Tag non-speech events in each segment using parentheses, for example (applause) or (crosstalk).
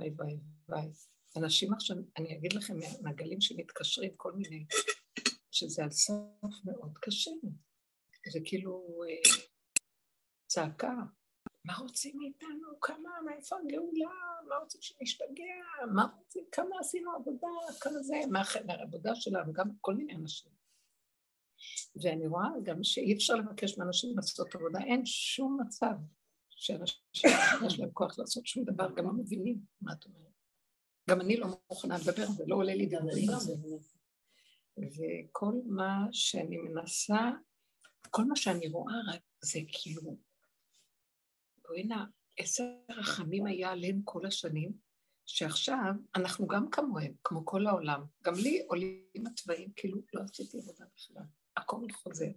וואי וואי וואי. אנשים עכשיו, אני אגיד לכם, מהגלים שמתקשרים כל מיני, שזה על סוף מאוד קשה. זה כאילו אה, צעקה. מה רוצים מאיתנו? כמה, מאיפה הגאולה? מה רוצים שנשתגע? מה רוצים? כמה עשינו עבודה? כמה זה? מה העבודה שלנו? גם כל מיני אנשים. ואני רואה גם שאי אפשר לבקש מאנשים לעשות עבודה, אין שום מצב שאנשים יש להם כוח לעשות שום דבר, גם לא מבינים מה את אומרת. גם אני לא מוכנה לדבר, זה לא עולה לי גם זה. וכל מה שאני מנסה, כל מה שאני רואה רק זה כאילו, נא, איזה רחמים היה עליהם כל השנים, שעכשיו אנחנו גם כמוהם, כמו כל העולם. גם לי עולים התוואים, כאילו לא עשיתי עבודה בכלל. הכל חוזר.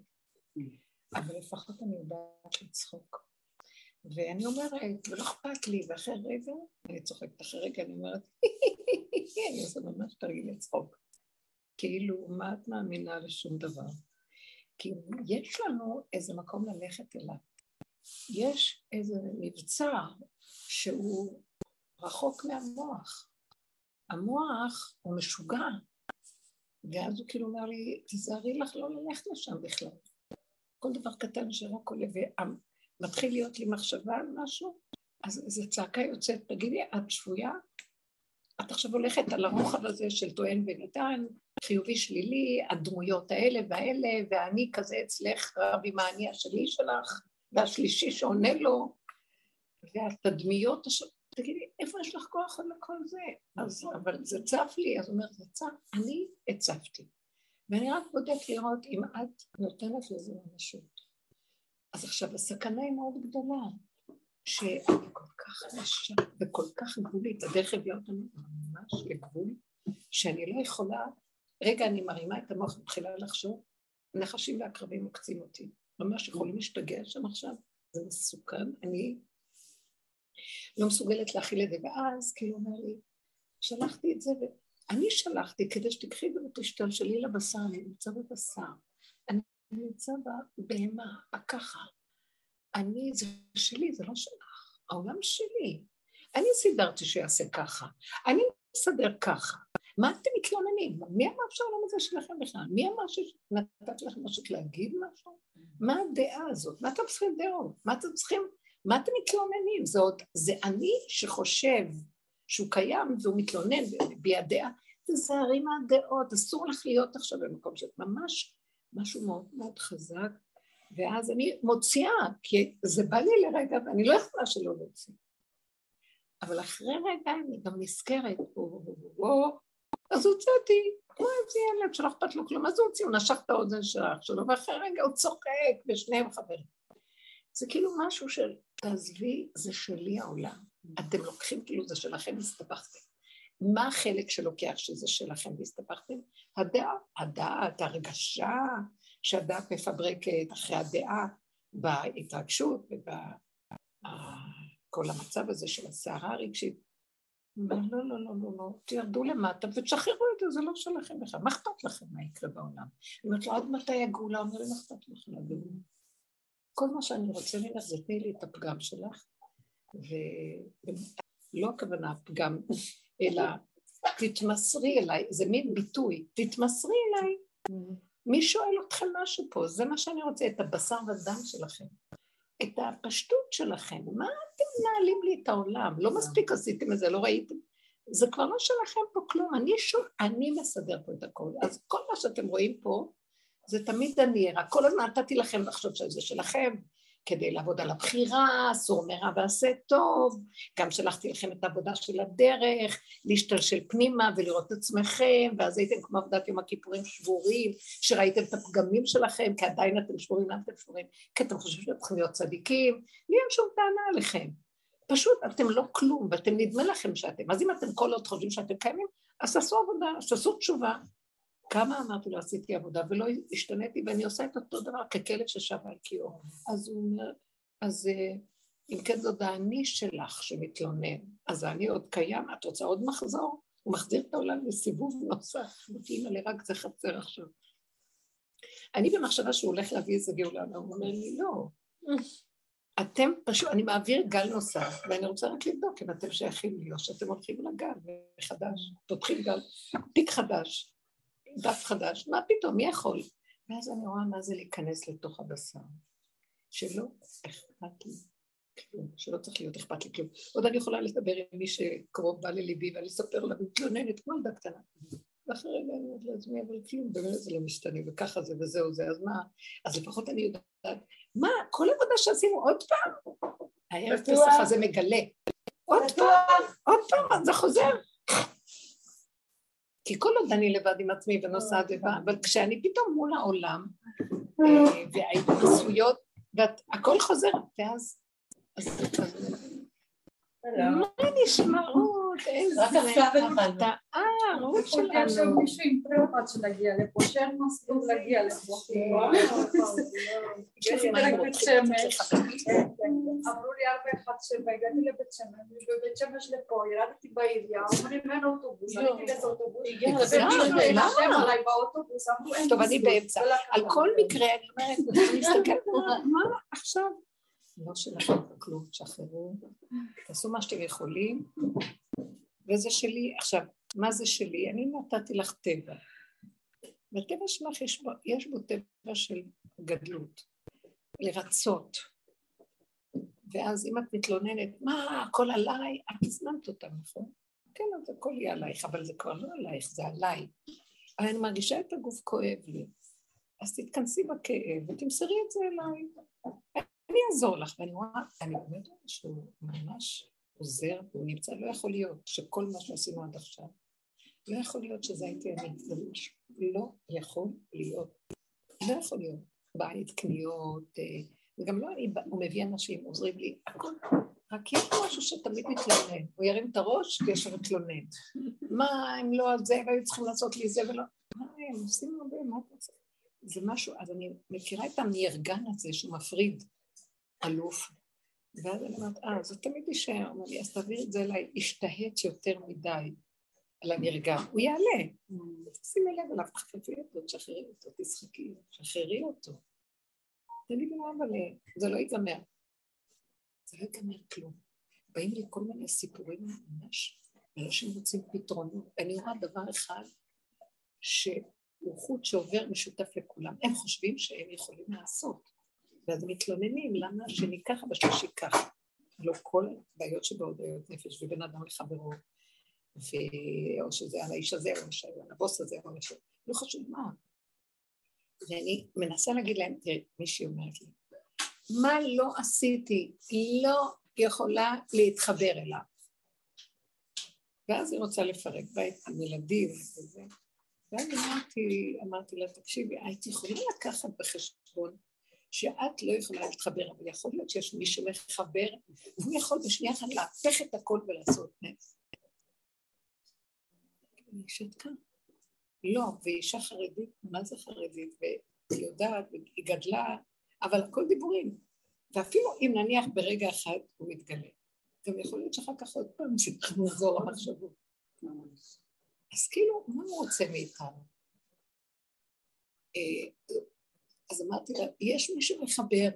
אבל לפחות אני יודעת לצחוק. ואני אומרת, ולא אכפת לי, ואחרי רגע, אני צוחקת, אחרי רגע אני אומרת, (laughs) אני עושה ממש תרגיל לצחוק. כאילו, מה את מאמינה לשום דבר? כי יש לנו איזה מקום ללכת אליו. יש איזה מבצר שהוא רחוק מהמוח. המוח הוא משוגע, ואז הוא כאילו אומר לי, תיזהרי לך לא ללכת לשם בכלל. כל דבר קטן שרק עולה, ומתחיל להיות לי מחשבה על משהו, אז איזו צעקה יוצאת, תגידי, את שבויה? את עכשיו הולכת על הרוחב הזה של טוען וניתן, חיובי שלילי, הדמויות האלה והאלה, ואני כזה אצלך רב עם האני השני שלך, והשלישי שעונה לו, והתדמיות תגידי, איפה יש לך כוח על הכל זה? אז, אבל זה צף לי, אז הוא אומר, זה צף, אני הצפתי. ואני רק בודק לראות אם את נותנת לזה ממשות. אז עכשיו, הסכנה היא מאוד גדולה, שאני כל כך קשה וכל כך גבולית, הדרך הביאה אותנו ממש לגבול, שאני לא יכולה, רגע, אני מרימה את המוח ומתחילה לחשוב, נחשים ועקרבים עוקצים אותי. ממש יכולים להשתגע שם עכשיו, זה מסוכן, אני לא מסוגלת להכיל את זה, ואז כאילו אומר לי, שלחתי את זה, ואני שלחתי כדי שתקחי ותשתלשלי לבשר, אני נמצא בבשר, נמצא בבהמה, ככה, אני, זה שלי, זה לא שלך, העולם שלי. אני סידרתי שיעשה ככה, אני מסדר ככה. מה אתם מתלוננים? מי אמר שהעולם הזה שלכם בכלל? מי אמר שנתתי לכם משהו להגיד משהו? מה הדעה הזאת? מה אתם צריכים דעות? מה אתם צריכים מה אתם מתלוננים? זה עוד, זה אני שחושב שהוא קיים והוא מתלונן ומביע דעה. תזהרי מהדעות, אסור לך להיות עכשיו במקום שאת ממש משהו מאוד מאוד חזק, ואז אני מוציאה, כי זה בא לי לרגע ואני לא יכולה שלא להוציא. אבל אחרי רגע אני גם נזכרת, אז הוצאתי, כמו איזה ילד שלא אכפת לו כלום, אז הוא הוציא, הוא נשך את האוזן שלו, ואחרי רגע הוא צוחק, ושניהם חברים. זה כאילו משהו של, תעזבי, זה שלי העולם. אתם לוקחים כאילו זה שלכם והסתבכתם. מה החלק שלוקח שזה שלכם והסתבכתם? הדעה, הדעת, הרגשה שהדעת מפברקת אחרי הדעה בהתרגשות ובכל המצב הזה של הסערה הרגשית. לא, לא, לא, לא, לא, לא, תירדו למטה ותשחררו את זה, זה לא שלכם בכלל. מה אכפת לכם מה יקרה בעולם? אני אומרת לו, עד מתי הגאולה? אומר לי, מה אכפת לך לגאולה? כל מה שאני רוצה ממך זה תני לי את הפגם שלך, ולא הכוונה הפגם, אלא תתמסרי אליי, זה מין ביטוי, תתמסרי אליי. מי שואל אתכם משהו פה? זה מה שאני רוצה, את הבשר והדם שלכם. את הפשטות שלכם. מה אתם מנהלים לי את העולם? לא מספיק עשיתם את זה, לא ראיתם. זה כבר לא שלכם פה כלום, אני שוב, אני מסדר פה את הכל. אז כל מה שאתם רואים פה, זה תמיד אני, רק כל הזמן נתתי לכם לחשוב שזה שלכם, כדי לעבוד על הבחירה, אסור מרע ועשה טוב, גם שלחתי לכם את העבודה של הדרך, להשתלשל פנימה ולראות את עצמכם, ואז הייתם כמו עבודת יום הכיפורים שבורים, שראיתם את הפגמים שלכם, כי עדיין אתם שבורים, למה אתם שבורים? כי אתם חושבים שאתם צריכים להיות צדיקים, לי אין שום טענה עליכם. פשוט אתם לא כלום, ואתם נדמה לכם שאתם. אז אם אתם כל עוד חושבים שאתם קיימים, אז תעשו עבודה, אז תעשו תשובה, כמה אמרתי לו, עשיתי עבודה, ולא השתניתי, ואני עושה את אותו דבר ככלב ששב על קיאו. אז הוא אומר, אז אה, אם כן זאת האני שלך שמתלונן, אז האני עוד קיים, את רוצה עוד מחזור? הוא מחזיר את העולם לסיבוב נוסף, אמרתי, לי, רק זה חצר עכשיו. אני במחשבה שהוא הולך להביא איזה גאולה, והוא אומר לי, לא. אתם פשוט, אני מעביר גל נוסף, ואני רוצה רק לבדוק אם אתם שייכים לי, או שאתם הולכים לגל מחדש, פותחים גל, פיק חדש, דף חדש, מה פתאום, מי יכול? ואז אני רואה מה זה להיכנס לתוך הבשר, שלא אכפת לי כלום, שלא צריך להיות אכפת לי כלום. עוד אני יכולה לדבר עם מי שקרוב בא לליבי, ואני אספר לה מתלוננת כמו ילדה קטנה. ואחרי רגע אני אומרת לעצמי, אבל כלום, באמת זה לא משתנה, וככה זה וזהו זה, אז מה? אז לפחות אני יודעת, מה, כל עבודה שעשינו עוד פעם? הערב פסח הזה מגלה. עוד פעם, עוד פעם, זה חוזר. כי כל עוד אני לבד עם עצמי ונוסעת לבד, אבל כשאני פתאום מול העולם, אה, וההתנסויות, והכל חוזר, ואז... מה נשמע רות? איזה הפתעה, רות שלנו. יש שם מישהו עם פרפת שנגיע לפה, שאין מסלול להגיע לפה. יש לי רק בית שמש. אמרו לי ארבע אחד שבע, הגעתי לבית שמש, ובבית שמש לפה, ירדתי בעירייה, אומרים אין אוטובוס, אני לאיזה אוטובוס. טוב, אני באמצע. על כל מקרה, אני אומרת, אני מסתכלת, מה עכשיו? לא שלכם כלום, תשחררו, תעשו מה שאתם יכולים, וזה שלי. עכשיו, מה זה שלי? אני נתתי לך טבע. בטבע שלך יש בו, יש בו טבע של גדלות, לרצות. ואז אם את מתלוננת, מה, הכל עליי, את הזמנת אותה, נכון? כן, אז הכל יהיה עלייך, אבל זה כבר לא עלייך, זה עליי. אבל אני מרגישה את הגוף כואב לי. אז תתכנסי בכאב ותמסרי את זה אליי. אני אעזור לך, ואני רואה, אני באמת רואה שהוא ממש עוזר, והוא נמצא, לא יכול להיות שכל מה שעשינו עד עכשיו, לא יכול להיות שזה הייתי אני, זה לא יכול להיות, לא יכול להיות. בית, קניות, אה, וגם לא אני, הוא מביא אנשים, עוזרים לי, הכל, רק יש משהו שתמיד מתלונן, הוא ירים את הראש ויש לו מתלונן. מה, הם לא על זה, והיו צריכים לעשות לי זה ולא, מה הם עושים הרבה, מה אתה רוצה? זה משהו, אז אני מכירה את המארגן הזה שהוא מפריד אלוף, ואז אני אומרת, אה, זה תמיד יישאר, אמר לי, אז תעביר את זה אליי, ישתהץ יותר מדי על הנרגע, הוא יעלה, תשימי לב אליו, תחפפי אותו, תשחררי אותו, תשחקי, תשחררי אותו. תגידי לו, אבל זה לא ייגמר. זה לא ייגמר כלום. באים לי כל מיני סיפורים ממש, אנשים רוצים פתרונות. אני רואה דבר אחד, שהוא חוט שעובר משותף לכולם. הם חושבים שהם יכולים לעשות. ואז מתלוננים למה השני ככה והשלישי ככה. לא כל הבעיות שבעודיות נפש ובין אדם לחברו, ו... או שזה על האיש הזה, או על הבוס הזה, או משהו, לא חשוב מה. ואני מנסה להגיד להם, תראי, מישהי אומרת לי, מה לא עשיתי, לא יכולה להתחבר אליו. ואז היא רוצה לפרק בית עם ילדים וזה. ואז אמרתי, אמרתי לה, תקשיבי, היית יכולה לקחת בחשבון שאת לא יכולה להתחבר, אבל יכול להיות שיש מי שמחבר, והוא יכול בשנייה אחת להפך את הכל ולעשות נס. היא שתקה. לא, והיא חרדית, מה זה חרדית? והיא יודעת, והיא גדלה, אבל הכל דיבורים. ואפילו אם נניח ברגע אחד הוא מתגלה, גם יכול להיות שאחר כך עוד פעם צריך (laughs) לחזור למחשבות. אז כאילו, מה הוא רוצה מאיתנו? אז אמרתי לה, יש מי שמחבר,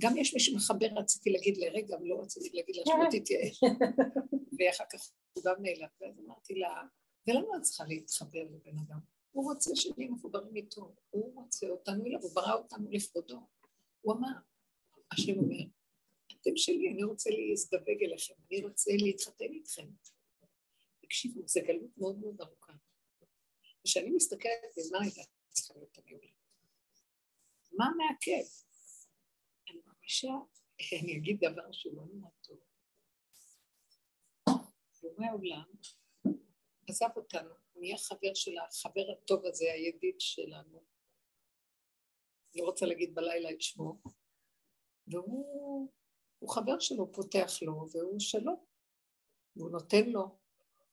גם יש מי שמחבר, רציתי להגיד לרגע, לא רציתי להגיד לה שלא תתייאש. (laughs) ואחר כך הוא גם נעלם, ואז אמרתי לה, ולמה את צריכה להתחבר לבן אדם? הוא רוצה שנהיה מחוברים איתו, הוא רוצה אותנו אליו, הוא ברא אותנו לכבודו. הוא אמר, השם אומר, אתם שלי, אני רוצה להזדווג אליכם, אני רוצה להתחתן איתכם. תקשיבו, זו גלות מאוד מאוד ארוכה. וכשאני מסתכלת במה הייתה צריכה להיות הגאולה. מה מעכב? אני מרגישה, אני אגיד דבר שהוא לא נורא טוב. בורא העולם עזב אותנו, הוא נהיה חבר של החבר הטוב הזה, הידיד שלנו. לא רוצה להגיד בלילה את שמו. והוא חבר שלו, הוא פותח לו, והוא שלו. והוא נותן לו.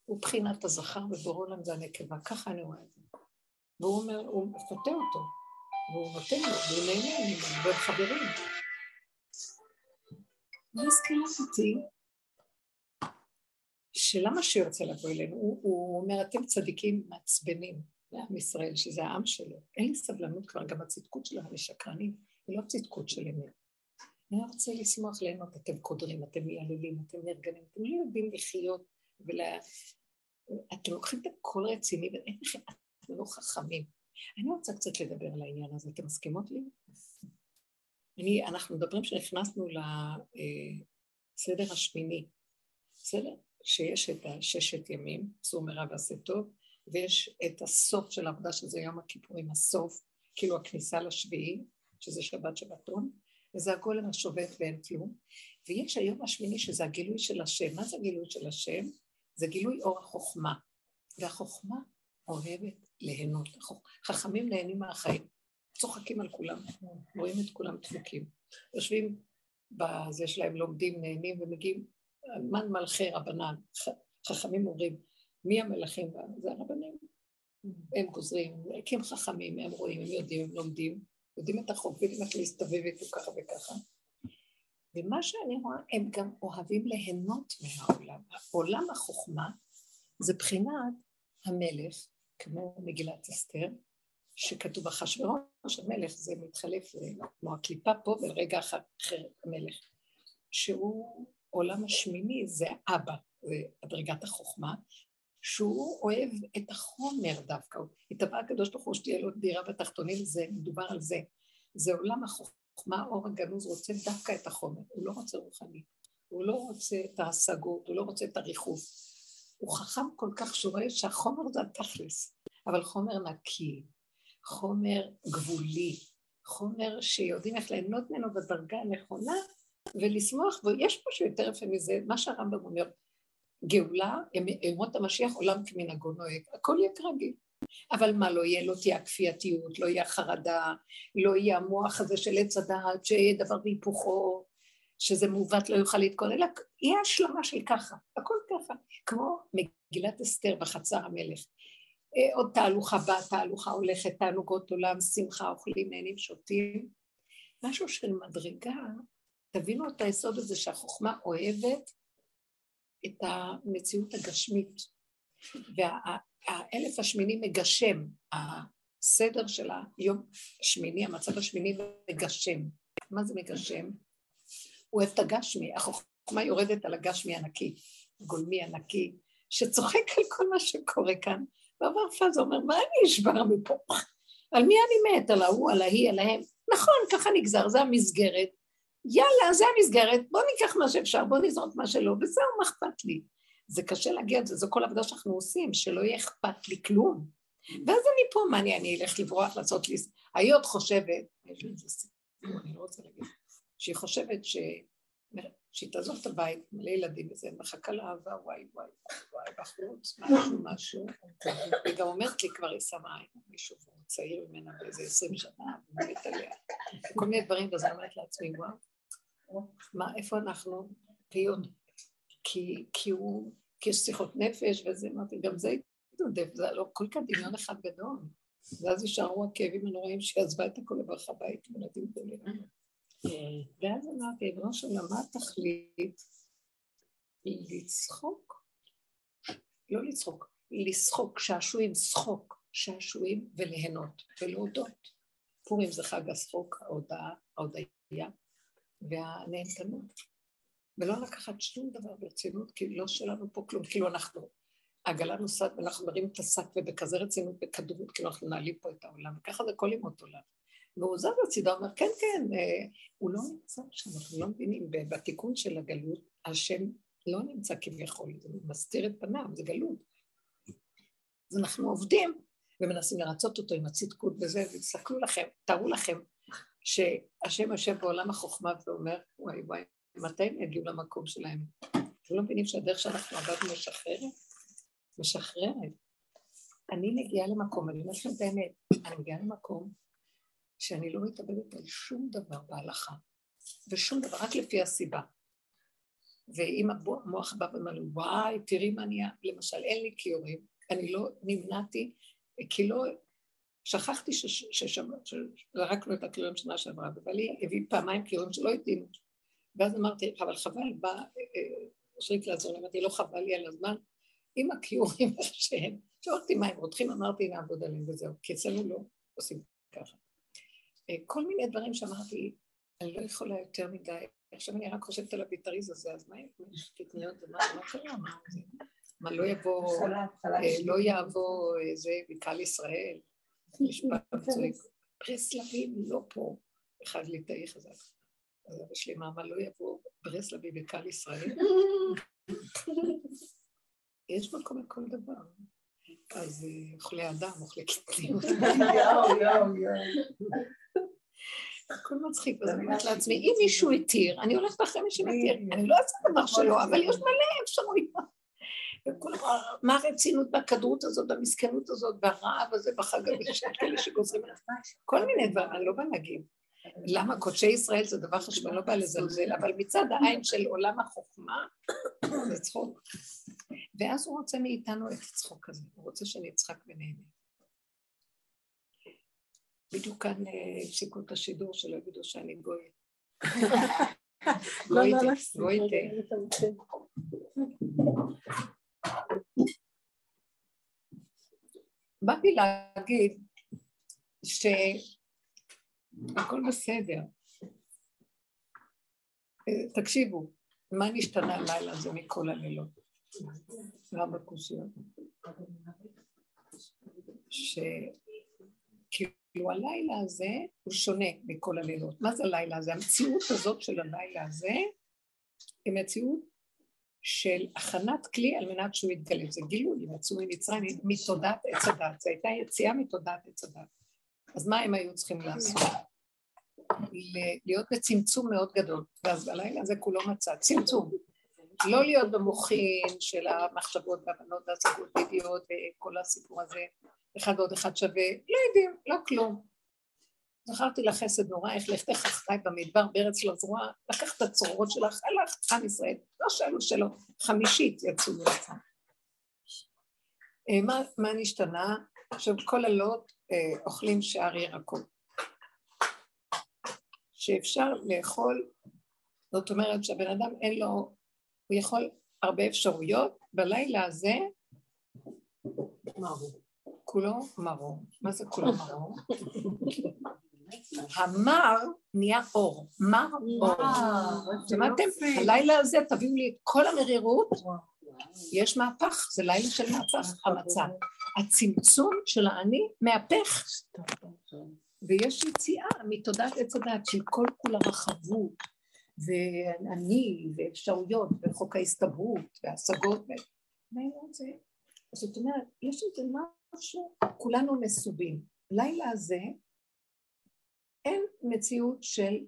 הוא בחינת הזכר ובורא עולם זה הנקבה, ככה אני רואה את זה. והוא אומר, הוא מפתה אותו. והוא נותן לו, והוא נהנה ממנו, והם חברים. ואז קלטתי שלמה שהוא רוצה לבוא אלינו? הוא, הוא אומר, אתם צדיקים מעצבנים לעם ישראל, שזה העם שלו. אין לי סבלנות כבר, גם הצדקות שלהם היא שקרנית, היא לא צדקות של אמת. אני רוצה לשמוח ליהנות, אתם קודרים, אתם מייללים, אתם נרגנים, אתם לא יודעים לחיות ולה... אתם לוקחים את הכל רציני, ואין לכם, אתם לא חכמים. אני רוצה קצת לדבר על העניין הזה, אתם מסכימות לי? אני, אנחנו מדברים שנכנסנו לסדר השמיני, בסדר? שיש את הששת ימים, צור מרע ועשה טוב, ויש את הסוף של העבודה שזה יום הכיפורים, הסוף, כאילו הכניסה לשביעי, שזה שבת שבתון, וזה הגולם השובת ואין כלום, ויש היום השמיני שזה הגילוי של השם. מה זה הגילוי של השם? זה גילוי אור החוכמה, והחוכמה אוהבת ליהנות. חכמים נהנים מהחיים, צוחקים על כולם, רואים את כולם דפוקים. יושבים בזה שלהם, לומדים, נהנים ומגיעים, מן מלכי רבנן, חכמים אומרים, מי המלכים? זה הרבנים. הם גוזרים, כי הם חכמים, הם רואים, הם יודעים, הם לומדים, יודעים את החוק, יודעים איך להסתובב איתו ככה וככה. ומה שאני רואה, הם גם אוהבים ליהנות מהעולם. עולם החוכמה זה בחינת המלך, כמו מגילת אסתר, שכתוב אחשורוש, המלך זה מתחלף כמו הקליפה פה, ולרגע אחר המלך, שהוא עולם השמיני, זה אבא, זה הדרגת החוכמה, שהוא אוהב את החומר דווקא, התאבע הקדוש ברוך הוא שתהיה לו דירה בתחתונים, זה מדובר על זה, זה עולם החוכמה, אור הגנוז רוצה דווקא את החומר, הוא לא רוצה רוחני, הוא לא רוצה את ההשגות, הוא לא רוצה את הריחוף, הוא חכם כל כך שהוא רואה שהחומר זה התכלס, אבל חומר נקי, חומר גבולי, חומר שיודעים איך ליהנות ממנו בדרגה הנכונה ולשמוח, ויש פה שיותר יפה מזה, מה שהרמב"ם אומר, גאולה, ימות המשיח עולם כמנהגו נוהג, הכל יהיה כרגיל. אבל מה לא יהיה? לא תהיה הכפייתיות, לא יהיה החרדה, לא יהיה המוח הזה של עץ הדעת, שיהיה דבר והיפוכו, שזה מעוות לא יוכל להתכונן, אלא יהיה השלמה של ככה, הכל ככה, כמו מגילת אסתר בחצר המלך. אה, עוד תהלוכה באה, תהלוכה הולכת, תענוגות עולם, שמחה, אוכלים, נהנים, שותים. משהו של מדרגה, תבינו את היסוד הזה שהחוכמה אוהבת את המציאות הגשמית. והאלף השמיני מגשם, הסדר של היום השמיני, המצב השמיני מגשם. מה זה מגשם? הוא אוהב את הגשמי, החוכמה יורדת על הגשמי הנקי, גולמי הנקי, שצוחק על כל מה שקורה כאן, ועבר פאזה אומר, מה אני אשבר מפה? על מי אני מת? על ההוא, על ההיא, על ההם? נכון, ככה נגזר, זה המסגרת, יאללה, זה המסגרת, בוא ניקח מה שאפשר, בוא נזרוק מה שלא, וזהו, מה אכפת לי? זה קשה להגיע לזה, זו כל עבודה שאנחנו עושים, שלא יהיה אכפת לי כלום. ואז אני פה, מה אני, אני אלך לברוח, לעשות לי... היא עוד חושבת, יש לי איזה סיפור, אני לא רוצה להגיד, שהיא חושבת ש... שהיא תעזוב את הבית, מלא ילדים וזה, מחכה לאהבה, וואי וואי וואי, בחוץ, משהו משהו. היא גם אומרת לי, כבר היא שמה עין, מישהו צעיר ממנה באיזה עשרים שנה, ומת עליה, כל מיני דברים, ואז אני אומרת לעצמי, וואו. מה, איפה אנחנו? עוד, כי, כי הוא, כי יש שיחות נפש וזה, אמרתי, גם זה התנדב, זה לא כל כך דמיון אחד גדול. ואז יישארו הכאבים הנוראים שהיא עזבה את הכל לברך הבית, ילדים גדולים. ואז אמרתי, ריבונו של מה התכלית? לצחוק? לא לצחוק, לשחוק, שעשועים, שחוק, שעשועים וליהנות ולהודות. פורים זה חג השחוק, ההודעה, ההודיה, והנהנתנות. ולא לקחת שום דבר ברצינות, כי לא שלנו פה כלום, כאילו אנחנו, העגלה נוסעת ואנחנו מרים את השק ובכזה רצינות, בכדרות, כאילו אנחנו נעלים פה את העולם, וככה זה כל ימות עולם. והוא זז הצידה, אומר, כן, כן, אה, הוא לא נמצא שם, אנחנו לא מבינים, בתיקון של הגלות, השם לא נמצא כביכול, הוא מסתיר את פניו, זה גלות. אז אנחנו עובדים ומנסים לרצות אותו עם הצדקות וזה, ותסתכלו לכם, תארו לכם שהשם יושב בעולם החוכמה ואומר, וואי וואי, מתי הם יגיעו למקום שלהם? אתם לא מבינים שהדרך שאנחנו עבדנו משחררת? משחררת. אני מגיעה למקום, אני אומרת לכם את האמת, אני מגיעה למקום שאני לא מתאבדת על שום דבר בהלכה, ושום דבר, רק לפי הסיבה. ואם המוח בא ואומר לי, וואי, תראי מה נהיה, למשל, אין לי כיורים, אני לא נמנעתי, כי לא, שכחתי שזרקנו את הכיורים שנה שעברה, ובעלי הביא פעמיים כיורים שלא התאימו. ואז אמרתי, אבל חבל, בא שריק לעזור, אמרתי, לא חבל לי על הזמן, עם הכיורים (laughs) שהם, שאלתי מה הם רותחים, אמרתי, נעבוד עליהם וזהו, כי אצלנו לא עושים ככה. כל מיני דברים שאמרתי, אני לא יכולה יותר מדי. עכשיו אני רק חושבת על הביטריז הזה, אז מה יש קטניות ומה מה קרה? מה לא יבוא, אה, לא יעבור איזה בקהל ישראל, משפט צועק, ברסלבים לא פה, אחד ליטאי חזק. אז אבא שלי אמר, מה לא יבוא ברסלבי בקהל ישראל? יש מקום לכל דבר. אז אה, אוכלי אדם, אוכלי קטניות. יואו, יואו, יואו. הכל מצחיק, אז אני אומרת לעצמי, אם מישהו התיר, אני הולכת אחרי מי שמתיר, אני לא אעשה דבר שלו, אבל יש מלא אפשרויות. מה הרצינות בכדרות הזאת, במסכנות הזאת, ברעב הזה, בחג של כאלה שגוזרים עליו, כל מיני דברים, אני לא באה להגיד. למה קודשי ישראל זה דבר חשוב, אני לא באה לזלזל, אבל מצד העין של עולם החוכמה, (coughs) זה צחוק. ואז הוא רוצה מאיתנו את הצחוק הזה, הוא רוצה שנצחק ונהנה. בדיוק כאן אה, הפסיקו את השידור שלא יגידו שאני גוי. לא, לא, לא, גויטה. באתי להגיד שהכל בסדר. אה, תקשיבו, מה נשתנה הלילה הזה מכל הלילות? גם בקושיות. כאילו הלילה הזה הוא שונה מכל הלילות. מה זה הלילה הזה? המציאות הזאת של הלילה הזה היא מציאות של הכנת כלי על מנת שהוא יתגלה. זה גילוי, יצאו ממצרים מתודעת עץ הדת. זו הייתה יציאה מתודעת עץ הדת. אז מה הם היו צריכים לעשות? להיות בצמצום מאוד גדול. ואז בלילה הזה כולו מצא, צמצום. לא להיות במוחין של המחשבות והבנות והשגות וידיעות וכל הסיפור הזה, אחד ועוד אחד שווה, לא יודעים, לא כלום. זכרתי לך חסד נורא, איך לכתך אחריי במדבר בארץ לא זרועה, לקח את הצרורות שלך, הלך עם ישראל, לא שאלו שלא, חמישית יצאו מרצה. אה, מה, מה נשתנה? עכשיו כל הלוט אה, אוכלים שאר ירקות. שאפשר לאכול, זאת אומרת שהבן אדם אין לו, הוא יכול הרבה אפשרויות, בלילה הזה, כולו מרור. מה זה כולו מרור? המר נהיה אור, מר אור. שמעתם? הלילה הזה תביאו לי את כל המרירות, יש מהפך, זה לילה של מהפך, המצב. הצמצום של האני מהפך, ויש יציאה מתודעת עץ הדת של כל כולה רחבות, ואני, ואפשרויות, וחוק ההסתברות, והשגות, זאת אומרת, יש איזה משהו, כולנו מסובים. לילה הזה אין מציאות של,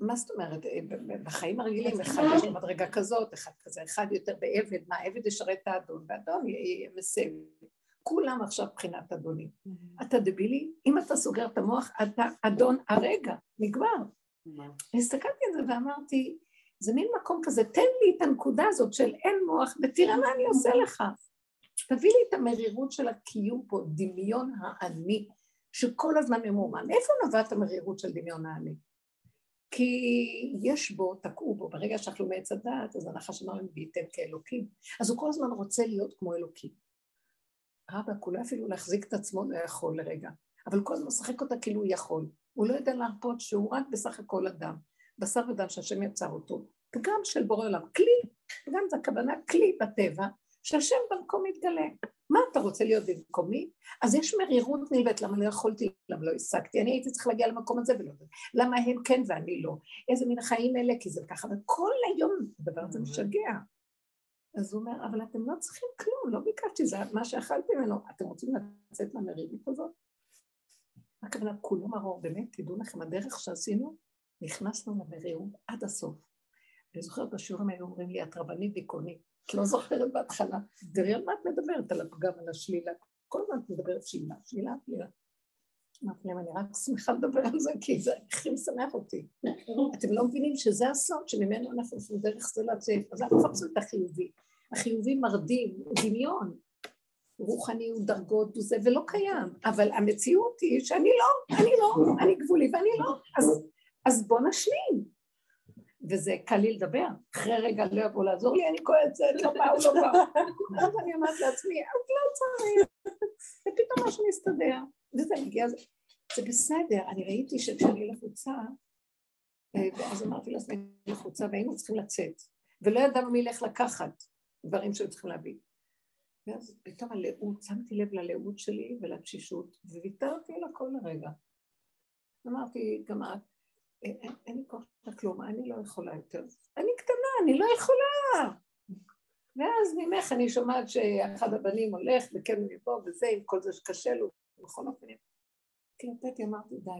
מה זאת אומרת, אה, בחיים הרגילים אחד יש מדרגה כזאת, אחד כזה, אחד יותר בעבד, מה עבד ישרת את האדון, והאדון יהיה מסב. כולם עכשיו מבחינת אדונים. Mm-hmm. אתה דבילי? אם אתה סוגר את המוח, אתה אדון הרגע, נגמר. הסתכלתי על זה ואמרתי, זה מין מקום כזה, תן לי את הנקודה הזאת של אין מוח, ותראה מה אני עושה לך. תביא לי את המרירות של הקיום פה, דמיון האני, שכל הזמן ממומן. איפה נובעת המרירות של דמיון האני? כי יש בו, תקעו בו, ברגע שאנחנו מעץ הדעת, אז הנחש אמר להם, וייתם כאלוקים. אז הוא כל הזמן רוצה להיות כמו אלוקים. רבא, כולה אפילו להחזיק את עצמו לא יכול לרגע, אבל כל הזמן משחק אותה כאילו הוא יכול. הוא לא יודע להרפות שהוא רק בסך הכל אדם, בשר ודם שהשם יצר אותו, פגם של בורא עולם, כלי, פגם זה הכוונה כלי בטבע, שהשם במקום מתגלה. מה אתה רוצה להיות במקומי? אז יש מרירות נלווית, למה לא יכולתי, למה לא השגתי, אני הייתי צריך להגיע למקום הזה ולא, למה הם כן ואני לא, איזה מין חיים אלה, כי זה ככה, וכל היום הדבר הזה משגע. אז הוא אומר, אבל אתם לא צריכים כלום, לא ביקשתי, זה מה שאכלתי ממנו, אתם רוצים לצאת מהמרירות הזאת? מה הכוונה, כולו מרור, באמת, תדעו לכם, הדרך שעשינו, נכנסנו למרירות עד הסוף. אני זוכרת בשיעורים היו אומרים לי, את רבנית דיכאונית. את לא זוכרת בהתחלה. תראי על מה את מדברת, על הפגם, על השלילה. כל הזמן את מדברת שלילה, שלילה, שלילה. אמרתי להם, אני רק שמחה לדבר על זה, כי זה הכי משמח אותי. אתם לא מבינים שזה הסוד שממנו אנחנו עושים דרך זה לצאת, אז אנחנו מחפשים את החיובי. החיובי מרדים, דמיון. רוחני הוא דרגות וזה, ולא קיים. אבל המציאות היא שאני לא, אני לא, אני גבולי ואני לא. אז, אז בוא נשלים. וזה קל לי לדבר, אחרי רגע לא יבוא לעזור לי, אני כועסת, לא בא, הוא לא בא. אז אני אומרת לעצמי, אז לא צריך, ופתאום משהו מסתדר, וזה מגיע, זה בסדר, אני ראיתי שכשאני לחוצה, ואז אמרתי לעצמי לחוצה, והיינו צריכים לצאת, ולא ידענו מי ילך לקחת דברים שהיו צריכים להביא. ואז פתאום הלאות, שמתי לב ללאות שלי ולתשישות, וויתרתי על הכל לרגע. אמרתי, גם את, אין, אין לי כוח לכלום, אני לא יכולה יותר. אני קטנה, אני לא יכולה. ואז ממך אני שומעת שאחד הבנים הולך, וכן הוא יבוא, וזה, עם כל זה שקשה לו, בכל אופן. קלטתי, אמרתי, די,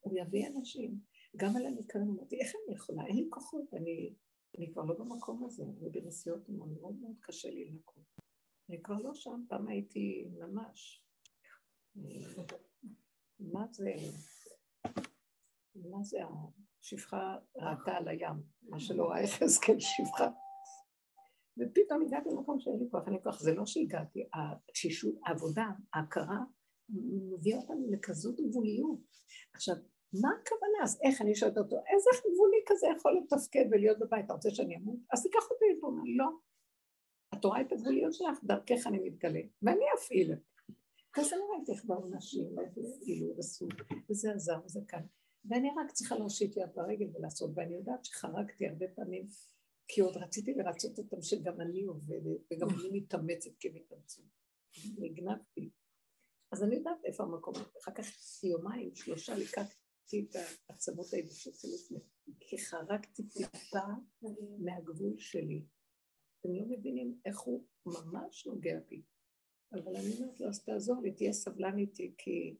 הוא יביא אנשים. גם על הניקיון אמרתי, איך אני יכולה? אין לי כוחות, אני, אני כבר לא במקום הזה, אני בנסיעות מאוד מאוד קשה לי לקום. אני כבר לא שם, פעם הייתי ממש. מה זה, מה זה השפחה ראתה על הים, מה שלא ראה יחזקאל שפחה. ופתאום הגעתי למקום שאין לי כוח, אין לי כוח, זה לא שהגעתי, התשישות, העבודה, ההכרה, מביאה אותנו לכזאת גבוליות. עכשיו, מה הכוונה? אז איך אני שואלת אותו, איזה גבולי כזה יכול לתפקד ולהיות בבית? אתה רוצה שאני אמות? אז תיקח אותי לפה. לא. את רואה את הגבוליות שלך, דרכך אני מתגלה, ואני אפעיל. אז אני ראיתי איך באו נשים, כאילו, ועשו, וזה עזר וזה כאן. ואני רק צריכה להושיט יד ברגל ולעשות, ואני יודעת שחרגתי הרבה פעמים, כי עוד רציתי לרצות אותם שגם אני עובדת, וגם אני מתאמצת כמתאמצת. נגנבתי. אז אני יודעת איפה המקום. אחר כך יומיים, שלושה, לקחתי את העצמות היבשות שלי, כי חרגתי טיפה מהגבול שלי. אתם לא מבינים איך הוא ממש נוגע בי. אבל אני אומרת לו, אז תעזור לי, תהיה סבלן איתי, כי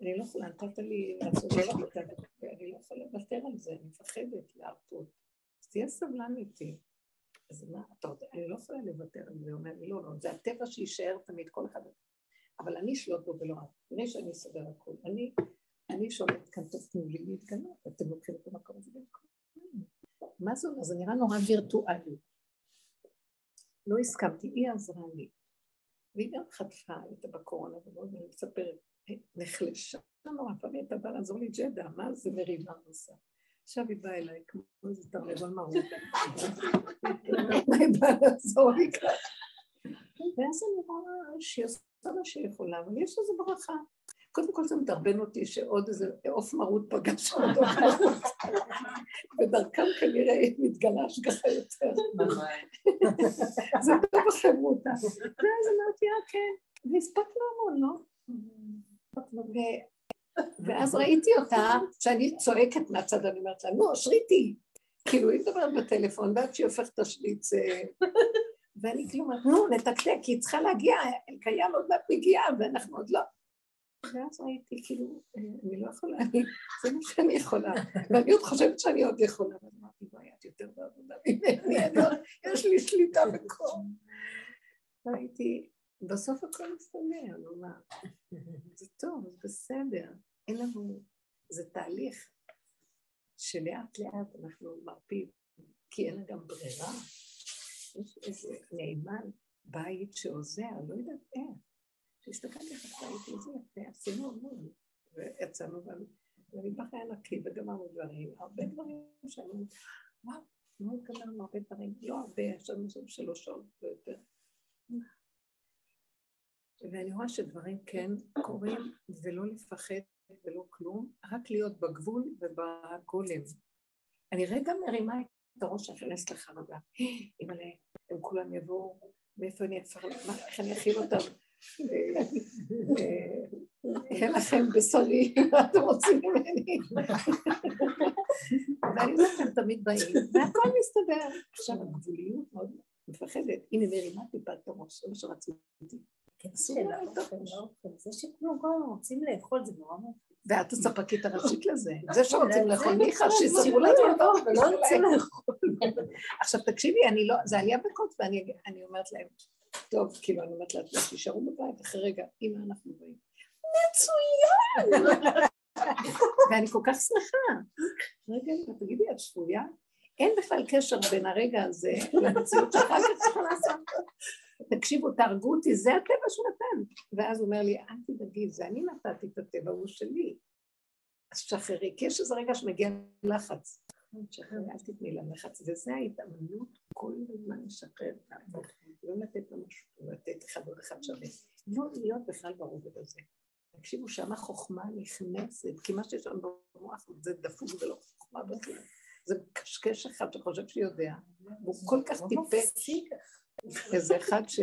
אני לא יכולה, נתת לי לעשות שליטה, ואני לא יכולה לוותר על זה, אני מפחדת להרפות. אז תהיה סבלן איתי. אז מה, אתה יודע, אני לא יכולה לוותר על זה, הוא אומר לי, לא, לא, זה הטבע שיישאר תמיד, כל אחד... אבל אני אשלוט בו ולא את, לפני שאני אסדר הכול. אני, אני שולטת כאן, טוב, תנו לי להתגלות, אתם לוקחים את המקום הזה מה זה אומר? זה נראה נורא וירטואלי. לא הסכמתי, היא עזרה לי. והיא גם חטפה, הייתה בקורונה, ומאוד אני מספרת, נחלשה נורא, פעם הייתה באה לעזור לי ג'דה, מה זה מריבה עושה? עכשיו היא באה אליי כמו איזה תרנגול מרות. היא באה לעזור לי ככה. ואז אני רואה שהיא עושה מה שהיא יכולה, אבל יש לזה ברכה. קודם כל זה מדרבן אותי שעוד איזה עוף מרות פגש אותו ודרכם כנראה מתגלה השגחה יותר. זה טוב החברותה. ואז אמרתי, אה כן, והספקנו המון, לא? ואז ראיתי אותה, שאני צועקת מהצד, אני אומרת לה, נו, שריטי. כאילו, היא מדברת בטלפון, ועד שהיא הופכת את השליץ, אה, ואני כאילו אומרת, נו, נתקתק, כי היא צריכה להגיע, קיים עוד מעט מגיעה, ואנחנו עוד לא. ואז ראיתי, כאילו, אה, אני לא יכולה, זה מה שאני יכולה. ואני עוד חושבת שאני עוד יכולה, ואז אמרתי, וואי, את יותר בעבודה ממני, יש לי שליטה בכל. ראיתי, בסוף הכל מסתדר, נו מה. זה טוב, זה בסדר. אין לנו, זה תהליך שלאט לאט אנחנו מרפים, כי אין לה גם ברירה. יש איזה נאמן בית שעוזר, לא יודעת איך. כשהסתכלתי איך ראיתי איזה יפה, עשינו המון, ויצאנו במטבח היה נקי וגמרנו דברים, הרבה דברים שהיו, וואו, מאוד גמרנו הרבה דברים, לא הרבה, יש לנו שלוש שעות ויותר. ואני רואה שדברים כן קורים, ולא לפחד ולא כלום, רק להיות בגבול ובגולם. אני רגע מרימה את הראש, נכנסת לחרדה. אימא'לה, הם כולם יבואו, מאיפה אני אפשר, איך אני אכיל אותם? אין לכם בשרי, מה אתם רוצים ממני? אומרת, הם תמיד באים, והכל מסתדר. עכשיו, הגבוליות מאוד מפחדת, הנה מרימה טיפה את הראש, זה מה שרציתי. כן, זה שכולם כל הזמן רוצים לאכול, זה נורא מאוד. ואת הספקית הראשית לזה. זה שרוצים לאכול, ניחא, שיספרו לנו לא, ולא רוצים לאכול. עכשיו תקשיבי, לא, זה עלייה בקוץ, ואני אומרת להם, טוב, כאילו, אני אומרת לה, תישארו בבית, אחרי רגע, אמא, אנחנו באים. מצוין! ואני כל כך שמחה. רגע, תגידי, את שפויה? אין בכלל קשר בין הרגע הזה למציאות שאחר כך צריכה לעשות. תקשיבו, תהרגו אותי, זה הטבע שהוא נתן. ואז הוא אומר לי, אל תדאגי, זה אני נתתי את הטבע, הוא שלי. אז שחררי, כי יש איזה רגע שמגיע לחץ. שחררי, אל תתני ללחץ, וזה ההתאמנות כל הזמן לשחרר את לא לתת למשהו, לתת אחד עוד אחד שווה. לא להיות בכלל ברובד הזה. תקשיבו, שם החוכמה נכנסת, כי מה שיש לנו במוח זה דפוק ולא חוכמה בכלל. זה מקשקש אחד שחושב שיודע, והוא כל כך טיפש. איזה אחד ש...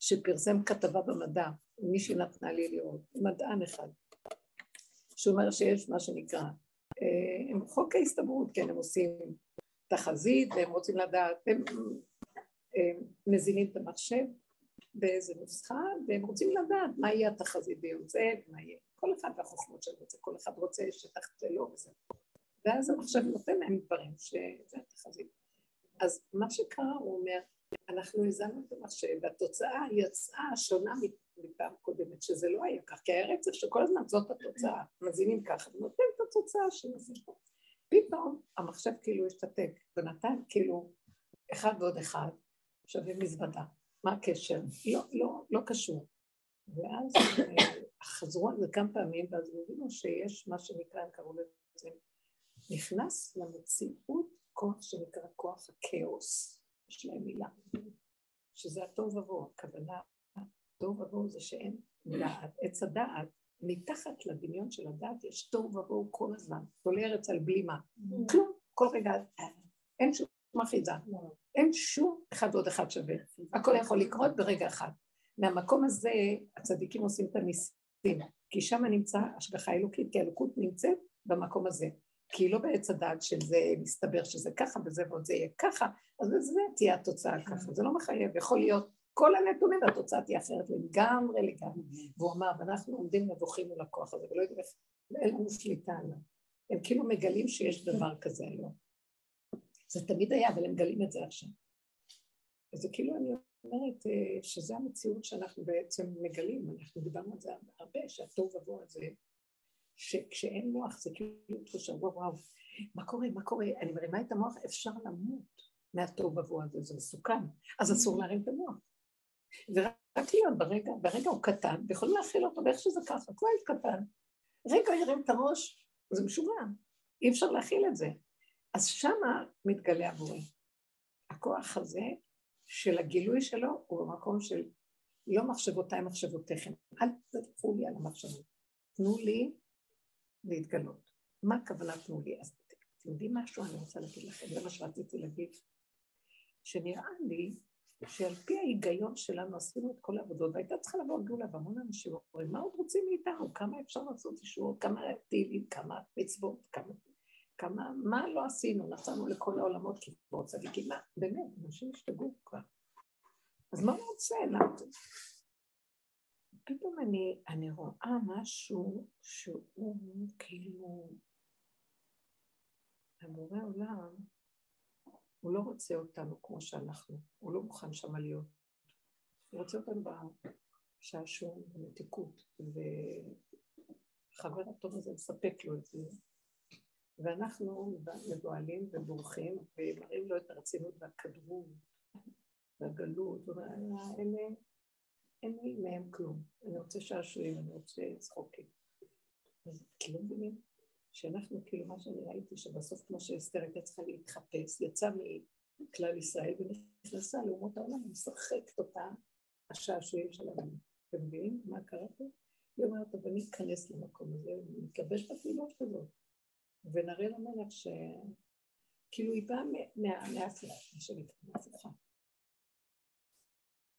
שפרסם כתבה במדע, מישהי נתנה לי לראות, מדען אחד, שאומר שיש מה שנקרא, אה, הם חוק ההסתברות, כן, הם עושים תחזית והם רוצים לדעת, הם, הם מזינים את המחשב באיזה נוסחה והם רוצים לדעת מה יהיה התחזית זה ומה יהיה, כל אחד והחוכמות שלו רוצה, כל אחד רוצה שתחת לו וזה, ואז המחשב נותן להם דברים שזה התחזית. אז מה שקרה הוא אומר, אנחנו הזמנו את המחשב והתוצאה יצאה שונה מפעם קודמת, שזה לא היה כך, כי היה רצף שכל הזמן זאת התוצאה, מזינים ככה, ונותן את התוצאה זה. פתאום המחשב כאילו השתתק, ונתן כאילו אחד ועוד אחד שווה מזוודה. מה הקשר? לא, לא, לא קשור. ואז אה, חזרו על זה כמה פעמים, ואז הבינו שיש מה שנקרא, הם קראו לזה, נכנס למציאות כוח שנקרא כוח הכאוס. יש להם מילה, שזה התוהו ובוהו, הכוונה, תוהו ובוהו זה שאין דעת, עץ הדעת, מתחת לדמיון של הדעת יש תוהו ובוהו כל הזמן, תולה ארץ על בלימה, כלום, כל רגע, אין שום אחיזה, אין שום אחד ועוד אחד שווה, הכל יכול לקרות ברגע אחד. מהמקום הזה הצדיקים עושים את הניסים, כי שם נמצא השגחה אלוקית, כי האלוקות נמצאת במקום הזה. כי לא בעץ הדעת של זה מסתבר שזה ככה וזה ועוד זה יהיה ככה, אז זה תהיה התוצאה ככה, זה לא מחייב, יכול להיות כל הנתונים והתוצאה תהיה אחרת לגמרי לגמרי. והוא אמר, ואנחנו עומדים נבוכים מול הכוח הזה, ולא יודעים איך, אין לנו שליטה עליו. הם כאילו מגלים שיש דבר כזה היום. זה תמיד היה, אבל הם מגלים את זה עכשיו. אז זה כאילו אני אומרת אה, שזו המציאות שאנחנו בעצם מגלים, אנחנו דיברנו על זה הרבה, שהטוב ובוא הזה שכשאין מוח זה כאילו תחושה, וואו וואו, מה קורה, מה קורה, אני מרימה את המוח, אפשר למות מהטוב עבור הזה, זה מסוכן, אז אסור להרים את המוח. ורק להיות ברגע, ברגע הוא קטן, ויכולים להכיל אותו באיך שזה ככה, ילד קטן. רגע ירים את הראש, זה משוגע, אי אפשר להכיל את זה. אז שמה מתגלה עבורי. הכוח הזה של הגילוי שלו הוא במקום של לא מחשבותיי מחשבותיכם, אל תלכו לי על המחשבות. תנו לי להתגלות. מה הכוונה תנו לי? אז אתם יודעים משהו? אני רוצה להגיד לכם, זה מה שרציתי להגיד. שנראה לי שעל פי ההיגיון שלנו עשינו את כל העבודות, והייתה צריכה לבוא גאולה, והמון אנשים אומרים, מה עוד רוצים מאיתנו? כמה אפשר לעשות אישור? כמה תהילים? כמה מצוות? כמה... כמה... מה לא עשינו? נסענו לכל העולמות כיפור צדיקים. מה? באמת, אנשים השתגעו כבר. אז מה הוא רוצה? למה? פתאום אני, אני רואה משהו שהוא כאילו, המורה עולם, הוא לא רוצה אותנו כמו שאנחנו, הוא לא מוכן שם להיות. הוא רוצה אותנו בשעשוע, במתיקות, וחבר הטוב הזה מספק לו את זה. ואנחנו מבוהלים ובורחים ומראים לו את הרצינות והכדרות והגלות, ואלה אין לי מהם כלום. אני רוצה שעשועים, אני רוצה צחוקים. אז כאילו מבינים שאנחנו, כאילו מה שאני ראיתי, שבסוף כמו שאסתר הייתה צריכה להתחפש, יצאה מכלל ישראל ונכנסה לאומות העולם ומשחקת אותה השעשועים שלנו. אתם מבינים מה קרה פה? היא אומרת, טוב, אני אכנס למקום הזה, ונתלבש בפעילות כזאת, ונראה למלך ש... כאילו היא באה מההפך, מה שנקרא, מההפוכה.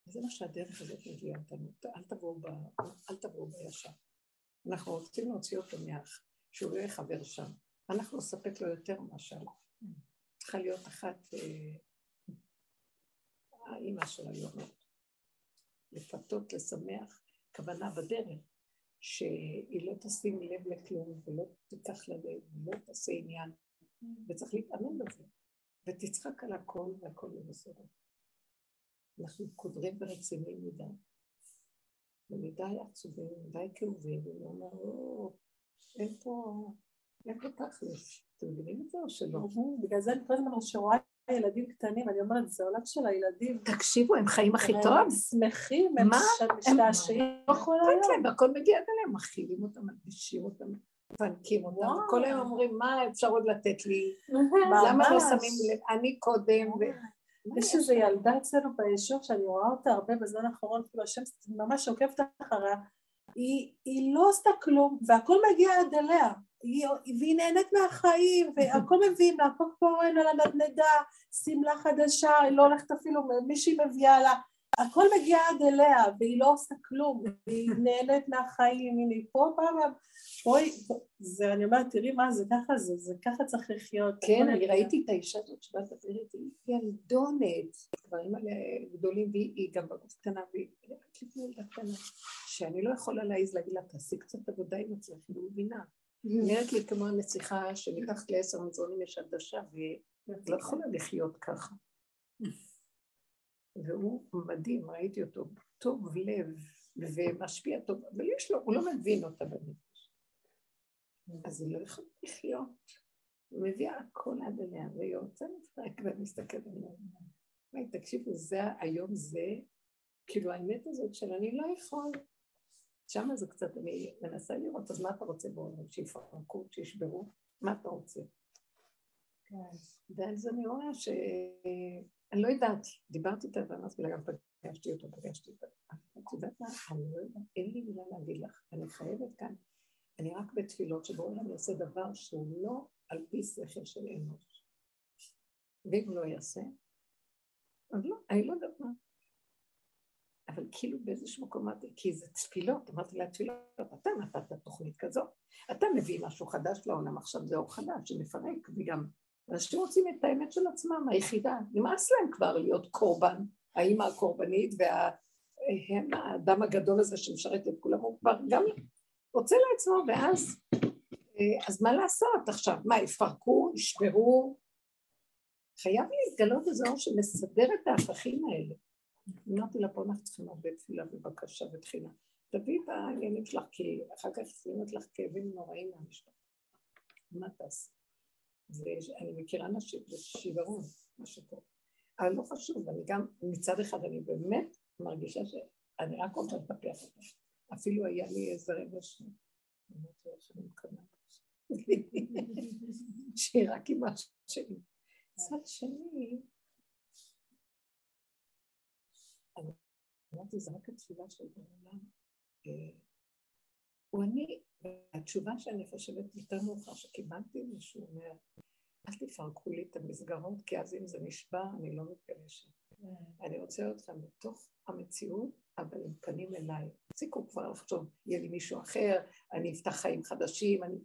וזה מה שהדרך הזאת מביאה אותנו. אל תבואו, בישר. אנחנו רוצים להוציא אותו שהוא לא יחבר שם. אנחנו נספק לו יותר מאשר. צריכה להיות אחת, אה, האימא של היומות. לפתות, לשמח, כוונה בדרך, שהיא לא תשים לב לכלום ולא תיקח ללב ולא תעשה עניין, וצריך להתאמן בזה, ותצחק על הכל והכל יהיה בסדר. אנחנו קודרים ורציניים מדי, ומדי עצובים, מדי כאובים, ואני אומר, לא, אין פה, אין פה תכלס. אתם מבינים את זה או שלא? בגלל זה אני כל הזמן שרואה ילדים קטנים, אני אומרת, זה עולם של הילדים. תקשיבו, הם חיים הכי טוב. הם שמחים, הם משתעשעים כל היום. והכל מגיע אליהם, מכילים אותם, מלבישים אותם, מפנקים אותם, כל היום אומרים, מה אפשר עוד לתת לי? למה לא שמים לב? אני קודם. יש איזו ילדה אצלנו ביישוב שאני רואה אותה הרבה בזמן האחרון, כאילו השם ממש עוקבת אחריה, היא, היא לא עשתה כלום והכל מגיע עד אליה, והיא נהנית מהחיים, והכל מביאים לה, הכל פורן על הנדנדה, שמלה חדשה, היא לא הולכת אפילו, מישהי מביאה לה, הכל מגיע עד אליה, והיא לא עושה כלום, והיא נהנית מהחיים, הנה פה פעם, בואי, זה, אני אומרת, תראי מה זה, ככה זה, זה ככה צריך לחיות. כן, אני ראיתי את האישה הזאת שבאת לדבר איתי, היא ילדונת, דברים גדולים, והיא גם בגוף קטנה, והיא ילדה קטנה, שאני לא יכולה להעיז להגיד לה, תעשי קצת עבודה עם עצמך, היא לא מבינה. נראית לי כמו הנסיכה שמתחת לעשר מזרונים יש עדשה, והיא לא יכולה לחיות ככה. והוא מדהים, ראיתי אותו, טוב לב ומשפיע טוב, אבל יש לו, הוא לא מבין אותה בנפש. אז היא לא יכולה לחיות. היא מביאה הכל עד אליה, והיא רוצה לפרק ומסתכלת עליה. תקשיבו, זה היום זה, כאילו האמת הזאת של אני לא יכול. שם זה קצת, אני מנסה לראות, אז מה אתה רוצה בעולם? שיפרקו, שישברו? מה אתה רוצה? כן. ואז אני רואה ש... אני לא יודעת, דיברתי איתה ואמרתי לה, גם פגשתי אותו, פגשתי אותה. את יודעת מה? אני לא יודעת, אין לי מילה להגיד לך, אני חייבת כאן. אני רק בתפילות שבואו אני אעשה דבר שהוא לא על פי שכל של אנוש. ואם לא יעשה, אז לא, אני לא יודעת מה. אבל כאילו באיזשהו מקום אמרתי, כי זה תפילות, אמרתי לה תפילות, אתה נתת תוכנית כזו, אתה מביא משהו חדש לעולם עכשיו, זה אור חדש שמפרק, וגם אנשים רוצים את האמת של עצמם, היחידה. נמאס להם כבר להיות קורבן, האימא הקורבנית והם האדם הגדול הזה שמשרת את כולם, הוא כבר גם רוצה לעצמו, ואז, אה, אז מה לעשות עכשיו? מה, יפרקו, ישברו? חייב להתגלות איזה אור שמסדר את ההפכים האלה. אמרתי לה, פה אנחנו צריכים הרבה תפילה ובקשה ותחילה. תביאי את העניינים שלך, כי אחר כך ישימו לך כאבים נוראים מהמשפחה. מה תעשי? ואני מכירה נשים בשיוורון, מה שקורה. אבל לא חשוב, אני גם, מצד אחד אני באמת מרגישה שאני רק רוצה לטפח אותה. אפילו היה לי איזה רגע ש... אמרתי שאני מקנאה. (laughs) שהיא רק אימא שלי. מצד שני, אמרתי, זה רק התפילה של העולם. אה, הוא אני, התשובה שאני חושבת יותר מאוחר שקיבלתי זה שהוא אומר, אל תפרקו לי את המסגרות, כי אז אם זה נשבע, אני לא מתגלשת. אני רוצה אתכם בתוך המציאות, אבל עם פנים אליי. תפסיקו כבר לחשוב, יהיה לי מישהו אחר, אני אפתח חיים חדשים, אני...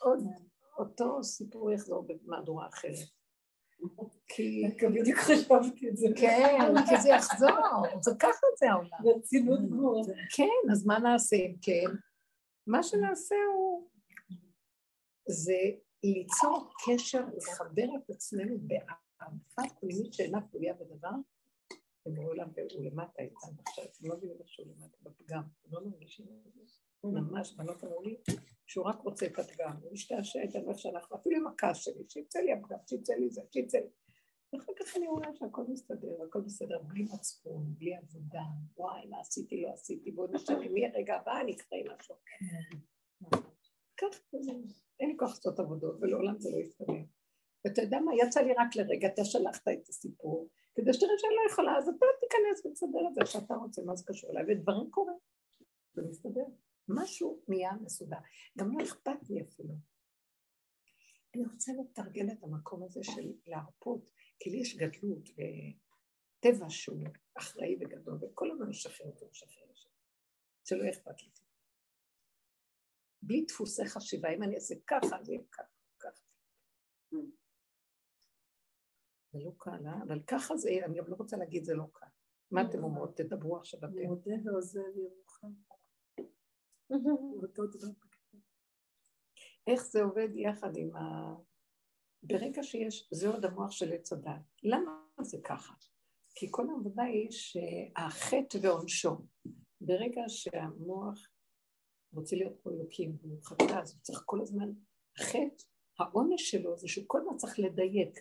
עוד אותו סיפור יחזור במהדורה אחרת. כי... בדיוק חשבתי את זה. כן, כי זה יחזור, זה ככה זה העולם. רצינות גמורה. כן, אז מה נעשה אם כן? מה שנעשה הוא... זה ליצור קשר, לחבר את עצמנו באהבה פנימית שאינה תלויה בדבר, ומעולם הוא למטה איתנו עכשיו, אתם לא מבינים שהוא למטה בפגם, לא מרגישים את זה? ממש, בנות אמרו לי שהוא רק רוצה את הפגם, הוא משתעשע איתנו איך שאנחנו, אפילו עם הכעס שלי, שיצא לי הפגם, שיצא לי זה, שיצא לי. ואחר כך אני רואה שהכל מסתדר, הכל בסדר, בלי מצפון, בלי עבודה, וואי, מה עשיתי, לא עשיתי, בואו נשנה, מהרגע הבא אני אקרא עם משהו. ככה זה, אין לי כוח לעשות עבודות, ולעולם זה לא יסתדר. ואתה יודע מה, יצא לי רק לרגע, אתה שלחת את הסיפור, כדי שתראה שאני לא יכולה, אז אתה תיכנס ותסדר את זה שאתה רוצה, מה זה קשור אליי, ודברים קורים, זה מסתדר. משהו נהיה מסודר. גם לא אכפת לי אפילו. אני רוצה לתרגל את המקום הזה של להרפות, כי לי יש גדלות וטבע שהוא אחראי וגדול, וכל הזמן משחרר אותו, משחרר אותו. שלא אכפת לי. בלי דפוסי חשיבה, אם אני אעשה ככה, זה יהיה ככה, ככה. זה לא קל, אה? אבל ככה זה, אני גם לא רוצה להגיד זה לא קל. מה אתם אומרות? תדברו עכשיו אתם. מודה ועוזב ירוחם. (laughs) איך זה עובד יחד עם ה... ברגע שיש, זה עוד המוח של עץ הדת. למה זה ככה? כי כל העבודה היא שהחטא ועונשו, ברגע שהמוח רוצה להיות פה אלוקים, הוא חטא, אז הוא צריך כל הזמן, החטא, העונש שלו זה שהוא כל הזמן צריך לדייק,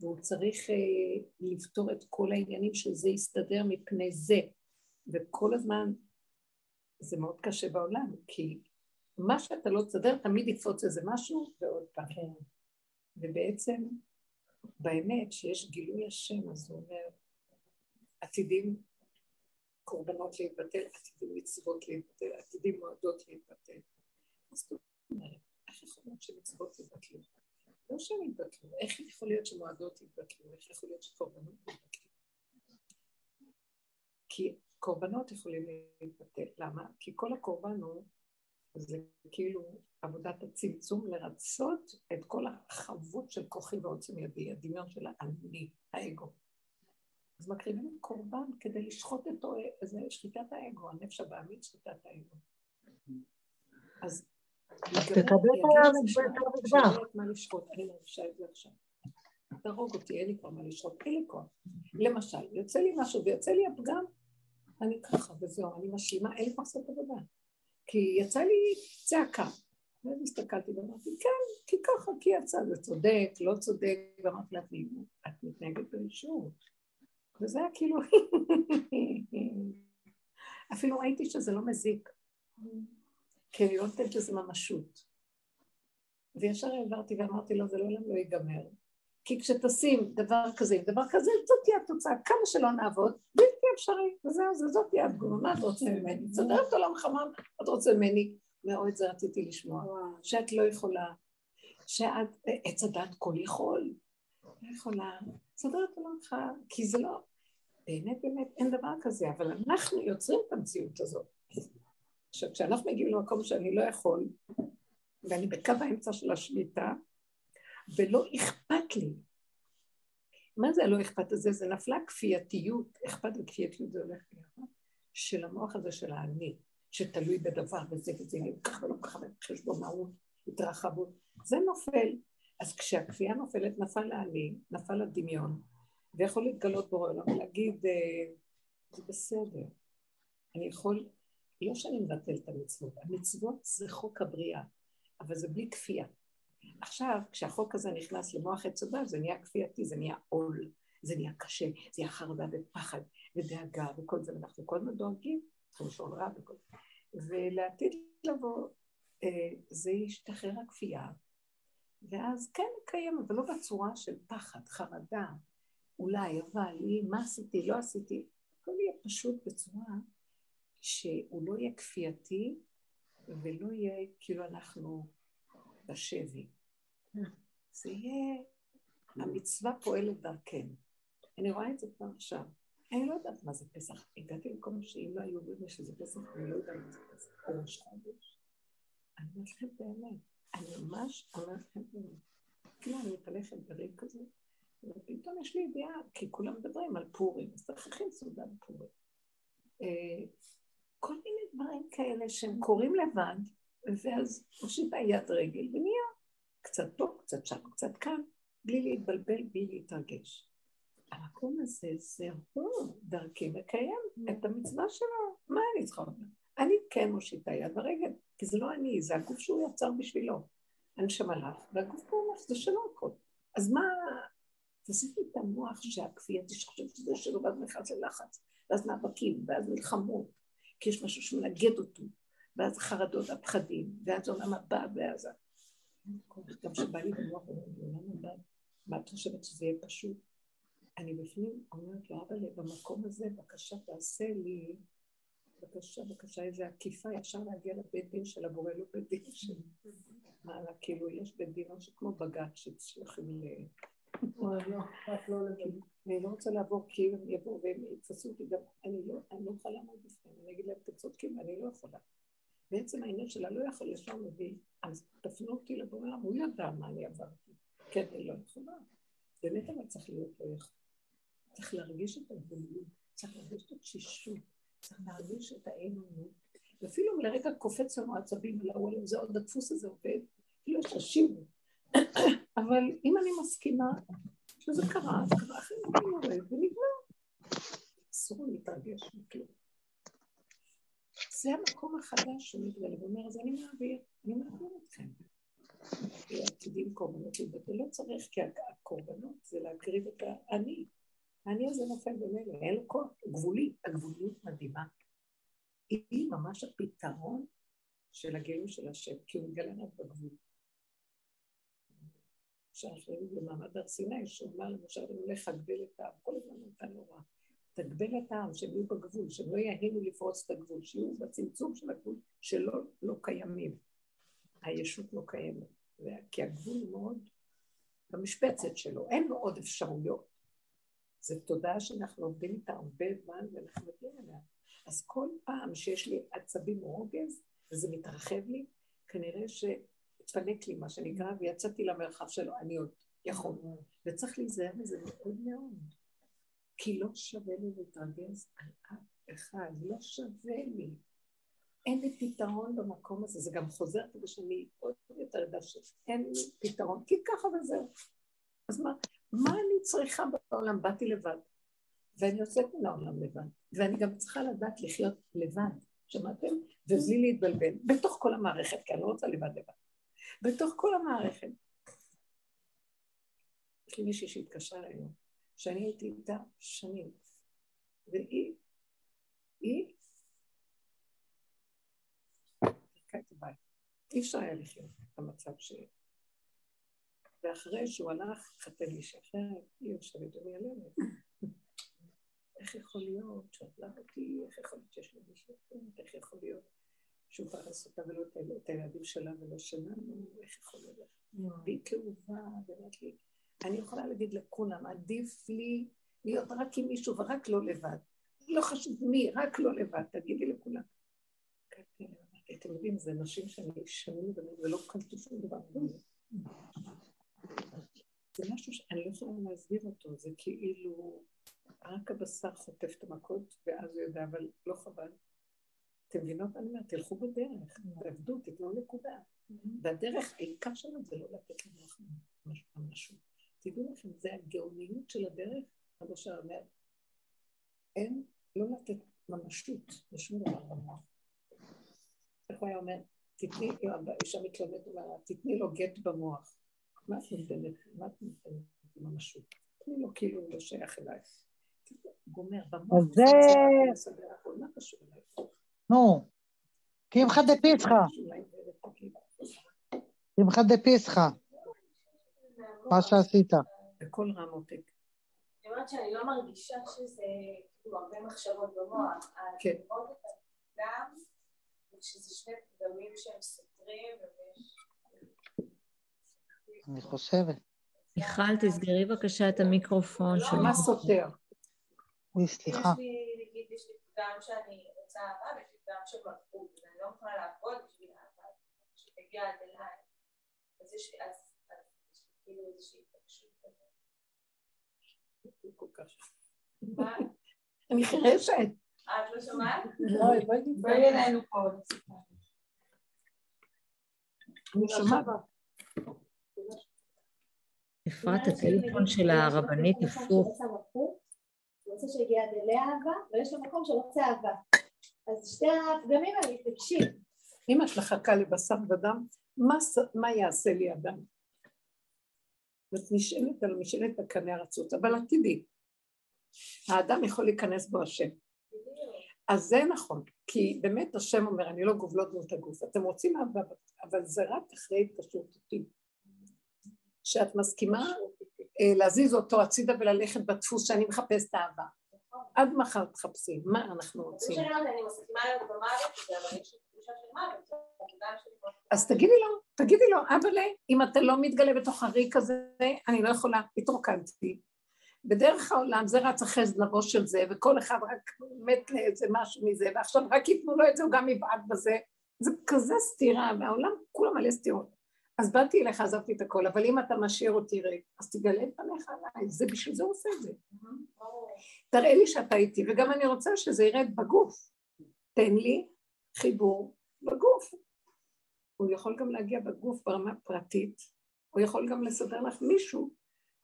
והוא צריך אה, לפתור את כל העניינים שזה יסתדר מפני זה, וכל הזמן זה מאוד קשה בעולם, כי מה שאתה לא תסדר תמיד יקפוץ איזה משהו ועוד פעם. כן. ובעצם, באמת, שיש גילוי השם, אז הוא אומר, עתידים קורבנות להתבטל, עתידים מצוות להתבטל, עתידים מועדות להתבטל. זאת אומרת, איך יכול להיות שמצוות יתבטלו? לא שהם יתבטלו, איך יכול להיות שמועדות יתבטלו? איך יכול להיות שקורבנות יתבטלו? כי קורבנות יכולים להתבטל. למה? כי כל הקורבן הוא, זה כאילו עבודת הצמצום לרצות את כל החבות של כוחי ועוצם ידי, הדמיון של האני, האגו. אז מקריבים קורבן כדי לשחוט אותו, זה שחיטת האגו, הנפש הבעמית שחיטת האגו. אז תקבל את. מה לשחוט, אני מרגישה את זה עכשיו. תהרוג אותי, אין לי כבר מה לשחוט, אין לי כוח. למשל, יוצא לי משהו ויוצא לי הפגם, אני ככה וזהו, אני משלימה, אין לי כבר לעשות עבודה. כי יצא לי צעקה. ואז הסתכלתי ואמרתי, כן, כי ככה, כי יצא, זה צודק, לא צודק, ואמרתי לה, את מתנהגת ברשות. וזה היה כאילו, (laughs) אפילו ראיתי שזה לא מזיק, כי אני לא נותנת לזה ממשות. וישר העברתי ואמרתי לו, זה לעולם לא ייגמר. כי כשתשים דבר כזה דבר כזה, זאת תהיה התוצאה, כמה שלא נעבוד, בלתי אפשרי, וזהו, זה זאת תהיה התגובה, מה את רוצה ממני? סדרת עולם חמם, את רוצה ממני? מאוד זה רציתי לשמוע, שאת לא יכולה, שאת, עץ הדת כל יכול, לא יכולה, סדרת עולם חמם, כי זה לא, באמת באמת אין דבר כזה, אבל אנחנו יוצרים את המציאות הזאת. עכשיו, כשאנחנו מגיעים למקום שאני לא יכול, ואני בקו האמצע של השליטה, ולא אכפת לי. מה זה הלא אכפת הזה? זה נפלה כפייתיות, אכפת וכפייתיות זה הולך ביחד, של המוח הזה של האני, שתלוי בדבר וזה וזה, ככה ולא ככה, חשבונאות, התרחבות, זה נופל. אז כשהכפייה נופלת, נפל האני, נפל הדמיון, ויכול להתגלות בורא עולם ולהגיד, אה, זה בסדר, אני יכול, לא שאני מבטל את המצוות, המצוות זה חוק הבריאה, אבל זה בלי כפייה. עכשיו, כשהחוק הזה נכנס למוח עץ הדת, זה נהיה כפייתי, זה נהיה עול, זה נהיה קשה, זה נהיה חרדה ופחד ודאגה וכל זה, ואנחנו כל הזמן דואגים, צריכים לשאול רע וכל זה. ולעתיד לבוא, אה, זה ישתחרר הכפייה, ואז כן נקיים, אבל לא בצורה של פחד, חרדה, אולי, אבל, מה עשיתי, לא עשיתי, הכל יהיה פשוט בצורה שהוא לא יהיה כפייתי ולא יהיה כאילו אנחנו בשבי. זה יהיה, המצווה פועלת דרכנו. אני רואה את זה כבר עכשיו. אני לא יודעת מה זה פסח. הגעתי למקום שאם לא היו אומרים לי שזה פסח, אני לא יודעת מה זה פסח. או ראש חודש. אני אומרת לכם באמת. אני ממש אומרת לכם באמת. כאילו אני מתהלכת בריב כזה, ופתאום יש לי ידיעה, כי כולם מדברים על פורים, אז צריך להכין סעודה בפורים. אה, כל מיני דברים כאלה שהם קורים לבד, ואז מושיטה יד רגל ונהיה קצת פה, קצת שם, קצת כאן, בלי להתבלבל, בלי להתרגש. המקום הזה זה הוא דרכי מקיים את המצווה שלו. מה אני צריכה לומר? אני כן מושיטה יד ורגל, כי זה לא אני, זה הגוף שהוא יצר בשבילו. הנשמה לך, והגוף פה אומר שזה שלו הכל. אז מה, תעשיתי את המוח שהכפייתי שחושב שזה שלו, ואז נכנס ללחץ, ואז מאבקים, ואז מלחמות, כי יש משהו שמנגד אותו, ואז חרדות, הפחדים, ואז עולם הבא, ואז... גם כשבא לי במוח, מה את חושבת שזה יהיה פשוט? אני בפנים אומרת לו, אבל במקום הזה, בבקשה תעשה לי, בבקשה, בבקשה, איזה עקיפה, ישר להגיע לבית דין של הבורא, לא בית דין של... מה, כאילו, יש בית דין, משהו כמו בג"ץ שצריכים ל... אני לא רוצה לעבור כי הם יבואו והם יתפסו אותי גם, אני לא יכולה לעמוד בפניהם, אני אגיד להם, אתם צודקים, אני לא יכולה. בעצם העניין שלה לא יכול לשם מביא, אז תפנו אותי לבורא, הוא ידע מה אני עברתי. כן, אני לא יכולה. באמת אבל צריך להיות לא יכול. צריך להרגיש את הגבוליות, צריך להרגיש את התשישות, צריך להרגיש את האמונות. ואפילו אם לרגע קופץ לנו עצבים ולאוהלים, זה עוד הדפוס הזה עובד, כאילו יש תשיבו. (coughs) אבל אם אני מסכימה שזה קרה, אז קרה אחרי אני יורד ונגמר. אסור להתרגש מכלום. זה המקום החדש שהוא מתגלה, ואומר, אז אני מעביר, אני מעביר אתכם. עתידים קורבנות להתבטא, לא צריך, כי הקורבנות זה להקריב את האני. האני הזה נופל במילא, אין לו כוח, גבולי, הגבוליות מדהימה. היא ממש הפתרון של הגילוי של השם, כי הוא מגלה רק בגבול. שאנחנו במעמד הר סיני, שהוא אמר למשה רבנו, לך תגבל את העם, כל הזמן נתן לו רע. תגבל את העם, שהם יהיו בגבול, שהם לא יהינו לפרוץ את הגבול, שיהיו בצמצום של הגבול שלא לא קיימים. הישות לא קיימת, כי הגבול מאוד במשבצת שלו, אין לו עוד אפשרויות. זו תודעה שאנחנו עובדים איתה הרבה זמן ואנחנו מגיעים אליה. אז כל פעם שיש לי עצבים או רוגז, וזה מתרחב לי, כנראה שהתפנק לי מה שנקרא, ויצאתי למרחב שלו, אני עוד יכול. וצריך להיזהר מזה מאוד מאוד. כי לא שווה לי להתרגז על אף אחד, לא שווה לי. אין לי פתרון במקום הזה, זה גם חוזר כדי שאני עוד יותר אדע שאין לי פתרון, כי ככה וזהו. אז מה, מה אני צריכה בעולם? באתי לבד, ואני יוצאת מן העולם לבד, ואני גם צריכה לדעת לחיות לבד, שמעתם? ובלי להתבלבל, בתוך כל המערכת, כי אני לא רוצה לבד לבד. בתוך כל המערכת. יש לי מישהי שהתקשרה היום, שאני הייתי איתה שנים, והיא, היא, אי אפשר היה לחיות במצב ש... ואחרי שהוא הלך, חתן לי שחרר, היא יושבת ומייממת. איך יכול להיות שאת לא אותי, איך יכול להיות שיש לו מישהו אחר, איך יכול להיות שהוא פרס אותה ולא את הילדים שלה ולא שלנו, איך יכול להיות? והיא כאובה, ואומרת לי, אני יכולה להגיד לכולם, עדיף לי להיות רק עם מישהו ורק לא לבד. לא חשוב מי, רק לא לבד, תגידי לכולם. אתם יודעים, זה נשים באמת ולא קלטו שום דבר. זה משהו שאני לא יכולה להסביר אותו, זה כאילו רק הבשר חוטף את המכות ואז הוא יודע, אבל לא חבל. אתם מבינות מה אני אומרת? תלכו בדרך, תעבדו, תתנו נקודה. והדרך, העיקר שלנו זה לא לתת לנו משהו. תדעו לכם, זה הגאוניות של הדרך, רבו שר אומר, אין, לא לתת ממשות לשום דבר במוח. איך הוא היה אומר? תתני, אישה מתלוננת, תתני לו גט במוח. מה את נותנת? מה את נותנת ממשות? תני לו כאילו הוא לא שייך אלייך. גומר, במוח. זה... קשור אלייך? נו, קמחא דפיסחא. קמחא דפיסחא. מה שעשית. בקול רם עותק. אני אומרת שאני לא מרגישה שזה כאילו הרבה מחשבות במוח. כן. לראות את הפגם, ושזה שני פגמים שהם סותרים, אני חושבת. מיכל, תסגרי בבקשה את המיקרופון שלך. מה סותר? אוי, סליחה. יש לי, נגיד, יש לי פגם שאני רוצה אהבה, ויש לי פגם של מלכות, ואני לא יכולה לעבוד בשביל אהבה, שתגיע עד אליי. אז יש לי, אז כאילו איזושהי התרגשות כזאת. אני חירשת. את לא שומעת? בואי אלינו פה. אני שומעת. אפרת, הטלפון של הרבנית הפוך. הוא רוצה שיגיע עד אליה אהבה, ויש לו מקום שרוצה אהבה. אז שתי הפגמים האלה מתנגשים. אם את מחכה לבשר ודם, מה יעשה לי אדם? ואת נשאלת על משאלת בקנה הרצות, אבל עתידי. האדם יכול להיכנס בו השם. אז זה נכון, כי באמת השם אומר, אני לא גובלות דמות הגוף. אתם רוצים אהבה, אבל זה רק אחרי התקשרות אותי. שאת מסכימה אה, להזיז אותו הצידה וללכת בדפוס שאני מחפשת אהבה. עד מחר תחפשי, מה אנחנו רוצים? אני מסכימה להיות במוות, אבל יש תחושה של מוות. אז תגידי לו, תגידי לו, אבל אם אתה לא מתגלה בתוך הריק הזה, אני לא יכולה, התרוקנתי. בדרך העולם זה רץ אחרי זנבו של זה, וכל אחד רק מת לאיזה משהו מזה, ועכשיו רק ייתנו לו את זה, הוא גם יבעט בזה. זה כזה סתירה, והעולם כולו מלא סתירות. אז באתי אליך, עזבתי את הכל, אבל אם אתה משאיר אותי ריק, אז תגלה את פניך עליי, זה בשביל זה הוא עושה את זה. תראה לי שאתה איתי, וגם אני רוצה שזה ירד בגוף. תן לי חיבור. הוא יכול גם להגיע בגוף ברמה פרטית, הוא יכול גם לסדר לך מישהו,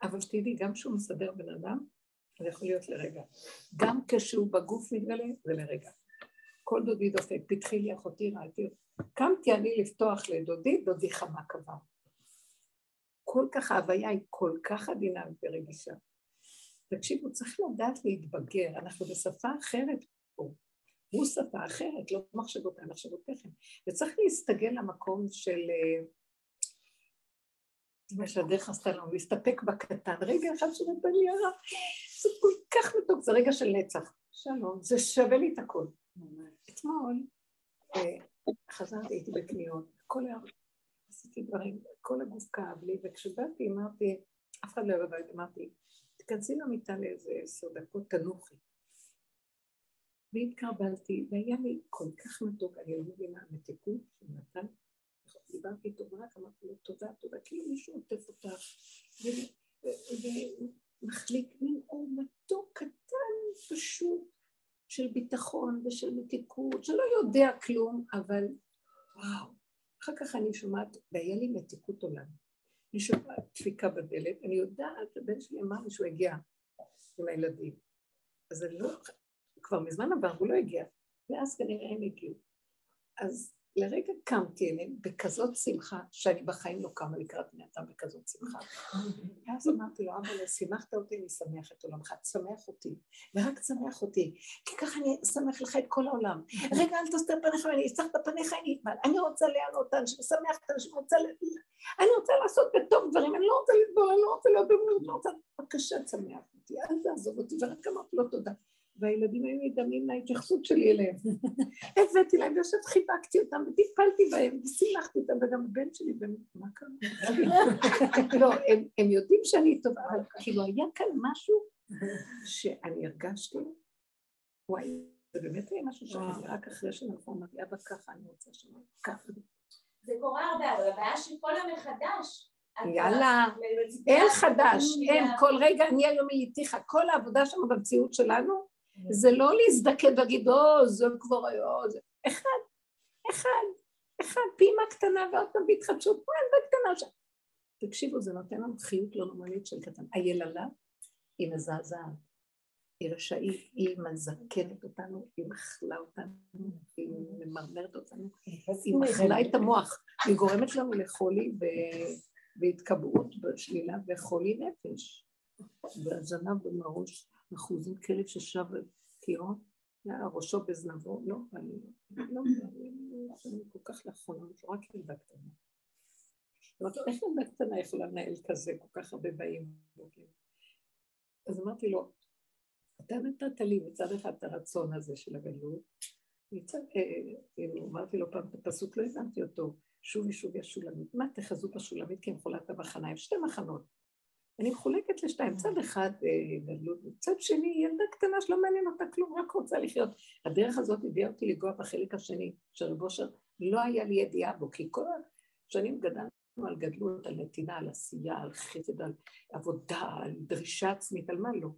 אבל תדעי, גם כשהוא מסדר בן אדם, זה יכול להיות לרגע. גם כשהוא בגוף מתגלה, זה לרגע. כל דודי דופק, פתחי לי אחותי, ראיתי. קמתי אני לפתוח לדודי, דודי חמה קבע. כל כך ההוויה היא כל כך עדינה ורגישה. תקשיבו, צריך לדעת להתבגר, אנחנו בשפה אחרת פה. הוא שפה אחרת, לא מחשבותיי, מחשבותיכם. וצריך להסתגל למקום של... מה שהדרך עשתה לנו, להסתפק בקטן. רגע אחד של הבנייה, זה כל כך מתוק, זה רגע של נצח. שלום, זה שווה לי את הכל. אתמול חזרתי, הייתי בקניות, כל היום, עשיתי דברים, כל הגוף כאב לי, וכשבאתי אמרתי, אף אחד לא היה בבית, אמרתי, תכנסי למיטה לאיזה עשר דקות, תנוחי. והתקרבלתי, והיה לי כל כך מתוק, אני לא מבינה, המתיקות שהוא נתן, דיברתי איתו ורק אמרתי לו תודה, תודה, כאילו מישהו עוטף אותך, ומחליק מין אור מתוק קטן פשוט של ביטחון ושל מתיקות, שלא יודע כלום, אבל וואו. אחר כך אני שומעת, והיה לי מתיקות עולם. אני שומעת דפיקה בדלת, אני יודעת, הבן שלי אמר לי שהוא הגיע עם הילדים. אז זה לא, כבר מזמן עבר, הוא לא הגיע, ואז כנראה הם הגיעו. אז לרגע קמתי אליהם בכזאת שמחה, שאני בחיים לא קמה לקראת בני אדם בכזאת שמחה. ואז אמרתי לו, אבא, שימחת אותי, אני שמח את עולמך, תשמח אותי, ורק תשמח אותי, כי ככה אני אשמח לך את כל העולם. רגע, אל תסתר פניך, ואני אצטרך את פניך, אני אתמל. אני רוצה לענות אנשים, לשמח את אנשים, אני רוצה לעשות בטוב דברים, אני לא רוצה לדבור, אני לא רוצה להיות במות, לא רוצה... בבקשה, תשמח אותי, אל תעזוב אותי, ורק אמרתי לו תודה. והילדים היו נדהמים מההתייחסות שלי אליהם. הבאתי להם, ויושבת חיבקתי אותם, וטיפלתי בהם, ושימחתי אותם, וגם הבן שלי, מה קרה? לא, הם, יודעים שאני טובה, אבל כאילו היה כאן משהו שאני הרגשתי, וואי, זה באמת היה משהו שאני רק אחרי שנכון, אמרתי, אבא ככה, אני רוצה שם, ככה. זה קורה הרבה, אבל הבעיה שכל המחדש, יאללה, אין חדש, אין, כל רגע אני היום איתיך, כל העבודה שלנו במציאות שלנו זה לא להזדקן ולהגיד, או, זה כבר היה, זה... אחד, אחד, אחד, פעימה קטנה ועוד פעם בהתחדשות, פעם קטנה שם. תקשיבו, זה נותן לנו חיות לא נורמלית של קטן. היללה היא מזעזעת, היא רשאית, היא מזקנת אותנו, היא מחלה אותנו, היא ממרמרת אותנו, היא מחלה את המוח, היא גורמת לנו לחולי והתקבעות בשלילה וחולי נפש, והזנב במראש. אחוזים כלב ששב על קירו, ראשו בזנבו, לא, אני לא, אני כל כך לאחרונה, רק ילדה קטנה. אמרתי לו, איך ילדה קטנה יכולה לנהל כזה, כל כך הרבה באים? אז אמרתי לו, אתה נתת לי מצד אחד את הרצון הזה של הגלות, מצד, כאילו, אמרתי לו פעם את הפסוק, לא הבנתי אותו, שוב ושוב השולמית, מה תחזו בשולמית כי הם חולת המחנה, הם שתי מחנות. אני מחולקת לשתיים, צד אחד אה, גדלות, צד שני ילדה קטנה שלא מעניין אותה כלום, רק רוצה לחיות. הדרך הזאת הביאה אותי לגוע בחלק השני של רב אושר, לא היה לי ידיעה בו, כי כל השנים גדלנו על גדלות, על נתינה, על עשייה, על חסד, על עבודה, על דרישה עצמית, על מה לא.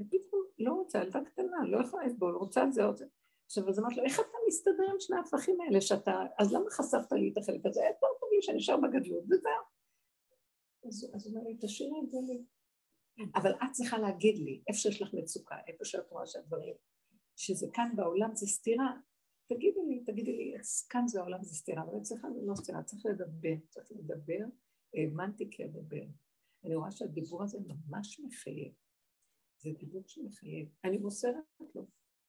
ופתאום לא רוצה, ילדה קטנה, לא יכולה לסבול, רוצה את זה או זה. עכשיו, אז אמרתי לו, איך אתה מסתדר עם שני ההפכים האלה שאתה, אז למה חשפת לי את החלק הזה? טוב לי שאני אשאר בגדלות, וזהו. אז הוא אומר לי, תשאירי את זה לי. אבל את צריכה להגיד לי, איפה שיש לך מצוקה, איפה שאת רואה שהדברים, שזה כאן בעולם זה סתירה, תגידי לי, תגידי לי, כאן זה העולם זה סתירה, אבל אצלך זה לא סתירה, צריך לדבר, צריך לדבר, האמנתי כי אדבר. אני רואה שהדיבור הזה ממש מחייב, זה דיבור שמחייב, אני מוסרת לו.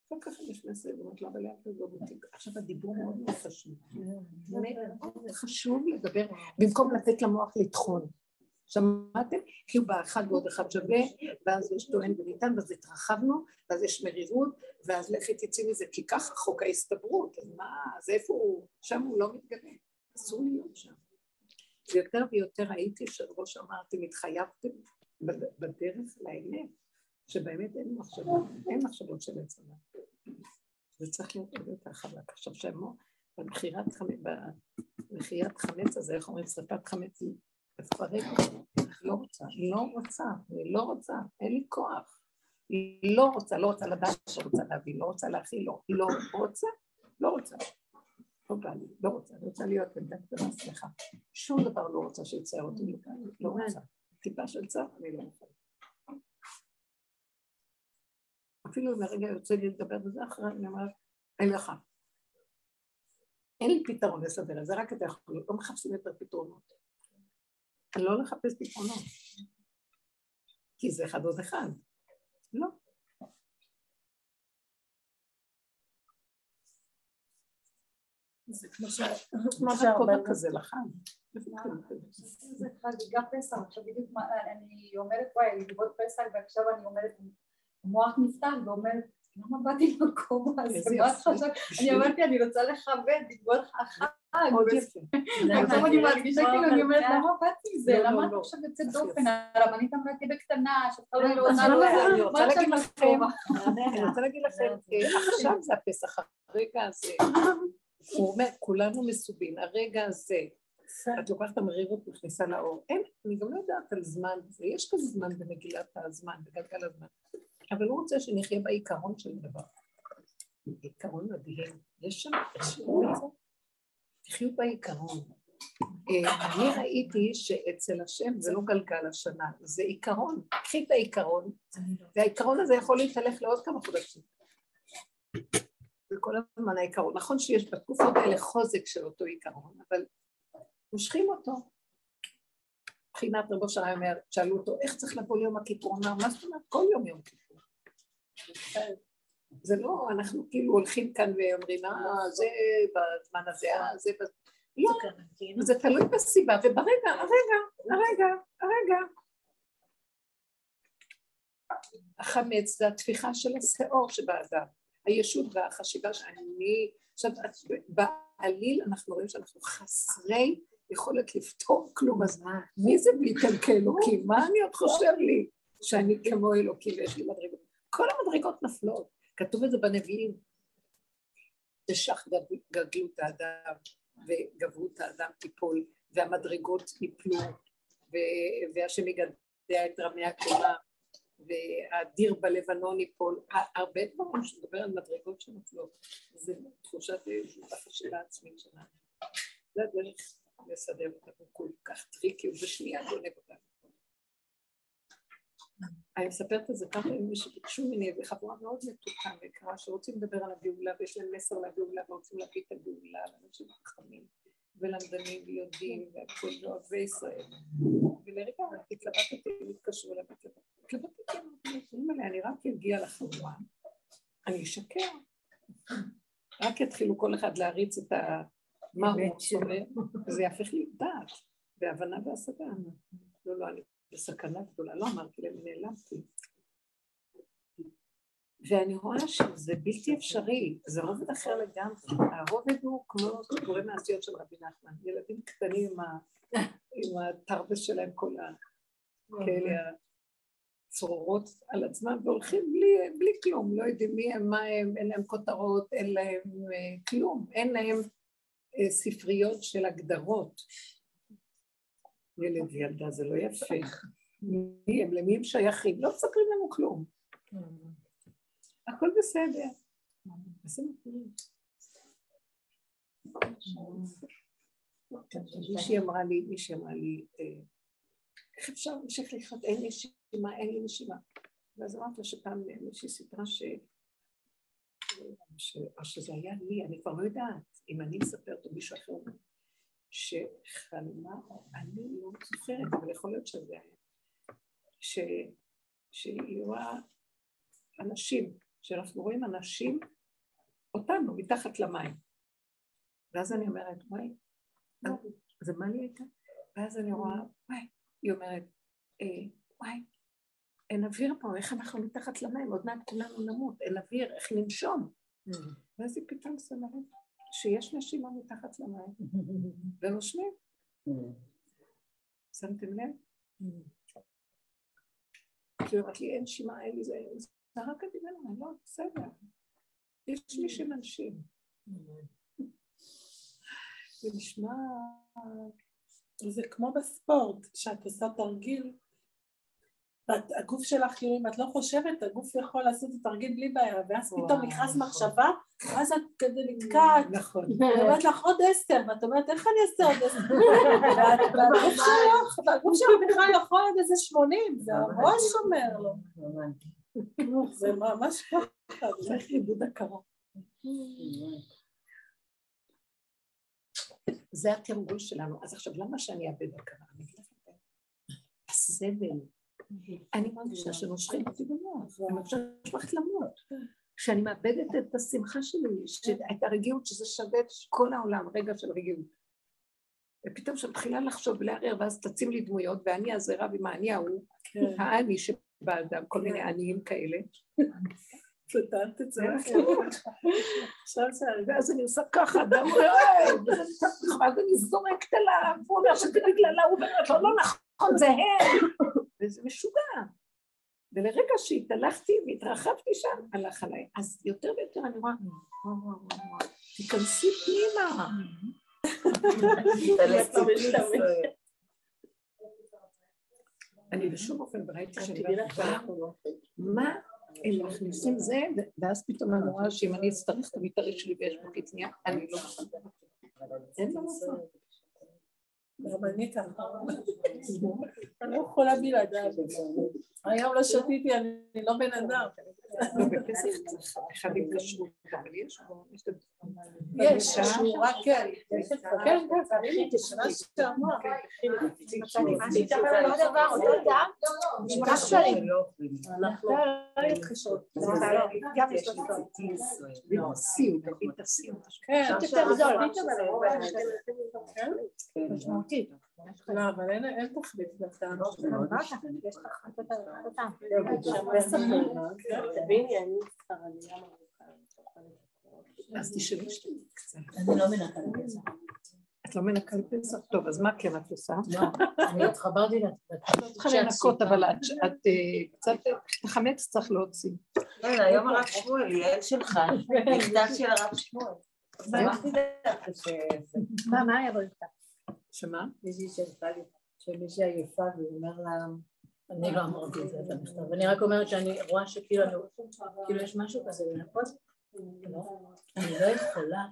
כל כך אני נכנסת ואומרת לו, אבל לאט לא אותי. עכשיו הדיבור מאוד מאוד חשוב. מאוד חשוב לדבר, במקום לתת למוח לטחון. שמעתם? כי הוא בא אחד ועוד אחד שווה, ואז יש טוען וניתן, ואז התרחבנו, ואז יש מרירות, ואז לכי תצאי מזה, כי ככה חוק ההסתברות, אז מה, אז איפה הוא? שם הוא לא מתגלה, אסור להיות שם. ויותר ויותר ראיתי שראש אמרתי, מתחייבתם בדרך לאמת, שבאמת אין מחשבות, אין מחשבות של עץ הדת. זה צריך להיות עוד יותר חלק. עכשיו שמו, במכירת חמץ הזה, איך אומרים, שרפת חמץ לפרק. לא רוצה, לא רוצה, אני לא רוצה, אין לי כוח. לא רוצה, לא רוצה לדעת שרוצה להביא, לא רוצה להכיל, לא, לא רוצה, לא רוצה. לא בא לי, לא רוצה, אני רוצה להיות עמדה קטנה, סליחה. שום דבר לא רוצה שיצייר אותי, לא רוצה. טיפה של צער, אני לא רוצה. אפילו אם הרגע יוצא לי לדבר בזה אחרי, אני אומרת, אין לך. אין לי פתרון לסדר את זה, רק אתה יכול, לא מחפשים יותר פתרונות. לא לחפש פתרונות. כי זה אחד עוד אחד. לא. זה כמו שהרבה כזה לחג. זה חגיגה פסח, עכשיו בדיוק אני אומרת וואי, לכבוד פסח ועכשיו אני אומרת המוח נפתח ואומרת למה באתי למקום הזה? את? אני אמרתי, אני רוצה לכבד, לכבוד החג. עכשיו אני מרגישה כאילו, אני אומרת, למה באתי עם זה? לא, לא, למה את לא. עכשיו יוצאת דופן? הרבנית אמרה תהיה בקטנה, לא אז עונה. זה? אני רוצה להגיד לכם? אני רוצה להגיד לכם, (laughs) עכשיו זה הפסח, הרגע הזה, הוא אומר, כולנו מסובין, הרגע הזה, את לוקחת את המרירות, מכניסה לאור. אין, אני גם לא יודעת על זמן, זה, יש כזה זמן במגילת הזמן, בגלגל הזמן, אבל הוא רוצה שנחיה בעיקרון של דבר. עיקרון מדהים. יש שם איזשהו מצב. תחיו בעיקרון. אה, אני ראיתי שאצל השם זה לא גלגל השנה, זה עיקרון. קחי את העיקרון, והעיקרון הזה יכול להתהלך לעוד כמה חודשים. זה כל הזמן העיקרון. נכון שיש בתקופות האלה חוזק של אותו עיקרון, אבל מושכים אותו. מבחינת רבו שרה אומר, שאלו אותו, איך צריך לבוא ליום הכיפור? הוא אמר, מה זאת אומרת? כל יום יום כיפור. זה לא, אנחנו כאילו הולכים כאן ואומרים, אה, זה בזמן הזה, אה, זה בזמן... לא, זה תלוי בסיבה, וברגע, הרגע, הרגע, הרגע. החמץ זה התפיחה של השאור שבאדם, הישות והחשיבה שאני... עכשיו, בעליל אנחנו רואים שאנחנו חסרי יכולת לפתור כלום, אז מי זה בלי כאלוקים? מה אני עוד חושב לי? שאני כמו אלוקים ויש לי מדרגות. כל המדרגות נפלות, כתוב את זה בנביאים. תשך גדלות האדם וגברות האדם תיפול, והמדרגות ייפלו, והשם יגדע את רמי הקומה, והדיר בלבנון ייפול, הרבה דברים שמדבר על מדרגות שנופלות, זה תחושת החשיבות העצמית שלנו. זה הדרך לסדר אותנו כל כך טריקי, ובשנייה גונב אותנו. אני מספרת את זה כמה ימים שביקשו ממני, וחבורה מאוד מתוקה ויקרה, שרוצים לדבר על הגאולה, ויש להם מסר לגאולה, ורוצים להביא את הגאולה לאנשים חכמים, ולמדנים, ויודעים, והכל ואוהבי ישראל. ולרגע התלבטתי, הם התקשרו אליי, התלבטתי, אמרתי אני רק אגיע לחבורה, אני אשקר. רק יתחילו כל אחד להריץ את ה... מה הוא אומר, וזה יהפך לי דעת, והבנה והשגה. לא, לא, אני בסכנה גדולה, לא אמרתי להם, נעלמתי. ואני רואה שזה בלתי אפשרי, זה רובד אחר לגמרי. הרובד הוא כמו סיפורי מעשיות של רבי נחמן, ילדים קטנים עם, התרבס שלהם, כל ה... כאלה הצרורות על עצמם, והולכים בלי, בלי כלום, לא יודעים מי הם, מה הם, אין להם כותרות, אין להם uh, כלום, אין להם uh, ספריות של הגדרות. ילד וילדה זה לא יפה. מי הם, למי הם שייכים? לא מספרים לנו כלום. הכל בסדר. מישהי אמרה לי, מישהי אמרה לי, איך אפשר להמשיך לחיות? אין נשימה, אין לי נשימה. ואז אמרת לה שפעם מישהי סיפרה ש... או שזה היה לי, אני כבר לא יודעת, אם אני מספרת או מישהו אחר שחלמה, אני לא זוכרת, אבל יכול להיות שזה היה, ש... שהיא רואה אנשים, שאנחנו רואים אנשים, אותנו, מתחת למים. ואז אני אומרת, וואי, זה מה לי הייתה? ואז אני רואה, וואי, היא אומרת, אה, וואי, אין אוויר פה, איך אנחנו מתחת למים? עוד מעט כולנו נמות, אין אוויר, איך ננשום? ואז היא פתאום שמה לב שיש נשימה מתחת למים, (laughs) ונושמים. שמתם לב? כי היא אומרת לי, אין נשימה, אין לי זה, זה רק הדיבר, אני לא, בסדר. יש מי שמנשים. זה נשמע... זה כמו בספורט, שאת עושה תרגיל, והגוף שלך, כאילו, אם את לא חושבת, הגוף יכול לעשות את התרגיל בלי בעיה, ואז פתאום נכנס מחשבה, ואז את כזה נתקעת. נכון. ואני אומרת לך עוד עשר, ואת אומרת, איך אני אעשה עוד עשר? (laughs) והגוף שלך, והגוף שלך בכלל יכול עוד איזה שמונים, זה הראש אומר לו. זה ממש ככה, צריך עיבוד הכרה. זה התרגול שלנו. אז עכשיו, למה שאני אאבד הכרה? אני אגיד לכם. הסבל. אני מרגישה שנושכים אותי במוח, אני מרגישה הולכת למות. שאני מאבדת את השמחה שלי, את הרגיעות, שזה שווה את כל העולם, רגע של רגיעות. ופתאום כשאני מתחילה לחשוב ולערער, ואז תצים לי דמויות, ואני הזרה ועם האני ההוא, האני שבאדם, כל מיני עניים כאלה, סתרת את זה. עכשיו זה... ואז אני עושה ככה, ואני אומרת, ואז אני זורקת עליו, הוא אומר שזה בגללה, הוא אומר לו, לא נכון, זה הם. וזה משוגע. ולרגע שהתהלכתי והתרחבתי שם, הלך עליי. אז יותר ויותר אני רואה, תיכנסי פנימה. אני בשום אופן ראיתי שאני לא מה הם מכניסים זה, ואז פתאום אני רואה שאם אני אצטרך את המתארי שלי ויש בו קטניה, אני לא... אין מה לעשות. גם אני ככה. אני לא יכולה בלעדיו. היום לא שתיתי, אני לא בן אדם. אחד עם כשרות, אבל יש בו, יש את יש, כשורה כן. כן, כן, שנה שעברה. כן, משמעותית. לא, אבל אין תחליף לטעם תביני, אני ספרדיה אז תשאלי שלי קצת. אני לא מנקה פסח. את לא מנקה פסח? טוב, אז מה כן את עושה? לא, אני התחברתי לא צריכה לנקות, אבל את אה, קצת, את החמץ צריך להוציא. כן, היום הרב שמואל, יעל שלך, (laughs) מכתב של הרב שמואל. מה, מה היה במכתב? שמה? מישהי שלחה לי, שמישהי עייפה והוא אומר לה, אני לא אמרתי את זה במכתב, אני רק אומרת שאני רואה שכאילו אני, כאילו יש משהו כזה לנקות, לא, אני לא יכולה,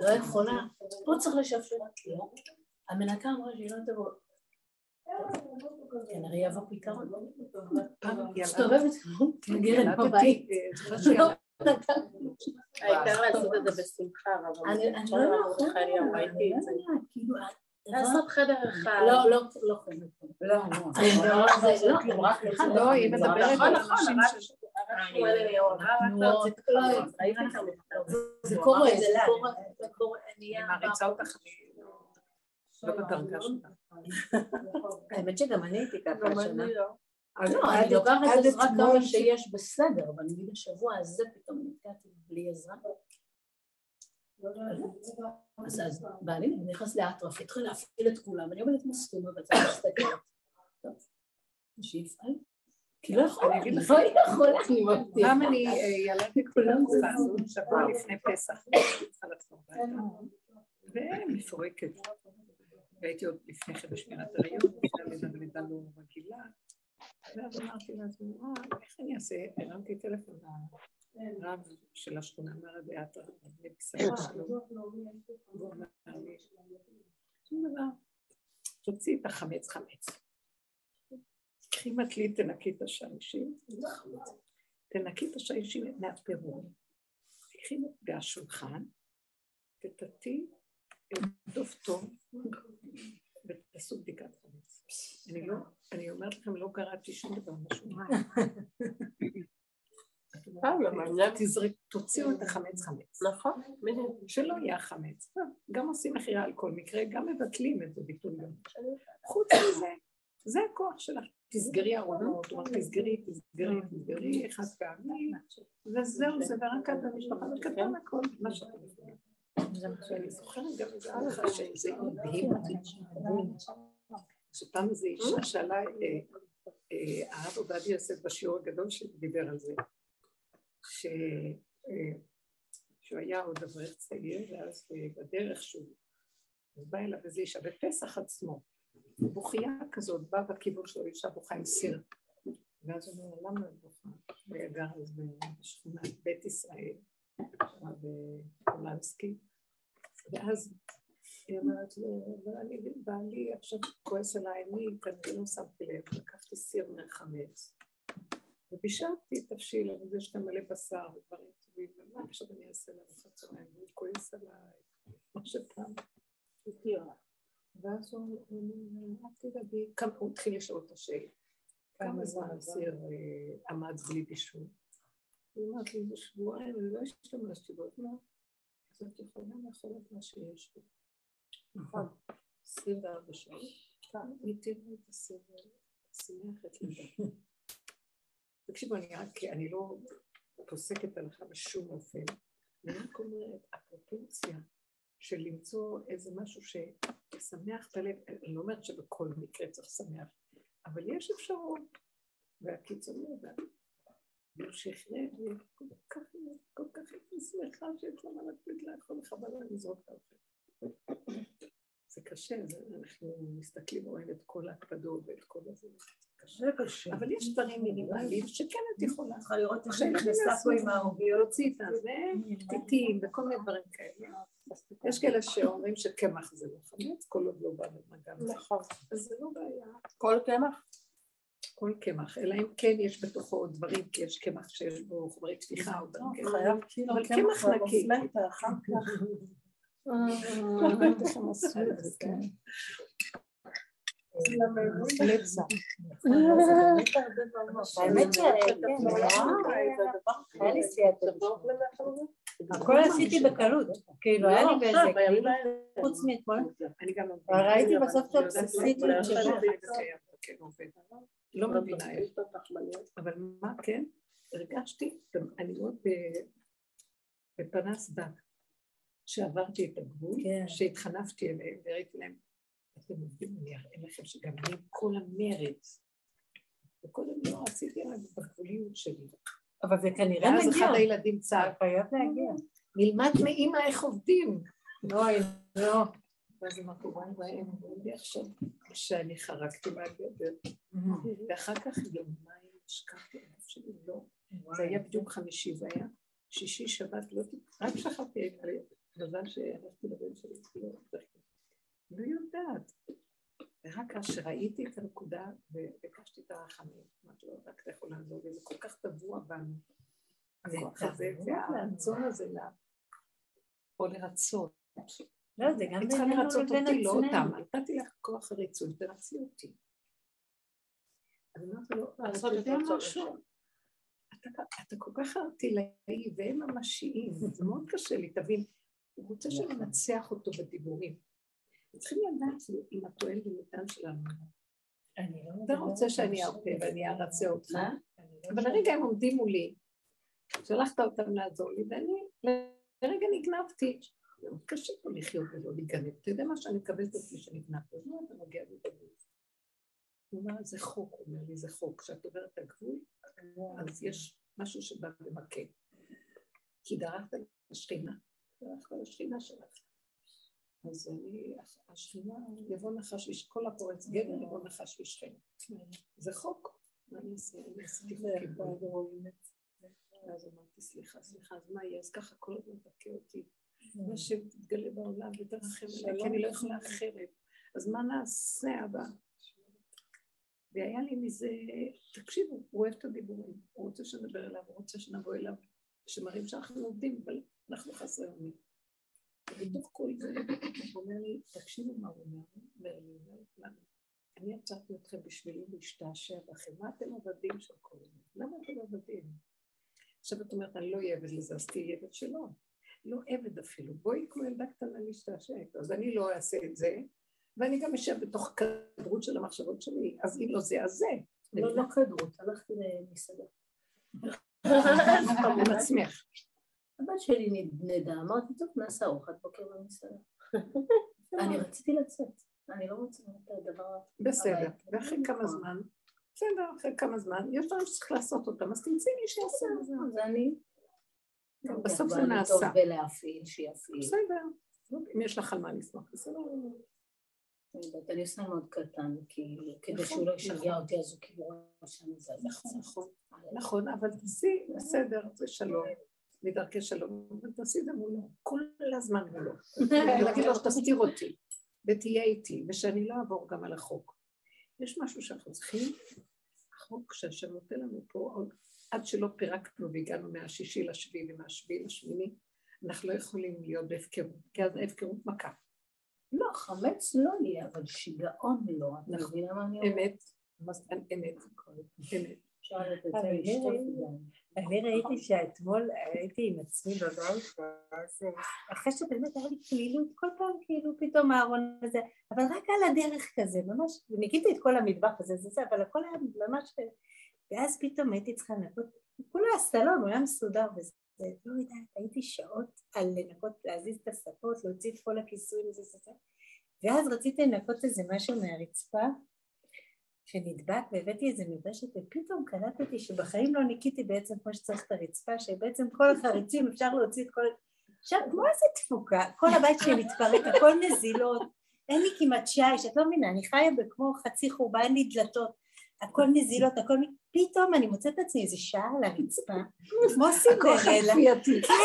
לא יכולה, פה צריך לשפשף, לא, המנקה אמרה שהיא לא תבוא, כנראה יבוא פתרון, מסתובבת, מגיעה לפה בבית, העיקר לעשות את זה בשמחה, אבל אני לא יכולה, ראיתי את זה. כאילו, לעשות חדר אחד. לא, לא, לא חדר. לא, לא, (laughs) לא, היא מדברת נכון, על נכון, אנשים ש... זה קורה, זה קורה, אני מעריצה אותך, לא בדרגה שלך. (laughs) האמת שגם אני הייתי ככה השנה. אני לא. לא, אני לוקחת עזרה כמה שיש בסדר, אבל נגיד השבוע הזה פתאום נתקעתי בלי עזרה. אז אז בעלי נכנס לאטרף, התחיל להפעיל את כולם, אני עומדת סתומה בצד מסתכלת. טוב, שיפעל. כי לא יכולה, אני אגיד לך, לא יכולה, אני מבטיחה. פעם אני אה, ילדתי כולם שבוע לפני פסח, הביתה, ומפורקת. והייתי עוד לפני כן בשמירת הריון, ולידה לא רגילה. ואז אמרתי לעצמי, אה, איך אני אעשה? הרמתי טלפון לרב של השכונה, אמר באתר, בבשרה שלו. והוא אמר לי, שום דבר, תוציאי את החמץ חמץ. קחי מטלית, תנקי את השישים, תנקי את השישים מהפירון. תקחי מהשולחן, תטאטי, דוף טוב, ותעשו בדיקת חמץ. אני לא, אני אומרת לכם, לא קראתי שום דבר משהו. תזרק, תוציאו את החמץ חמץ. נכון, שלא יהיה חמץ. גם עושים מכירה על כל מקרה, גם מבטלים את זה ביטול יום. חוץ מזה, זה הכוח שלך. תסגרי ארונות, תסגרי, תסגרי, תסגרי, אחד פעמי, וזהו, זה ורק את במשפחה, וקטן הכל, מה שאתם יכולים. אני זוכרת גם איזה הלכה שזה הדהים אותי. שפעם איזו אישה שאלה, אה, אה, הרב עובדיה יוסף בשיעור הגדול שדיבר על זה. אה, שהוא היה עוד אברך צעיר, ואז בדרך שהוא בא אליו איזו אישה, בפסח עצמו, בוכייה כזאת, באה בכיוון שלו אישה בוכה עם סיר. ואז הוא אומר, למה את בוכה? הוא היה גר אז בשכונת בית ישראל, בפולנסקי, ואז היא אומרת לו, אבל אני, בעלי עכשיו כועס עליי, אני כנראה לא שמתי לב, לקחתי סיר מהחמץ, ובישלתי תבשיל, אבל יש גם מלא בשר ודברים טובים, ומה עכשיו אני אעשה לארוחת צהריים, והוא כועס עליי, מה שפעם. ואז הוא אומר, אל תדאגי, הוא התחיל לשאול את השאלה, כמה זמן הסיר עמד בלי בישול? היא אמרת לי, בשבועיים, אני לא השתמשתי בו, מה? את יכולה לאכול את מה שיש לי. נכון, 24 שעות, תראו את הסיר, שמחת לדעת. תקשיבו, אני רק, אני לא פוסקת הלכה בשום אופן. אני רק אומרת, הפרופורציה של למצוא איזה משהו שישמח את הלב, אני לא אומרת שבכל מקרה צריך לשמח, אבל יש אפשרות, והקיצוני, והשכנע, כל כך, כל כך הייתי שמחה שיש לה מה לתת לאכול לך בלילה לזרוק את האוכל. זה קשה, זה- אנחנו מסתכלים, רואים את כל ההקפדות ואת כל הזה. זה קשה. אבל יש דברים מינימליים שכן את יכולה. צריכה לראות איך היא נכנסה פה עם הערביות. להוציא את הזה, פתיתים וכל מיני דברים כאלה. יש כאלה שאומרים שקמח זה לא חמץ, כל עוד לא בא במגע. נכון. אז זה לא בעיה. כל קמח? כל קמח, אלא אם כן יש בתוכו דברים, כי יש קמח שיש בו חומרי פתיחה או דברים כאלה. חייב כאילו אבל קמח נקי. זה, הכל עשיתי בקלות, כאילו היה לי באיזה, כאילו, חוץ מאתמול, לא. ראיתי בסוף את האובססיביות שזה לא מבינה איך. אבל מה כן? הרגשתי, אני מאוד ב- בפנס דק, שעברתי את הגבול, כן. שהתחנפתי אליהם וראיתי להם, אתם עובדים, אני אראה לכם שגם אני כל המרץ, וקודם לא עשיתי רק בגבוליות שלי. אבל זה כנראה ואז מגיע, אחד הילדים צעק, חייב להגיע. נלמד מאימא איך עובדים. לא, לא. ואז אמרתי, וואי וואי, הם אומרים לי עכשיו שאני חרקתי מהגדר. ואחר כך יומיים השקעתי על הגוף שלי, לא. זה היה בדיוק חמישי, זה היה שישי, שבת, לא, רק שכבתי, מזל שהלכתי לבן שלי, לא, לא יודעת. ורק אז שראיתי את הנקודה וביקשתי את הרחמים, אמרתי לו, רק אתה יכול לעזור לי, זה כל כך טבוע בנו. הכוח הזה והרצון הזה, או לרצות. לא, זה גם היא צריכה בינינו לרצות לבין אותי, לא עצמנו. אותם. נתתי לך כוח הריצוי, תרצי אותי. אז אמרתי לו, אתה יודע משהו? אתה, כל כך ארטילאי והם ממשיים, (laughs) זה מאוד קשה לי, תבין. הוא רוצה שננצח אותו בדיבורים. צריכים לדעת אם התועל ומטען שלנו. אתה רוצה שאני ארפה ואני ארצה אותך, אבל לרגע הם עומדים מולי, שלחת אותם לעזור לי, ואני לרגע נגנבתי. מאוד קשה פה לחיות ולא להיגנב. אתה יודע מה שאני מקבלת את עצמי שנגנבת, אז מה אתה מגיע בגבול? הוא אומר, זה חוק, הוא אומר לי, זה חוק. כשאת עוברת את הגבול, אז יש משהו שבא ומכה. כי דרכת לשכינה, דרכת לשכינה שלך. אז אני, השכינה, יבוא נחש, כל הפורץ גבר, יבוא נחש ושכינה. זה חוק. מה אני אעשה? אני עשיתי חוקים. ואז אמרתי, סליחה, סליחה, אז מה יהיה? אז ככה כל הזמן תכה אותי. והשם תתגלה בעולם ותרחם עליי, כי אני לא יכולה אחרת. אז מה נעשה הבא? והיה לי מזה, תקשיבו, הוא אוהב את הדיבורים, הוא רוצה שנדבר אליו, הוא רוצה שנבוא אליו, שמראים שאנחנו עובדים, אבל אנחנו חסרי אונים. ובתוך כל זה, הוא אומר לי, תקשיבו מה הוא אומר, אומר לי, אני יצרתי אתכם בשבילי להשתעשע בכם, מה אתם עבדים של כל זה? למה אתם עבדים? עכשיו את אומרת, אני לא אהיה עבד לזה, אז תהיי עבד שלו. לא עבד אפילו, בואי כמו ילדה קטנה להשתעשע איתו, אז אני לא אעשה את זה, ואני גם אשב בתוך כדרות של המחשבות שלי, אז אם לא זה, אז זה. לא, לא כדרות, הלכתי למסעדה. עם עצמך. הבת שלי נדנדה, אמרתי, טוב, נעשה ארוחת בוקר במסעדה. אני רציתי לצאת, אני לא רוצה את הדבר... בסדר, הביתה. ואחרי כמה זמן, בסדר, אחרי כמה זמן, יש דברים שצריך לעשות אותם, אז תמצאי מי שיעשה את זה. אז אני... בסוף זה נעשה. שיפעיל. בסדר, אם יש לך על מה לשמוח, בסדר. אני יודעת, אני עושה מאוד קטן, כאילו, כדי נכון, שהוא לא ישגע נכון. אותי, אז הוא כאילו רואה שאני זזה. נכון, נכון, נכון, אבל תעשי, בסדר, זה שלום, מדרכי שלום, אבל תעשי את זה מולו, כל הזמן מולו. ולהגיד לו שתסתיר אותי, ותהיה איתי, ושאני לא אעבור גם על החוק. יש משהו שאנחנו צריכים, החוק שהשם נותן לנו פה, עד שלא פירקנו והגענו מהשישי לשביעי ומהשביעי לשמיני, אנחנו לא יכולים להיות בהפקרות, כי אז ההפקרות מכה. לא, חמץ לא יהיה, אבל שיגעון לא. את נכון. מבינה מה אני אומרת? אמת, אמת, אמת. לשטוף אני- ראיתי שאתמול הייתי עם עצמי בבית, ואז אה, אחרי שבאמת היה לי כלילות, כל פעם כאילו פתאום הארון הזה, אבל רק על הדרך כזה, ממש, וניקיתי את כל המטבח הזה, זה זה, אבל הכל היה ממש... ואז פתאום הייתי צריכה לנקות כולה הסלון, הוא היה מסודר וזה, לא יודעת, הייתי שעות על לנקות, להזיז את הספות, להוציא את כל הכיסויים וזה וזה, ואז רציתי לנקות איזה משהו מהרצפה שנדבק והבאתי איזה מברשת ופתאום קלטתי שבחיים לא ניקיתי בעצם כמו שצריך את הרצפה, שבעצם כל החריצים אפשר להוציא את כל... עכשיו, כמו איזה תפוקה, כל הבית שלי מתפרק, הכל נזילות, אין לי כמעט שיש, את לא מבינה, אני חיה בכמו חצי חורבה, אין לי דלתות, הכל נזילות, הכל... פתאום אני מוצאת את עצמי איזה שעה על הרצפה, כמו סינדרלה. כן.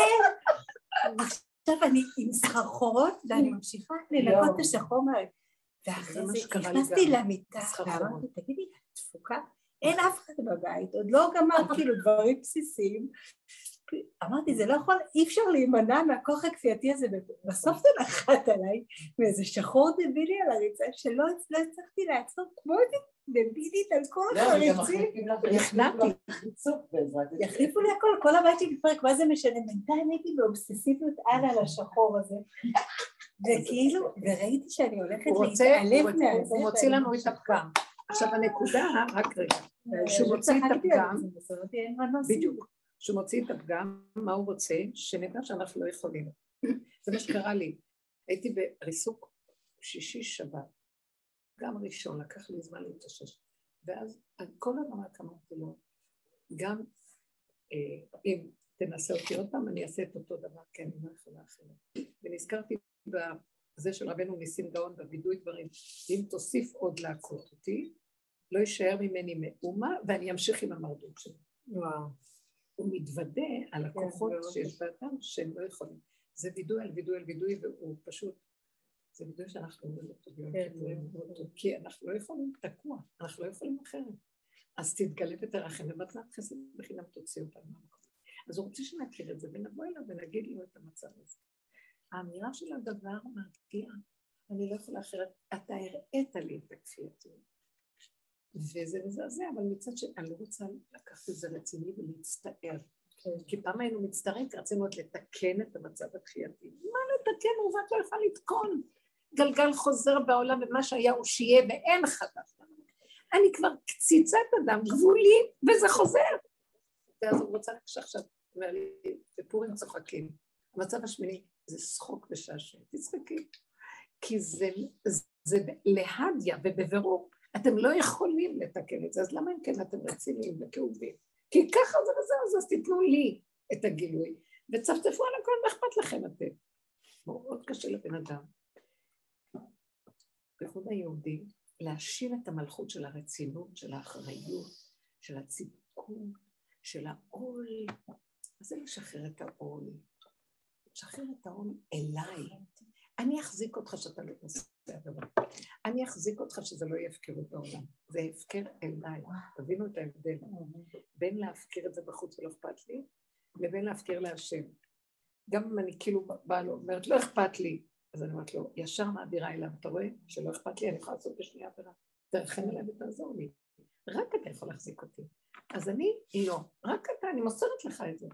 עכשיו אני עם סחרחורות, ואני ממשיכה לנקות את השחור מה... ואחרי זה נכנסתי למיטה. ואמרתי, תגידי, את תפוקה? אין אף אחד בבית, עוד לא גמר כאילו דברים בסיסיים. אמרתי, זה לא יכול, אי אפשר להימנע מהכוח הכפייתי הזה, בסוף זה נחת עליי מאיזה שחור דבילי על הריצה שלא לא הצלחתי לעצור כמו איזה דבילית על כל החריצים. נכנעתי. יחליפו לי הכל, כל הבית שלי מתפרק, מה זה משנה? בינתיים הייתי באובססיביות על על השחור הזה. וכאילו, וראיתי שאני הולכת להתעלם מהזה. הוא מוציא לנו את הפגם. עכשיו הנקודה, רק רגע, ממשיכה. כשהוא מוציא את הפגם, מנוס. בדיוק, כשהוא מוציא את הפגם, מה הוא רוצה? שנדע שאנחנו לא יכולים. (laughs) זה מה שקרה לי. הייתי בריסוק שישי שבת, גם ראשון, לקח לי זמן להתאושש. ואז כל רק אמרתי לו, גם אה, אם תנסה אותי עוד פעם, אני אעשה את אותו דבר, כי אני לא יכולה אחרת. ונזכרתי בזה של רבנו ניסים גאון, בווידוי דברים, אם תוסיף עוד להכות אותי, לא יישאר ממני מאומה, ואני אמשיך עם המרדות שלי. וואו. הוא מתוודה על הכוחות מאוד שיש באדם שהם לא יכולים. זה וידוי על וידוי על וידוי, והוא פשוט, זה וידוי שאנחנו אומרים אותו ביום כן, כיפורים. כי אנחנו לא יכולים תקוע, אנחנו לא יכולים אחרת. אז תתגלה ותרחם, ומתנת חסד בחינם תוציא אותנו מהמקום. אז הוא רוצה שנכיר את זה, ונבוא אליו ונגיד לו את המצב הזה. האמירה של הדבר מרגיע, אני לא יכולה אחרת, אתה הראית לי את הכפייתיות. וזה מזעזע, אבל מצד שני, אני לא רוצה לקחת את זה רציני ולהצטער. כי פעם היינו מצטערים, כי רצינו עוד לתקן את המצב התחייתי. מה לתקן? עובד לא יכולה לתקון. גלגל חוזר בעולם, ומה שהיה הוא שיהיה, ואין חדש. אני כבר קציצת אדם, גבולית, וזה חוזר. ואז הוא רוצה שעכשיו, בפורים צוחקים. המצב השמיני זה שחוק ושעשוע, תצחקי. כי זה, זה להדיה ובבירור, אתם לא יכולים לתקן את זה, אז למה אם כן אתם רציניים וכאובים? כי ככה זה וזהו, אז תיתנו לי את הגילוי, וצפצפו על הכל, מה אכפת לכם אתם? מאוד קשה לבן אדם. בייחוד היהודי, להשיל את המלכות של הרצינות, של האחריות, של הצידקות, של העול. מה זה לשחרר את העול? לשחרר את העול אליי. אני אחזיק אותך שאתה לא תעשה עבירה. אני אחזיק אותך שזה לא יהיה הפקרות בעולם. זה הפקר אליי. תבינו את ההבדל. בין להפקיר את זה בחוץ ולא אכפת לי, לבין להפקיר להשם. גם אם אני כאילו באה לו, אומרת, לא אכפת לי, אז אני אומרת לו, ישר מעבירה אליו, אתה רואה שלא אכפת לי, אני יכולה לעשות בשנייה עבירה. תרחם עליי ותעזור לי. רק אתה יכול להחזיק אותי. אז אני, לא. רק אתה, אני מוסרת לך את זה.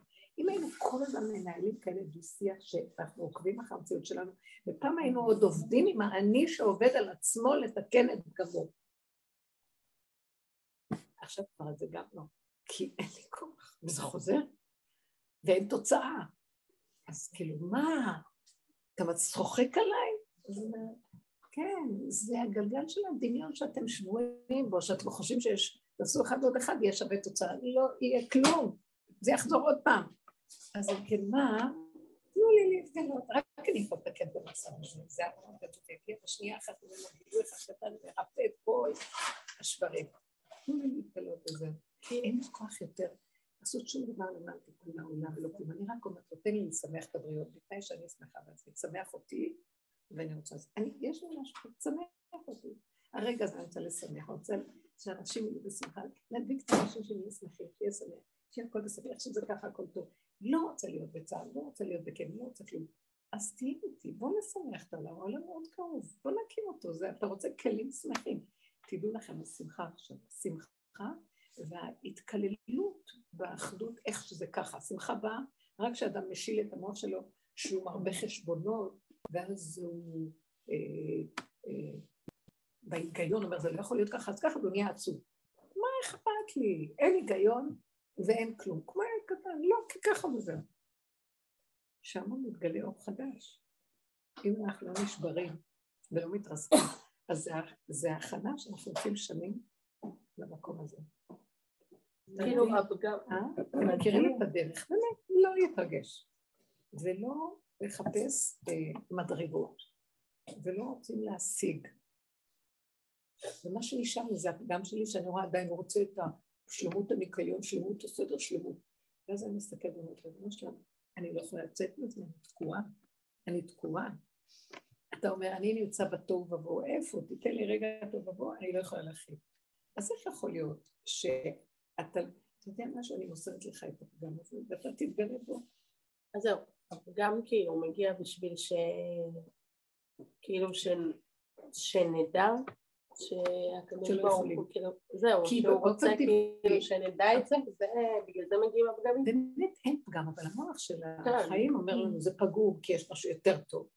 אם היינו כל הזמן מנהלים כאלה דו-שיח שאנחנו עוקבים אחרי המציאות שלנו, ופעם היינו עוד עובדים עם האני שעובד על עצמו לתקן את פגמו. עכשיו כבר זה גם לא, כי אין לי כוח, וזה חוזר, ואין תוצאה. אז כאילו, מה? אתה צוחק עליי? כן, זה הגלגל של הדמיון שאתם שבויים בו, שאתם חושבים שיש, תעשו אחד עוד אחד, יהיה שווה תוצאה. לא יהיה כלום, זה יחזור עוד פעם. אז אם כן, מה? תנו לי להתגלות, רק אני יכול לתקן את המצב הזה, זה המון גדול, יגיע בשנייה אחת, וממנו גילוי אחד קטן, מרפא את כל השברים. תנו לי להתגלות בזה, כי אין לי כוח יותר לעשות שום דבר למען תיקון העולם ולא כלום. אני רק אומרת תן לי לשמח את הבריות, בתנאי שאני שמחה בעצמי, תשמח אותי, ואני רוצה, אני, יש לי משהו, תשמח אותי. הרגע הזה אני רוצה לשמח, אני רוצה שאנשים יהיו בשמחה, להדביק את האנשים שלי שמחים, שיהיה שמח, שיהיה הכל בסדר, איך שזה ככה הכל טוב. לא רוצה להיות בצער, לא רוצה להיות בכאב, לא רוצה כלום. אז תהיי איתי, בוא נשמח את העולם, העולם מאוד קרוב, בוא נקים אותו, זה, אתה רוצה כלים שמחים. תדעו לכם, השמחה עכשיו, השמחה וההתקללות באחדות, איך שזה ככה. השמחה באה רק כשאדם משיל את המוח שלו, שהוא מרבה חשבונות, ואז הוא אה, אה, בהיגיון אומר, זה לא יכול להיות ככה, אז ככה הוא נהיה עצוב. מה אכפת לי? אין היגיון, ואין כלום. כמו קטן, לא, כי ככה וזהו. שם מתגלה אור חדש. אם אנחנו לא נשברים ולא מתרסקים, אז זה, הכנה שאנחנו עושים שנים למקום הזה. כאילו הפגם... אה? מכירים את הדרך, באמת, לא להתרגש. ולא לחפש אה, מדרגות, ולא רוצים להשיג. ומה שנשאר לי זה הפגם שלי, שאני רואה עדיין רוצה את השלמות הניקיון, שלמות הסדר, שלמות. ואז אני מסתכלת ואומרת, ריבונו שלנו, אני לא יכולה לצאת מזה, אני תקועה. אני תקועה. אתה אומר, אני נמצא בתוהו ובוהו, איפה? תיתן לי רגע תוהו ובוהו, אני לא יכולה להכין. אז איך יכול להיות שאתה, אתה יודע משהו, אני מוסרת לך את הפגם הזה, ואתה תתגלה בו. אז זהו, הפגם כאילו מגיע בשביל ש... כאילו ש... שנדע שהקדוש ברוך. הוא כאילו, זהו, שהוא רוצה כאילו שנדע את זה, ובגלל זה מגיעים הפגמים. באמת אין פגם, אבל המוח של כן. החיים אומר לנו, זה פגום כי יש משהו יותר טוב.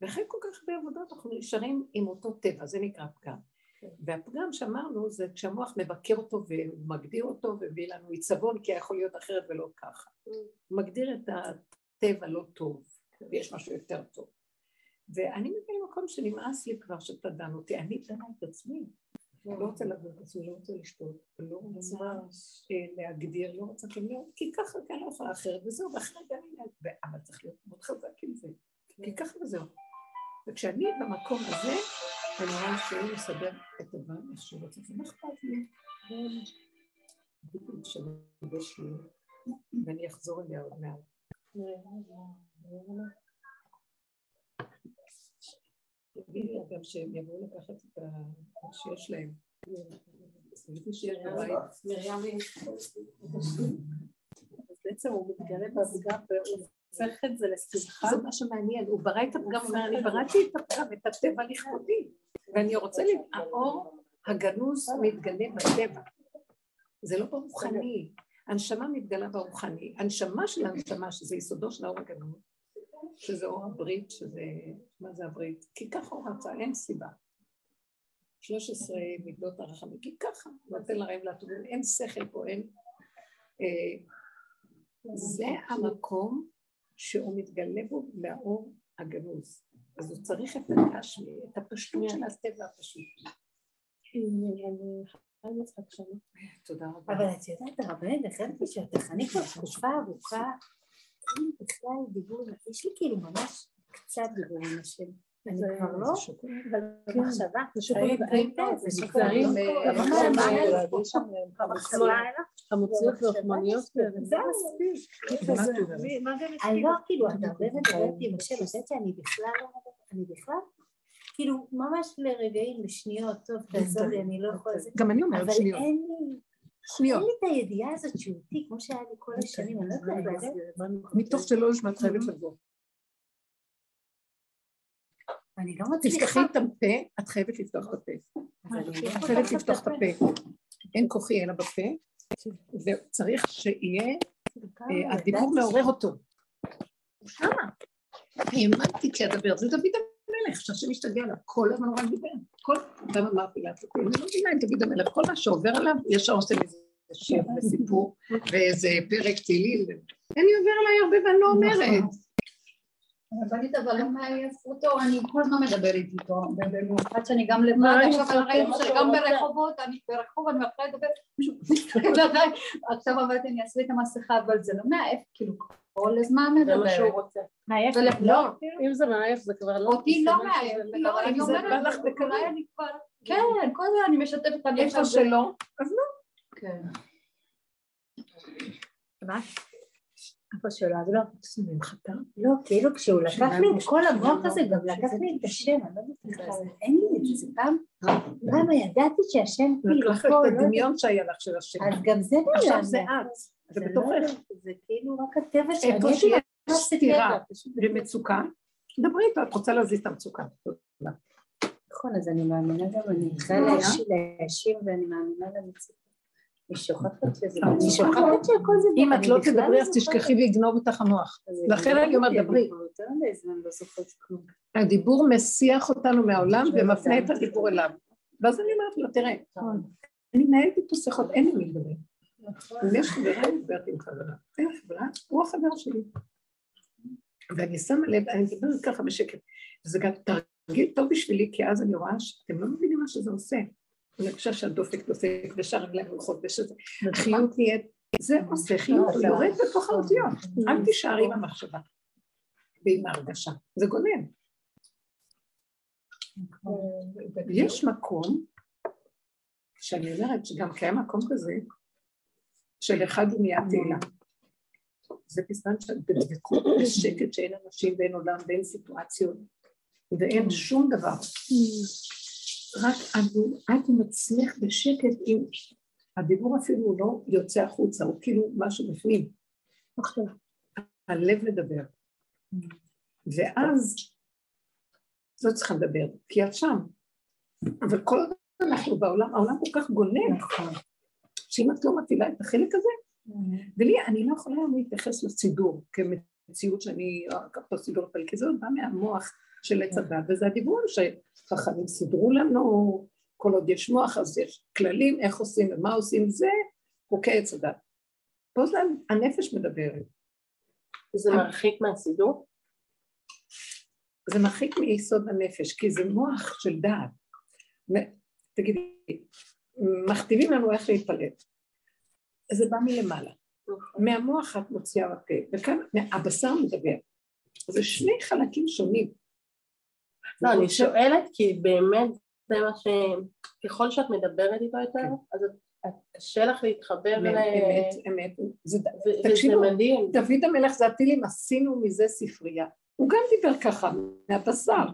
ואחרי כל כך הרבה עבודות אנחנו נשארים עם אותו טבע, זה נקרא פגם. כן. והפגם שאמרנו זה כשהמוח מבקר אותו ומגדיר אותו ומביא לנו עיצבון כי יכול להיות אחרת ולא ככה. הוא מגדיר את הטבע לא טוב, ויש משהו יותר טוב. ואני מגיעה למקום שנמאס לי כבר שאתה דן אותי, אני דנה את עצמי. לא רוצה לדון את עצמי, לא רוצה לשתות, לא רוצה אה, להגדיר, לא רוצה כלום, כי ככה כאן לא יכולה אחרת, וזהו, ואחרת גם אני... אבל צריך להיות מאוד חזק עם זה, כי ככה וזהו. וכשאני במקום הזה, אני רואה שהוא מסדר את הדברים איך שהוא רוצה, ומה אכפת לי? בדיוק לי, ואני אחזור אליה עוד מעט. תגידי אגב שהם יבואו לקחת את מה שיש להם. אז בעצם הוא מתגלה בפגם והוא הופך את זה לשמחה. זה מה שמעניין, הוא ברא את הפגם, הוא אומר, אני בראתי את הפגם, את הטבע לכבודי, ואני רוצה, ל- האור הגנוז מתגלה בטבע. זה לא ברוחני, הנשמה מתגלה ברוחני. הנשמה של הנשמה, שזה יסודו של האור הגנוז, שזה אור הברית, שזה, מה זה הברית? כי ככה הוא רצה, אין סיבה. 13 מידות הרחמים, כי ככה, נותן לרעים לטובים, אין שכל פה, אין... אה, זה המקום שהוא מתגלה בו מהאור הגנוז. אז הוא צריך את הגשמי, את הפשטות של הטבע הפשוט. תודה רבה. אבל את יודעת, הרבנית, לשאול אותך, אני כבר תקופה ארוכה, אין בכלל דיבור, יש לי כאילו ממש קצת דיבור עם השם. אני כבר לא, אבל במחשבה, ראית את זה, שוקולד. אה, במחשבה, חמוציות אומרת? מה גם אני לא, כאילו, את הרבה מדברת עם השם, את יודעת שאני בכלל לא מדברת, אני בכלל, כאילו, ממש לרגעים, לשניות, טוב, תעזור לי, אני לא יכולה גם אני אומרת אבל שניות. אין לי, אין שניות. לי את הידיעה הזאת שהוא איתי, כמו שהיה לי כל השנים, אני לא יכולה לדעת. מתוך שלא לשמה את חייבת לבוא. אני לא תפתחי מצליחה. את הפה, את חייבת לפתוח את הפה. את חייבת לפתוח את הפה. אין כוחי אלא בפה, וצריך שיהיה, אה, הדיבור מעורר אותו. הוא שמה. האמנתי כי אדבר, זה דוד המלך, שהשם משתגע עליו, כל הזמן הוא רק דיבר. כל פעם אמרתי לעצמי, אני לא מבינה אם דוד המלך, כל מה שעובר עליו, ישר עושה מזה שיר וסיפור, ואיזה פרק תהילים. אני עובר עליי הרבה ואני לא אומרת. רבנית, אבל לא מעייף אותו, אני כל הזמן מדברת איתו, במיוחד שאני גם לבד, מה, עכשיו על הרעיון שגם? ברחובות, אני ברחוב, אני מתחילה לדבר, עכשיו אמרתי, אני אעשה את המסכה, אבל זה לא מעייף, כאילו, כל הזמן זה מה שהוא מדברת. רוצה. מעייף, ולפ- לא, אם זה מעייף זה כבר לא... אותי לא מעייף, שזה- לא, אני זה אומרת, בא לך בקלות. אולי אני כבר, כן, כל הזמן אני משתפת, אני איפה עכשיו- שלא, אז לא. כן. מה? איפה שלא, אז לא. שמחתה. לא, כאילו כשהוא לקח לי את כל המוח הזה, גם לקח לי את השם, אני לא יודעת בכלל, אין לי את זה, פעם, למה ידעתי שהשם כאילו לקח פה, את לא הדמיון שהיה לך של השם. אז גם זה עכשיו נעלם. זה את, זה לא בתוכך. זה כאילו רק הטבע שאני איפה שיש סתירה. ומצוקה, דברי איתו, את רוצה להזיז את המצוקה. נכון, אז אני מאמינה גם, אני צריכה להשיב, להשיב ואני מאמינה למציאות. אני שוכחת שזה, אני שוכחת שהכל זה... אם את לא תדברי אז. תשכחי ויגנוב אותך המוח. לכן אני אומרת, דברי. לא. הדיבור מסיח אותנו מהעולם ומפנה את הדיבור אליו. ואז אני אומרת לו, תראה, אני מנהלת איתו שיחות, אין לי מי לדבר. אם יש חברה, אני מדברת עם חברה. אין חברה, הוא החבר שלי. ואני שמה לב, אני מדברת ככה בשקט. וזה גם תרגיל טוב בשבילי, כי אז אני רואה שאתם לא מבינים מה שזה עושה. אני חושבת שהדופק דופק, ושאר רגליים הולכות, ושזה... חיות נהיית... זה עושה חיות, הוא יורד בתוך האותיות. אל תישארי במחשבה ועם ההרגשה. זה גונן. יש מקום, שאני אומרת שגם קיים מקום כזה, של אחד הוא נהיה תהילה. זה בזמן שאת בדבקות, בשקט שאין אנשים ואין עולם ואין סיטואציות ואין שום דבר. רק את- עם עצמך בשקט, עם הדיבור אפילו לא יוצא החוצה, הוא כאילו משהו בפנים. הלב מדבר. ואז לא צריכה לדבר, כי את שם. אבל כל עוד אנחנו בעולם, העולם כל כך גונן, שאם את לא מפעילה את החלק הזה, ולי, אני לא יכולה היום להתייחס לסידור כמציאות שאני, ככה סידור, אבל כי זה עוד בא מהמוח של עץ הדת, וזה הדיבור שחכמים סידרו לנו, כל עוד יש מוח אז יש כללים, איך עושים ומה עושים, זה חוקי עץ הדת. פה זה הנפש מדברת. זה מרחיק מהסידור? זה מרחיק מיסוד הנפש, כי זה מוח של דעת. תגידי, מכתיבים לנו איך להתפלל. זה בא מלמעלה. מהמוח את מוציאה בפה, וכאן הבשר מדבר. זה שני חלקים שונים. לא, אני שואלת כי באמת זה מה ש... ככל שאת מדברת איתו יותר, אז את- את- קשה לך להתחבר ל... אמת, אמת. תקשיבו. דוד המלך זה הטילים, עשינו מזה ספרייה. הוא גם דיבר ככה, מהבשר.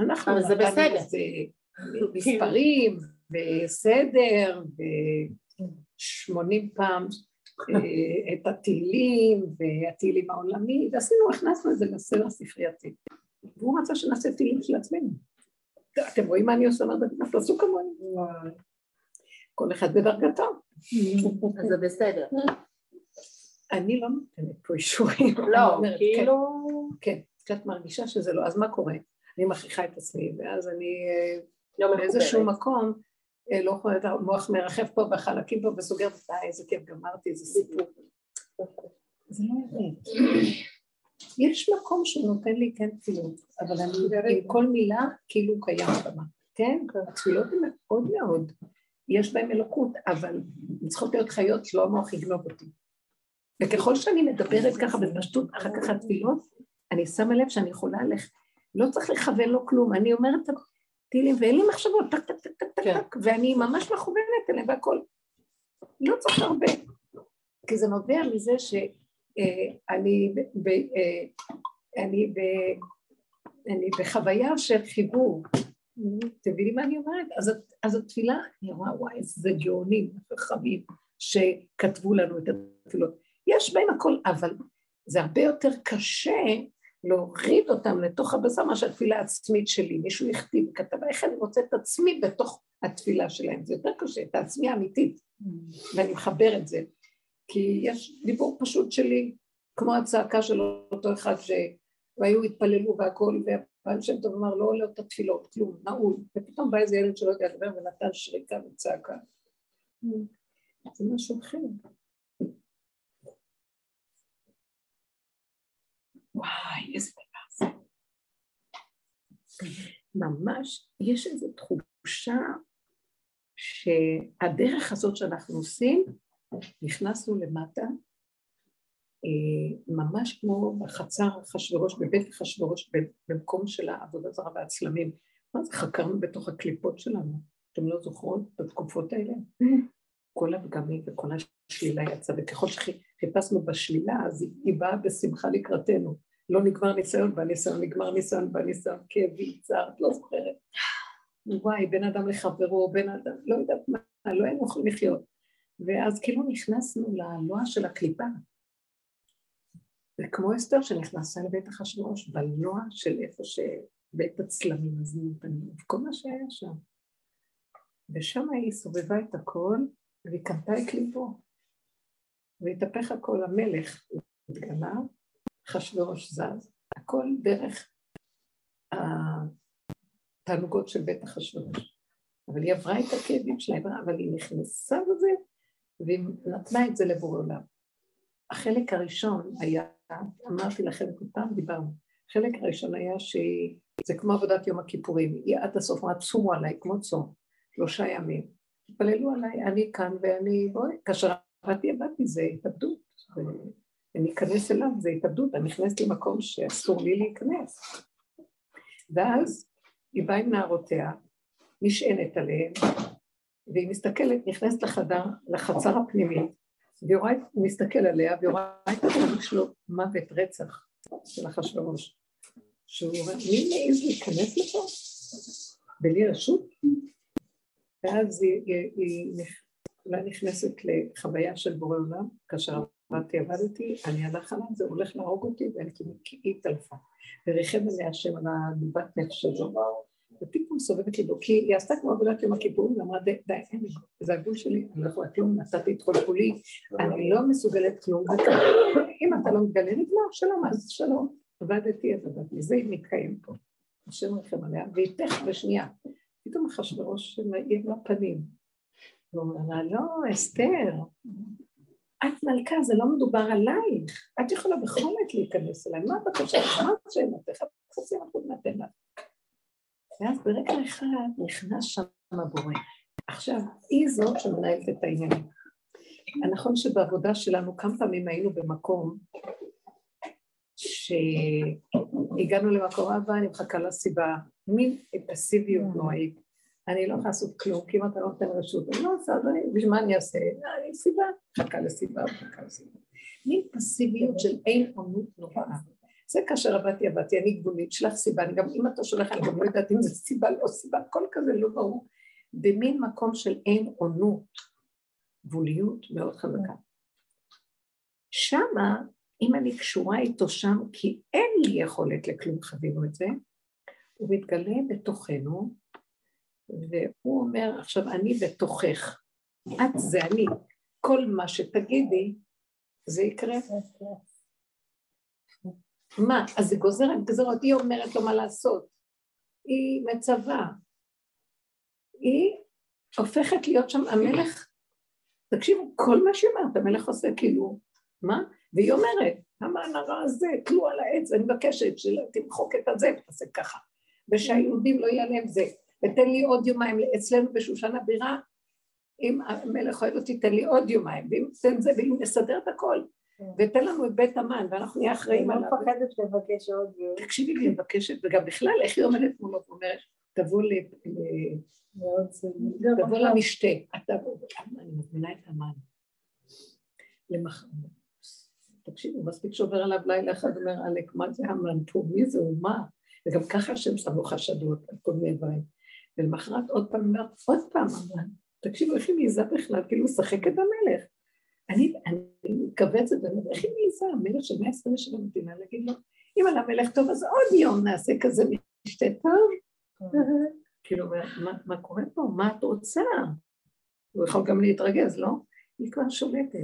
אנחנו אבל זה בסדר. לזה (laughs) מספרים, וסדר, ושמונים פעם אה, את התהילים, והתהילים העולמי, ועשינו, הכנסנו את זה לסדר הספרייתי. והוא רצה שנעשה תהילים של עצמנו. אתם רואים מה אני עושה? אומרת, תעשו כמוני. כל אחד בדרגתו. (laughs) אז זה בסדר. אני לא נותנת פה אישורים. (laughs) לא, כאילו... כן, כשאת מרגישה שזה לא, אז מה קורה? אני מכריחה את עצמי, ואז אני אה, לא באיזשהו. מקום לא יכולה, את המוח מרחב פה בחלקים פה וסוגר, די, איזה כיף, גמרתי, איזה סיפור. זה לא אמת. יש מקום שהוא נותן לי כן תפילות, אבל אני עם כל מילה כאילו קיים במה, כן? התפילות הן מאוד מאוד, יש בהן אלוקות, אבל הן צריכות להיות חיות שלא המוח יגנוב אותי. וככל שאני מדברת ככה בפשטות, אחר כך התפילות, אני שמה לב שאני יכולה ללכת, לא צריך לכוון לו כלום, אני אומרת את התהילים ואין לי מחשבות, טק טק טק טק טק כן. טק, ואני ממש מכוונת אליהם והכל. לא צריך הרבה, כי זה נובע מזה שאני ב, אה, אני ב, אני בחוויה של חיבור. אתם מבינים מה אני אומרת? אז, אז התפילה, אני רואה, וואי, איזה גאונים חכמים שכתבו לנו את התפילות. יש בהם הכל, אבל זה הרבה יותר קשה להוריד אותם לתוך הבשר מאשר התפילה העצמית שלי. מישהו הכתיב, כתב, איך אני רוצה את עצמי בתוך התפילה שלהם. זה יותר קשה, את העצמי האמיתית. ואני מחבר את זה. כי יש דיבור פשוט שלי, כמו הצעקה של אותו אחד שהיו התפללו והכל, והבעל שם טוב אמר, לא עולה את התפילות, כלום, נעול. ופתאום בא איזה ילד שלא יודע לדבר ונתן שריקה וצעקה. זה משהו אחר. וואי, איזה דבר זה. ממש, יש איזו תחושה שהדרך הזאת שאנחנו עושים, נכנסנו למטה, אה, ממש כמו בחצר אחשוורוש, בבית אחשוורוש, במקום של העבודה זרה והצלמים. מה זה חקרנו בתוך הקליפות שלנו? אתם לא זוכרות בתקופות האלה? כל הפגמים וכל השלילה יצאה, וככל שחיפשנו בשלילה, אז היא- באה בשמחה לקראתנו. לא נגמר ניסיון בניסיון, נגמר ניסיון בניסיון, כאבי, צער, את לא זוכרת. וואי, בין אדם לחברו, בין אדם, לא יודעת מה, לא היינו יכולים לחיות. ואז כאילו נכנסנו ללוע של הקליפה. וכמו אסתר שנכנסה לבית אחשוורוש, בלוע של איפה שבית הצלמים הזמנתנים, כל מה שהיה שם. ושם היא סובבה את הכל, והיא קנתה את קליפו. והתהפך הכל, המלך התגלה, אחשוורוש זז, הכל דרך התענוגות של בית אחשוורוש. אבל היא עברה את הכאבים שלה, אבל היא נכנסה בזה, והיא נתנה את זה לבורא עולם. החלק הראשון היה, אמרתי לכם, פעם דיברנו, החלק הראשון היה שזה כמו עבודת יום הכיפורים, היא עד הסוף אמרה צומו עליי כמו צום, שלושה ימים. התפללו עליי, אני כאן ואני, בואי, כאשר עבדתי עבדתי, זה התאבדות. אני אכנס אליו, זה התאבדות, אני נכנסת למקום שאסור לי להיכנס. ואז היא באה עם נערותיה, נשענת עליהן, והיא מסתכלת, נכנסת לחדר, לחצר הפנימית, רואה, הוא מסתכל עליה, והיא רואה את החלק שלו מוות, רצח של אחשוורוש. שהוא אומר, מי מעז להיכנס לפה? בלי רשות? ואז היא, היא, היא אולי נכנסת לחוויה של בורא עולם, כאשר עבדתי, עבדתי, אני הלך עליו, זה הולך להרוג אותי, ואני כאילו התעלפה. וריחם עליה השם על הליבת נפש שלו, ופתאום סובבת ליבו, כי היא עשתה כמו עבודת יום הכיפורים, ואמרה, די, די, אין לי, זה הגבול שלי, אני לא יכולה כלום, נתתי את כל כולי, אני לא מסוגלת כלום, אם אתה לא מגלה, נגמר, שלום, אז שלום. עבדתי, אז עבדתי, זה מתקיים פה. השם ריחם עליה, והיא תכף בשנייה. פתאום אחשוורוש מאיר לה פנים. הוא אומר לה, לא, אסתר, את מלכה, זה לא מדובר עלייך. את יכולה בכל עת להיכנס אליי. מה הבקשה? מה שאלתך? חצי אחוז נתן לך. ואז ברגע אחד נכנס שם הבורא. עכשיו, היא זאת שמנהלת את העניינים. הנכון שבעבודה שלנו כמה פעמים היינו במקום שהגענו למקום הבא, אני מחכה לסיבה, מין פסיביות נוראית. אני לא יכולה לעשות כלום, כי אם אתה לא נותן רשות, אני לא עושה, אז אני, בשביל מה אני אעשה? אני סיבה, מחכה לסיבה, מחכה לסיבה. מין פסיביות של אין עונות נוראה. זה כאשר עבדתי, עבדתי, אני גבולית, שלח סיבה, אני גם, אם אתה שולח, אני גם לא יודעת אם זה סיבה, לא סיבה, כל כזה לא ברור. במין מקום של אין עונות, גבוליות מאוד חזקה. שמה, אם אני קשורה איתו שם, כי אין לי יכולת לכלום, חווינו את זה, הוא מתגלה בתוכנו, והוא אומר, עכשיו אני בתוכך, את זה אני, כל מה שתגידי, זה יקרה. מה? אז זה גוזרת גזרות, היא אומרת לו מה לעשות, היא מצווה, היא הופכת להיות שם המלך, תקשיבו, כל מה שהיא אומרת, המלך עושה כאילו, מה? והיא אומרת, המן הרע הזה, תלו על העץ, אני מבקשת שתמחוק את הזה ותעשה ככה, ושהיהודים לא יהיה להם זה, ותן לי עוד יומיים, אצלנו בשושן הבירה, אם המלך אוהב אותי, תן לי עוד יומיים, ואם תן זה, ואם נסדר את הכל, כן. ותן לנו את בית המן, ואנחנו נהיה אחראים עליו. אני לא מפחדת לבקש עוד יום. תקשיבי לי, מבקשת, וגם בכלל, איך היא עומדת מולו ואומרת, תבוא ל... תבוא למשתה, אני מזמינה את המן. למחר. תקשיבו, מספיק שעובר עליו לילה אחד, אומר עלק, מה זה המן פה? מי זה? הוא מה? וגם ככה השם שם לו חשדות על כל מיני דברים. ולמחרת עוד פעם אומר, עוד פעם. תקשיבו, איך היא מעיזה בכלל, כאילו לשחק את המלך. אני, אני מכווצת ואומרת, איך היא מעיזה, המלך של 127 מדינה, להגיד לו, אם על המלך טוב, אז עוד יום נעשה כזה משתה טוב. כאילו, מה קורה פה? מה את רוצה? הוא יכול גם להתרגז, לא? היא כבר שולטת.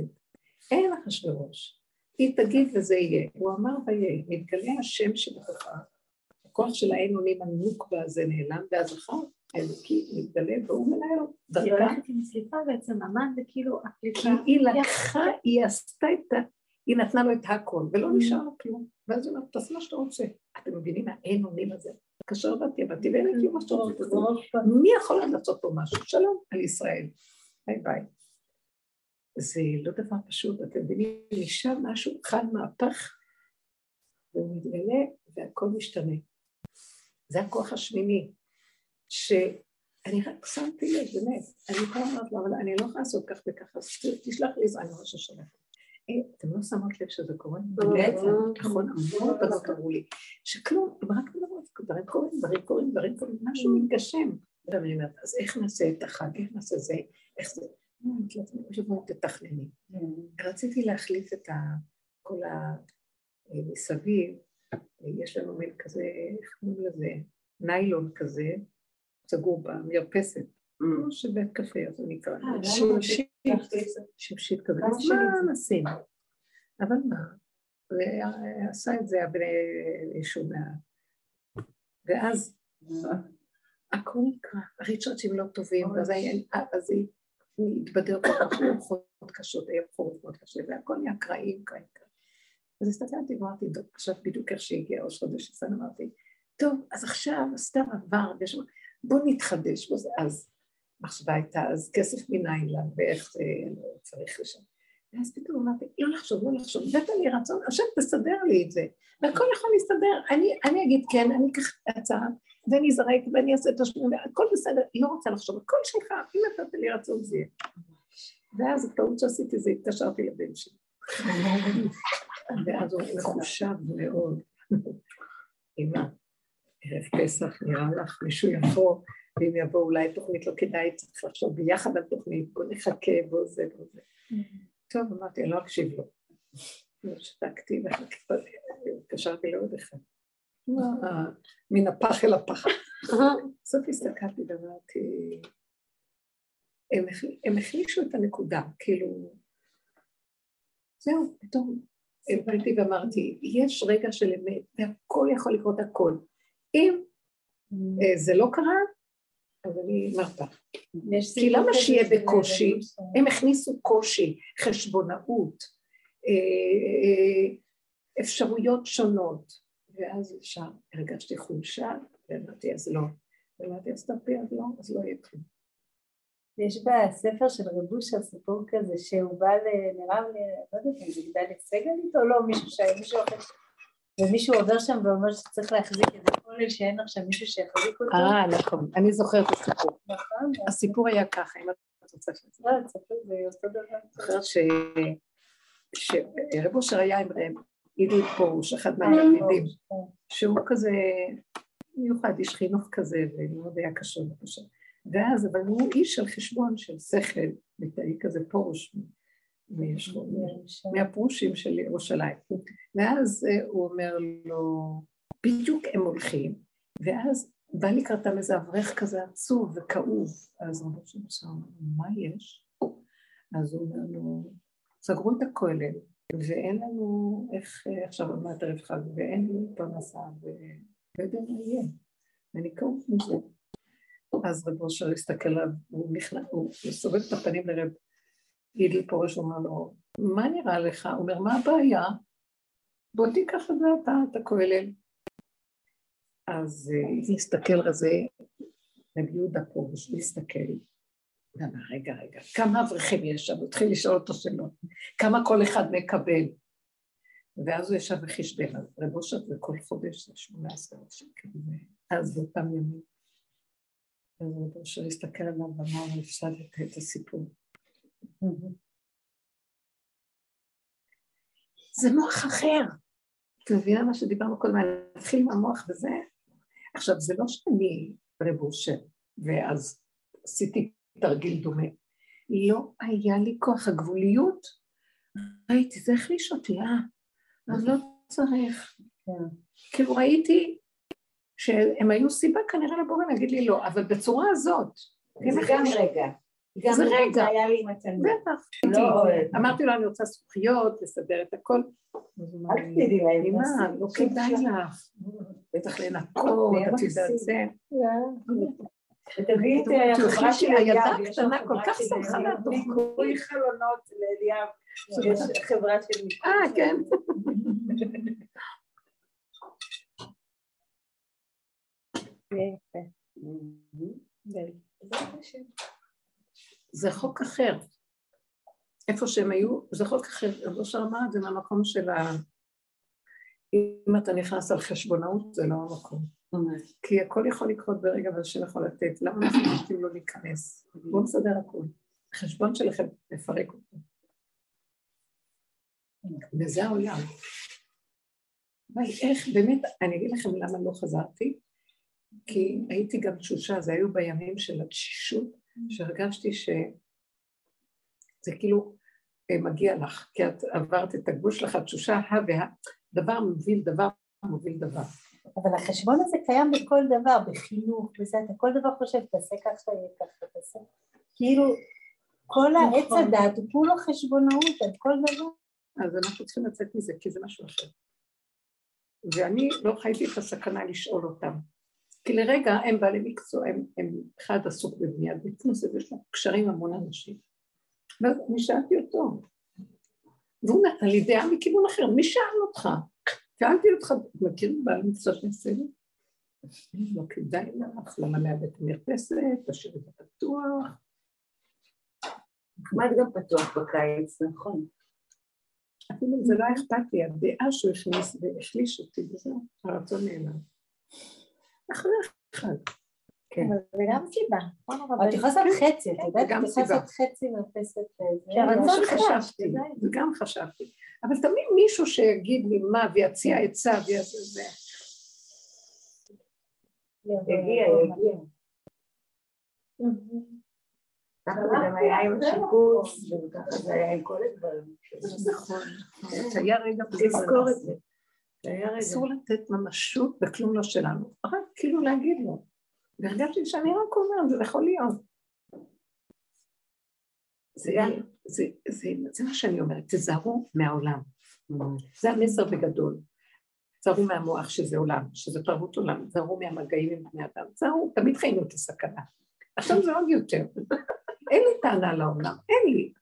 אין אחשוורוש. היא תגיד וזה יהיה. הוא אמר ויהיה, מתגלה השם שבתוכה, הכוח של האין עונים הנוקבה הזה נעלם, ואז אחר האלוקי מתגלה והוא מנהל דרכה. היא הולכת עם סליפה בעצם, המן זה כאילו הפליטה. היא לקחה, היא עשתה את ה... היא נתנה לו את הכל, ולא נשאר לו כלום. ואז היא אומרת, תעשה מה שאתה רוצה. אתם מבינים מה אין עונים הזה? כאשר באתי, באתי ואין לי מה שאתה רוצה. מי יכול לעשות פה משהו? שלום על ישראל. ביי ביי. זה לא דבר פשוט, אתם מבינים, משם משהו חל מהפך, והוא מתגלה והכל משתנה. זה הכוח השמיני, שאני רק שמתי לב, באמת, אני כבר אומרת לו, אבל אני לא יכולה לעשות כך וכך, אז תשלח לי אני רואה ששולח. אתם לא שמות לב שזה קורה? בעצם, נכון, המון בנות אמרו לי, שכלום, הם רק מדברות, דברים קורים, דברים קורים, דברים קורים, משהו מתגשם. ואני אומרת, אז איך נעשה את החג, איך נעשה זה, איך זה? שבוע תתכנני. רציתי להחליף את כל המסביב, יש לנו מין כזה, איך קוראים לזה? ניילון כזה, סגור במרפסת, כמו של בית קפה, הוא נקרא, שמשית, שמשית כזה, אז מה נשים? אבל מה? ועשה את זה הבני שומע. ואז הכל נקרא, הריצ'רצ'ים לא טובים, ואז היא התבדר כל כך רוחות קשות, היה חורף מאוד קשה, והכל נהיה קרעים, קרעים, קרעים. אז הסתכלתי ואמרתי, עכשיו בדיוק איך שהגיע ראש חודש ניסן, אמרתי, טוב, אז עכשיו סתם עבר, ויש- בוא נתחדש, בוא זה, אז מחשבה הייתה, אז כסף מניין לה, ואיך זה לא צריך לשם. ואז פתאום אמרתי, לא לחשוב, לא לחשוב, הבאת לי רצון, עכשיו תסדר לי את זה, והכל יכול להסתדר, אני, אני אגיד כן, אני אקח הצעה, ואני אזרק, ואני אעשה את השמונה, הכל בסדר, לא רוצה לחשוב, הכל שלך, אם נתת לי רצון זה יהיה. ואז הטעות שעשיתי זה התקשרתי לבן שלי. (laughs) ואז הוא מחושב מאוד. אמא, ערב פסח נראה לך, מישהו יבוא, ואם יבוא אולי תוכנית לא כדאי, צריך לחשוב ביחד על תוכנית, בוא נחכה, בוא זה, בוא זה. טוב, אמרתי, אני לא אקשיב לו. שתקתי וחיכיתי, התקשרתי לעוד אחד. מן הפח אל הפח. בסוף הסתכלתי ואמרתי, הם החלישו את הנקודה, כאילו, זהו, פתאום הבנתי ואמרתי, יש רגע של אמת, והכל יכול לקרות הכל. אם אה, זה לא קרה, אז אני מרפה. כי למה שיהיה בקושי? רבוש. הם הכניסו קושי, חשבונאות, אה, אה, אפשרויות שונות, ואז ישר הרגשתי חולשה, ואמרתי, אז לא. ואמרתי, אז תרפי, אז לא, אז לא יהיה כלום. יש בספר של רב אושר סיפור כזה שהוא בא ל... נראה לי, לא יודעת אם זה גדליה סגלית או לא, מישהו שהיה, מישהו אחר, ומישהו עובר שם ואומר שצריך להחזיק איזה כולל שאין עכשיו מישהו שיחזיק אותו. אה, נכון, אני זוכרת את הסיפור. נכון? הסיפור היה ככה, אם את רוצה שזה. לא, תספר, זה אותו דבר. זוכרת ש... שרב אושר היה עם רב אידי פרוש, אחד מהתלמידים, שהוא כזה מיוחד, איש חינוך כזה, ומאוד היה קשור לקשר. ואז, אבל הוא איש של חשבון, של שכל, ליטאי כזה פרוש, מישהו- מהפרושים של ירושלים. ואז אה, הוא אומר לו, בדיוק הם הולכים, ואז בא לקראתם איזה אברך כזה עצוב וכאוב, אז רבו מוסר אומר, מה יש? אז הוא אומר לו, סגרו את הכולל, ואין לנו איך אה, עכשיו מעט ערב חג, ואין לי פרנסה, ולא יודע מה יהיה, ואני כאוב מזה. אז רב אושר הסתכל עליו, הוא נכנע, הוא סובב את הפנים לרב גידל פורש, אומר לו, מה נראה לך? הוא אומר, מה הבעיה? בוא תיקח את זה אתה, את הכולל. אז אה, הסתכל רזה, רב יהודה פורש, הסתכל, ואמר, רגע, רגע, כמה אברכים יש שם? הוא התחיל לשאול אותו שאלות, כמה כל אחד מקבל? ואז הוא ישב וחשבן, אז רב אושר זה כל חודש זה 18 שקל, אז באותם ימים. אז רב אושר הסתכל עליו ואמר, הפסדת את הסיפור. זה מוח אחר. את מבינה מה שדיברנו קודם, אני אתחיל עם המוח וזה. עכשיו, זה לא שאני רב אושר, ואז עשיתי תרגיל דומה. לא היה לי כוח הגבוליות, ראיתי, זה החליש אותי, אה? אז לא צריך. כאילו ראיתי שהם היו סיבה כנראה לבורא להגיד לי לא, אבל בצורה הזאת. זה גם רגע. גם זה רגע. זה היה לי עם התלמיד. בטח. לא. אמרתי לו, אני רוצה זכוכיות, לסדר את הכל. אל תגידי להם. תעשי. לא כדאי לך. בטח לנקות, את יודעת. זה. ותביאי את אה, החברה של אליאב, יש חברה כל כך שמחה מהתוכנית. ניקוי חלונות לאליאב, יש חברה של ניקוי. אה, כן. (laughs) זה חוק אחר. איפה שהם היו, זה חוק אחר, רב אושר אמר את זה מהמקום של ה... אם אתה נכנס על חשבונאות, זה לא המקום. כי הכל יכול לקרות ברגע והשם יכול לתת. למה אנחנו רוצים לא להיכנס? בואו נסדר הכול. החשבון שלכם, לפרק אותו. וזה העולם. אבל איך, באמת, אני אגיד לכם למה לא חזרתי, כי הייתי גם תשושה, זה היו בימים של התשישות, שהרגשתי שזה כאילו אה, מגיע לך, כי את עברת את הגבול שלך, התשושה, ה וה, דבר מוביל דבר, מוביל דבר. אבל החשבון הזה קיים בכל דבר, בחינוך, בזה, אתה כל דבר חושב, תעשה ככה, יהיה ככה, תעשה. כאילו, כל העץ נכון. הדעת הוא כולו חשבונאות על כל דבר. אז אנחנו צריכים לצאת מזה, כי זה משהו אחר. ואני לא חייתי את הסכנה לשאול אותם. כי לרגע הם בעלי מקצוע, הם, הם אחד עסוק בבניית כנסת, ויש לו קשרים עם המון אנשים. ואז אני שאלתי אותו, והוא נתן לי דעה מכיוון אחר, מי שאל אותך? שאלתי אותך, מכיר בעל מצווה של סדר? לא כדאי לך, למה לאבד את המרפסת, תשאיר את זה פתוח. נחמד גם פתוח בקיץ, נכון. אפילו זה לא אכפת לי, הדעה שהוא הכניס והחליש אותי וזהו, הרצון נעלם. אחרי אחד. כן. אבל זה גם סיבה, נכון? אבל את יכולה לעשות חצי, את כן, יודעת? זה גם את יכולה סיבה. לעשות חצי מרפסת זה זה מה רצון שחשבתי, חדש, זה גם חשבתי. אבל תמיד מישהו שיגיד לי מה ויציע עצה ויעשה זה. יגיע, יגיע. ככה זה גם היה עם השיפוץ, וככה זה היה עם כל הדברים. נכון. היה רגע בלי לזכור את זה. אסור לתת ממשות בכלום לא שלנו, רק כאילו להגיד לו. והרגשתי שאני רק אומרת, זה יכול להיות. זה, זה, זה, זה מה שאני אומרת, תזהרו מהעולם. זה המסר בגדול. תזהרו מהמוח שזה עולם, שזה תרבות עולם, תזהרו מהמגעים עם בני אדם, תזהרו, תמיד חיינו את הסכנה. עכשיו זה עוד יותר. (laughs) אין לי טענה לעולם, אין לי.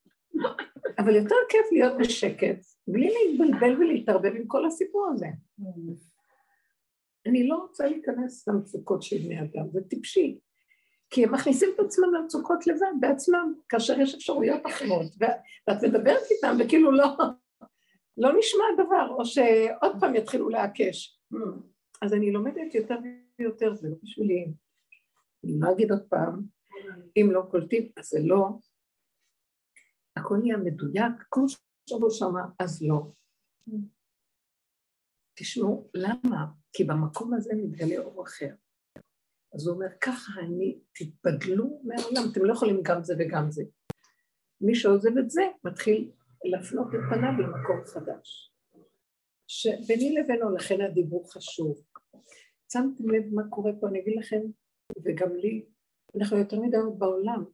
אבל יותר כיף להיות בשקט, בלי להתבלבל ולהתערבב עם כל הסיפור הזה. אני לא רוצה להיכנס למצוקות של בני אדם, זה טיפשי. כי הם מכניסים את עצמם למצוקות לבד, בעצמם, כאשר יש אפשרויות אחרות, ואת מדברת איתם וכאילו לא, לא נשמע דבר, או שעוד פעם יתחילו לעקש. אז אני לומדת יותר ויותר, זה לא בשבילי. אני לא אגיד עוד פעם, אם לא קולטים, אז זה לא. הכל נהיה מדויק, כמו שבוע שמה, אז לא. תשמעו, למה? כי במקום הזה מתגלה אור אחר. אז הוא אומר, ככה אני, תתבדלו מהעולם, אתם לא יכולים גם זה וגם זה. מי שעוזב את זה, מתחיל להפנות את פניו למקום חדש. שביני לבינו, לכן הדיבור חשוב. שמתם לב מה קורה פה, אני אגיד לכם, וגם לי, אנחנו יותר מדי בעולם.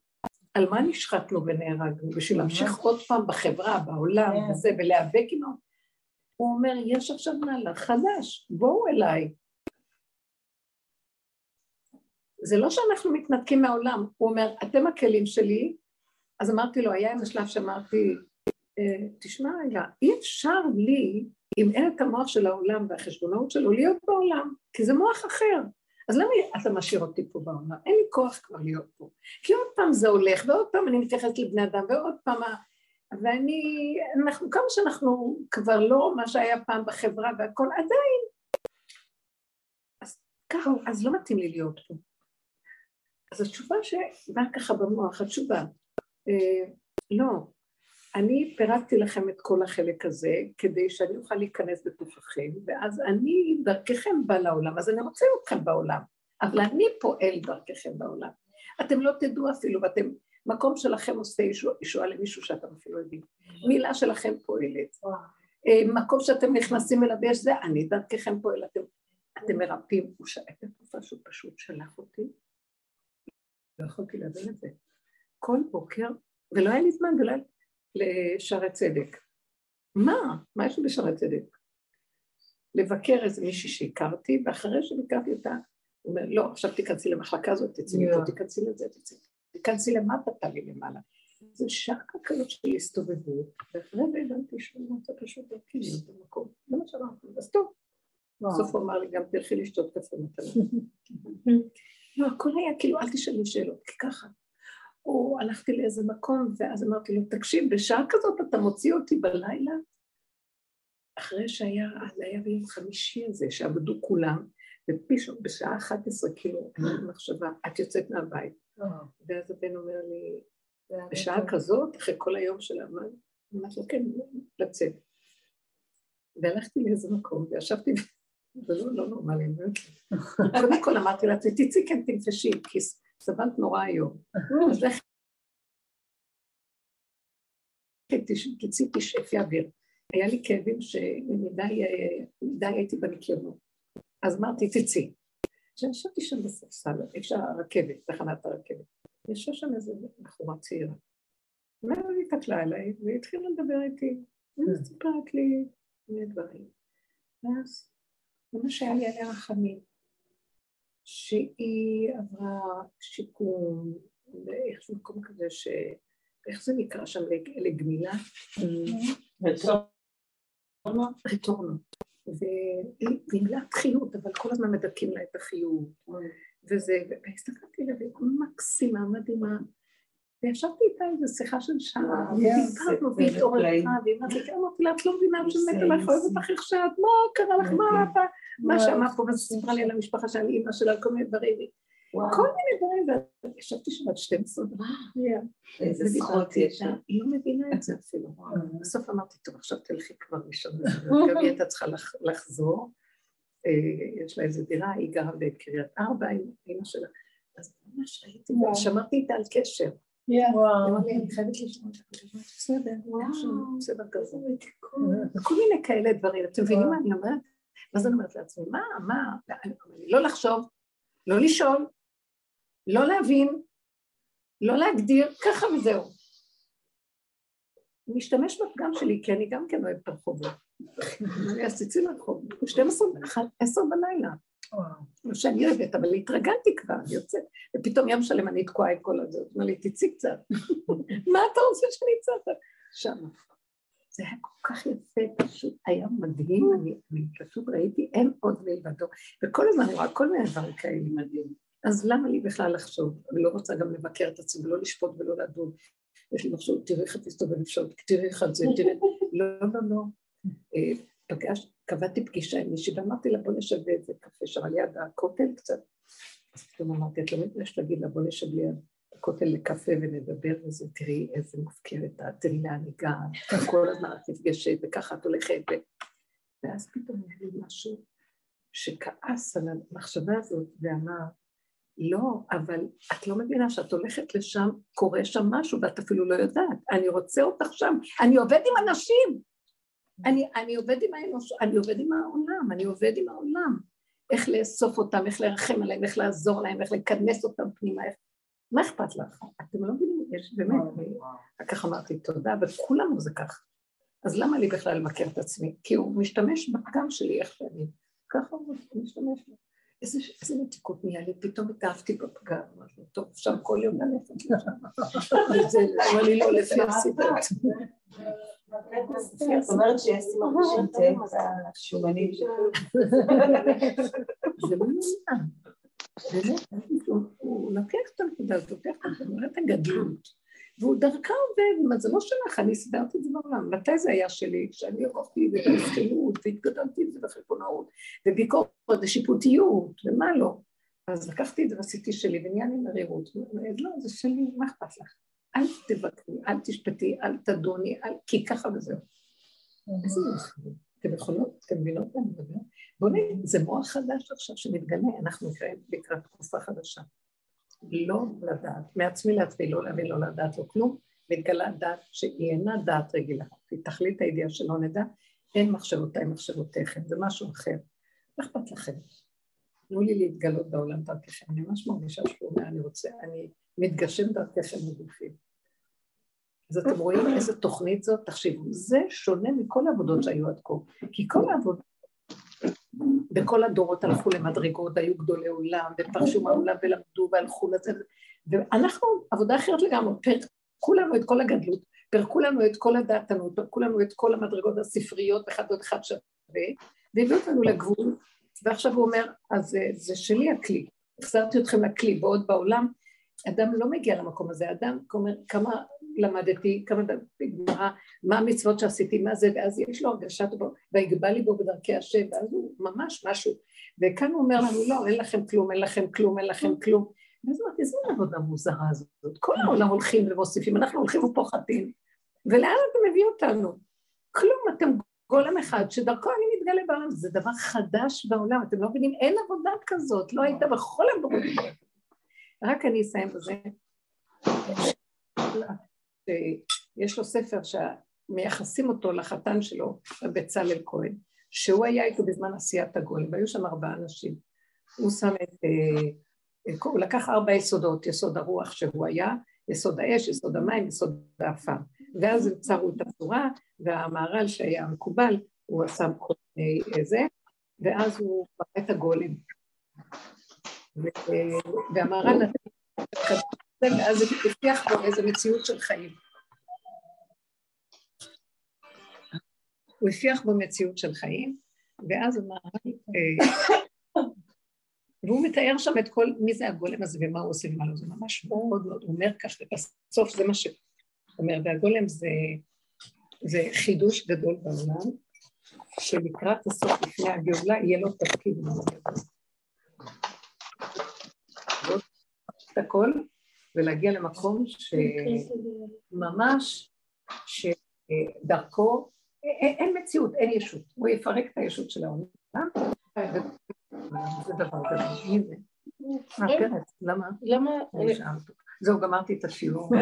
על מה נשחטנו ונהרגנו? בשביל להמשיך עוד פעם בחברה, בעולם, וזה, ולהיאבק ה... הוא אומר, יש עכשיו מהלך חדש, בואו אליי. זה לא שאנחנו מתנתקים מהעולם, הוא אומר, אתם הכלים שלי, אז אמרתי לו, היה איזה שלב שאמרתי, "אה, תשמע רגע, אי אפשר לי, אם אין את המוח של העולם והחשבונאות שלו, להיות בעולם, כי זה מוח אחר. אז למה אתה משאיר אותי פה בעולם? אין לי כוח כבר להיות פה. כי עוד פעם זה הולך, ועוד פעם אני מתייחסת לבני אדם, ועוד פעם... ואני, אנחנו, כמה שאנחנו כבר לא מה שהיה פעם בחברה והכל, עדיין. אז ככה, אז לא מתאים לי להיות פה. אז התשובה שבאה ככה במוח, התשובה, אה, לא, אני פירקתי לכם את כל החלק הזה כדי שאני אוכל להיכנס בתוככם, ואז אני דרככם בא לעולם, אז אני רוצה אתכם בעולם, אבל אני פועל דרככם בעולם. אתם לא תדעו אפילו, ואתם, מקום שלכם עושה ישוע, ישועה למישהו שאתם אפילו יודעים. מילה שלכם פועלת. אה, מקום שאתם נכנסים אליו יש זה, אני דרככם פועל, אתם, אתם מרפאים. הוא שאל את התקופה שהוא פשוט שלח אותי, לא יכולתי להבין את זה. כל בוקר, ולא היה לי זמן, ולא היה לשערי צדק. מה? מה יש לי בשערי צדק? לבקר איזה מישהי שהכרתי, ואחרי שביקרתי אותה, הוא אומר, לא, עכשיו תיכנסי למחלקה הזאת, תצאי מפה, תיכנסי לזה, תצאי, תיכנסי למטה, תעלי למעלה. זה שעה כזאת של הסתובבות, ואחרי זה הבנתי שהוא רוצה פשוט דרכי להיות במקום. זה מה שאמרתי, אז טוב. בסוף הוא אמר לי, גם תלכי לשתות קפה מתנה. (laughs) לא, הכל היה כאילו, אל תשאלי שאלות, כי ככה. או הלכתי לאיזה מקום, ואז אמרתי לו, תקשיב, בשעה כזאת אתה מוציא אותי בלילה? אחרי שהיה, אז היה ביום חמישי הזה, שעבדו כולם, ופתאום בשעה 11, כאילו, אני במחשבה, את יוצאת מהבית. ואז הבן אומר לי, בשעה כזאת, אחרי כל היום של העמד, אמרתי לו, כן, לצאת. והלכתי לאיזה מקום, וישבתי, זה לא, נורמלי. קודם כל אמרתי לעצמי, תצאי כן תנפשי, כי סבלת נורא היום. אז לכי, תש- תצאי תשאפי אוויר. היה לי כאבים שמדי מדי הייתי בניקיונות. אז אמרתי, תצאי. כשישבתי שם בספסל, איפה שהרכבת, תחנת הרכבת, ישב שם איזה בחורה צעירה. ואז היא התקלה אליי, והתחילה לדבר איתי, ואז סיפרת לי מיני דברים. ואז, זה מה שהיה לי עליה רחמים, שהיא עברה שיקום, באיזשהו מקום כזה ש... איך זה נקרא שם, לג- לגמילה? רטורנו. וגמילת חיות, אבל כל הזמן מדכאים לה את החיות. וזה, והסתכלתי עליה, והיא מקסימה, מדהימה. וישבתי איתה איזו שיחה של שעה, ודיברנו, והיא התעוררה, והיא אמרתי לה, את לא מבינה שמת עליך, אוהב אותך איך שאת, מה קרה לך, מה אתה, מה שאמרת פה, ואז סיפרה לי על המשפחה שלה, על אימא שלה, על כל מיני דברים, כל מיני דברים, וישבתי שם עד 12 דקות. איזה זכות יש איתה, היא לא מבינה את זה אפילו. בסוף אמרתי, טוב, עכשיו תלכי כבר לישון. (laughs) גם היא הייתה צריכה לח- לחזור. אה, יש לה איזה דירה, היא גרה בקריית ארבע עם אימא שלה. אז ממש ראיתי, שמרתי איתה על קשר. לי, אני חייבת לשמוע אותך, אמרתי, בסדר, בסדר כזה. כל מיני כאלה דברים, אתם מבינים מה אני אומרת? ואז אני אומרת לעצמי, מה, מה, לא לחשוב, לא לשאול, לא להבין, לא להגדיר, ככה וזהו. אני משתמש בפגם שלי, כי אני גם כן אוהבת את הרחובות. אני עשיתי לרחוב, 12, 10 בלילה. מה שאני אוהבת, אבל התרגלתי כבר, אני יוצאת, ופתאום יום שלם אני תקועה עם כל הזה, אומר לי, תצאי קצת. (laughs) מה אתה רוצה שאני אצא? שם. זה היה כל כך יפה, פשוט היה מדהים, אני, אני פשוט ראיתי, אין עוד מלבדו. וכל הזמן רואה כל מיני דברים כאלה מדהים. אז למה לי בכלל לחשוב? אני לא רוצה גם לבקר את עצמי, ולא לשפוט ולא לדון. יש לי מחשוב, תראי איך את מסתובבת אפשר, תראי איך את זה, תראי... (laughs) לא, לא, לא. אה, פגש, קבעתי פגישה עם מישהי, ואמרתי לה, בוא נשב באיזה קפה שם על יד הכותל קצת. אז פתאום אמרתי, את לא מתביישת להגיד לה, בוא נשב ליד הכותל לקפה ונדבר וזה, תראי איזה מופקרת תראי לאן הגעת, כל הזמן את נפגשת וככה את הולכת. ואז פתאום היה לי משהו שכעס על המחשבה הזאת ואמר, לא, אבל את לא מבינה שאת הולכת לשם, קורה שם משהו ואת אפילו לא יודעת, אני רוצה אותך שם, אני עובד עם אנשים, אני, אני עובד עם האנוש, אני עובד עם העולם, אני עובד עם העולם, איך לאסוף אותם, איך לרחם עליהם, איך לעזור להם, איך לכנס אותם פנימה, איך... מה אכפת לך? אתם לא מבינים, יש באמת, כך אמרתי תודה, וכולנו זה כך. אז למה לי בכלל למכר את עצמי? כי הוא משתמש בפגם שלי, איך שאני, ככה הוא משתמש בו. איזה, איזה מתיקות נהיה לי, פתאום התאהבתי בפגם, אמרתי לו, טוב, אפשר כל יום ללכת לשם. הוא לי לא, לפי הסיבות. זאת אומרת שיש מרגישים תה השומנים זה לא נורא. באמת, הוא לוקח את הנקודה הזאת, לוקח את הנקודה, את הגדלות. והוא דרכה עובד, מה זה לא שלך, אני סידרתי את זה בעולם. מתי זה היה שלי? כשאני ערכתי בזכירות, והתגדלתי עם זה בחלפונאות, וביקורת ושיפוטיות, ומה לא. אז לקחתי את זה ועשיתי שלי, ונהיה לי מרירות. לא, זה שלי, מה אכפת לך? אל תבקרי, אל תשפטי, אל תדוני, אל... כי ככה וזהו. איזה יופי. אתם יכולות, אתם מבינות מה אני מדבר? בואו נראה, זה מוח חדש עכשיו שמתגלה, אנחנו נקראים לקראת תקופה חדשה. לא לדעת, מעצמי לעצמי, לא להבין, לא לדעת, לא כלום, מתגלה דעת שהיא אינה דעת רגילה. היא תכלית הידיעה שלא נדע, אין מחשבותיי מחשבותיכם, זה משהו אחר. מה אכפת לכם? תנו לי להתגלות בעולם דרככם, אני ממש מרגישה שהוא אומר, אני רוצה, אני מתגשם דרככם בגופים. אז אתם רואים איזה תוכנית זאת? תחשבו, זה שונה מכל העבודות שהיו עד כה, כי כל העבודות בכל הדורות הלכו למדרגות, היו גדולי עולם, ופרשו מהעולם ולמדו והלכו לזה, ואנחנו, עבודה אחרת לגמרי, פרקו לנו את כל הגדלות, פרקו לנו את כל הדעתנות, פרקו לנו את כל המדרגות הספריות, אחד עוד אחד שווה, והביאו אותנו לגבול, ועכשיו הוא אומר, אז זה שלי הכלי, החזרתי אתכם לכלי, בעוד בעולם, אדם לא מגיע למקום הזה, אדם אומר, כמה למדתי, כמה גמרא, מה המצוות שעשיתי, מה זה, ואז יש לו הרגשת בו, ויגבה לי בו בדרכי השם, ואז הוא ממש משהו. וכאן הוא אומר לנו, לא, אין לכם כלום, אין לכם כלום, אין לכם כלום. ואז אמרתי, איזה עבודה מוזרה הזאת. כל העולם הולכים ומוסיפים, אנחנו הולכים ופוחדים. ולאן אתה מביא אותנו? כלום, אתם גולם אחד, שדרכו אני מתגלה בעולם, זה דבר חדש בעולם, אתם לא מבינים, אין עבודה כזאת, לא הייתה בכל הדורות. רק אני אסיים בזה. יש לו ספר שמייחסים אותו לחתן שלו, בצלאל כהן, שהוא היה איתו בזמן עשיית הגולם, והיו שם ארבעה אנשים. הוא שם את... הוא לקח ארבע יסודות, יסוד הרוח שהוא היה, יסוד האש, יסוד המים, יסוד האפר. ואז הם צרו את הצורה, והמהר"ל שהיה מקובל, הוא עשה כל מיני זה, ואז הוא ברא את הגולם. והמהר"ל נתן ואז זה הבטיח בו איזו מציאות של חיים. הוא הפיח בו מציאות של חיים, ואז הוא אמר, אה, והוא מתאר שם את כל, מי זה הגולם הזה ומה הוא עושה ומה לא, זה ממש מאוד מאוד, הוא אומר כך, ובסוף זה מה שהוא אומר, והגולם זה, זה חידוש גדול בעולם, שלקראת הסוף לפני הגאולה יהיה לו תפקיד מאוד גדול. את הכל, ולהגיע למקום שממש, שדרכו, אין, מציאות, אין ישות, הוא יפרק את הישות של העולם, זה דבר גדול. מי זה? למה? למה? זהו, גמרתי את השיעור. (laughs)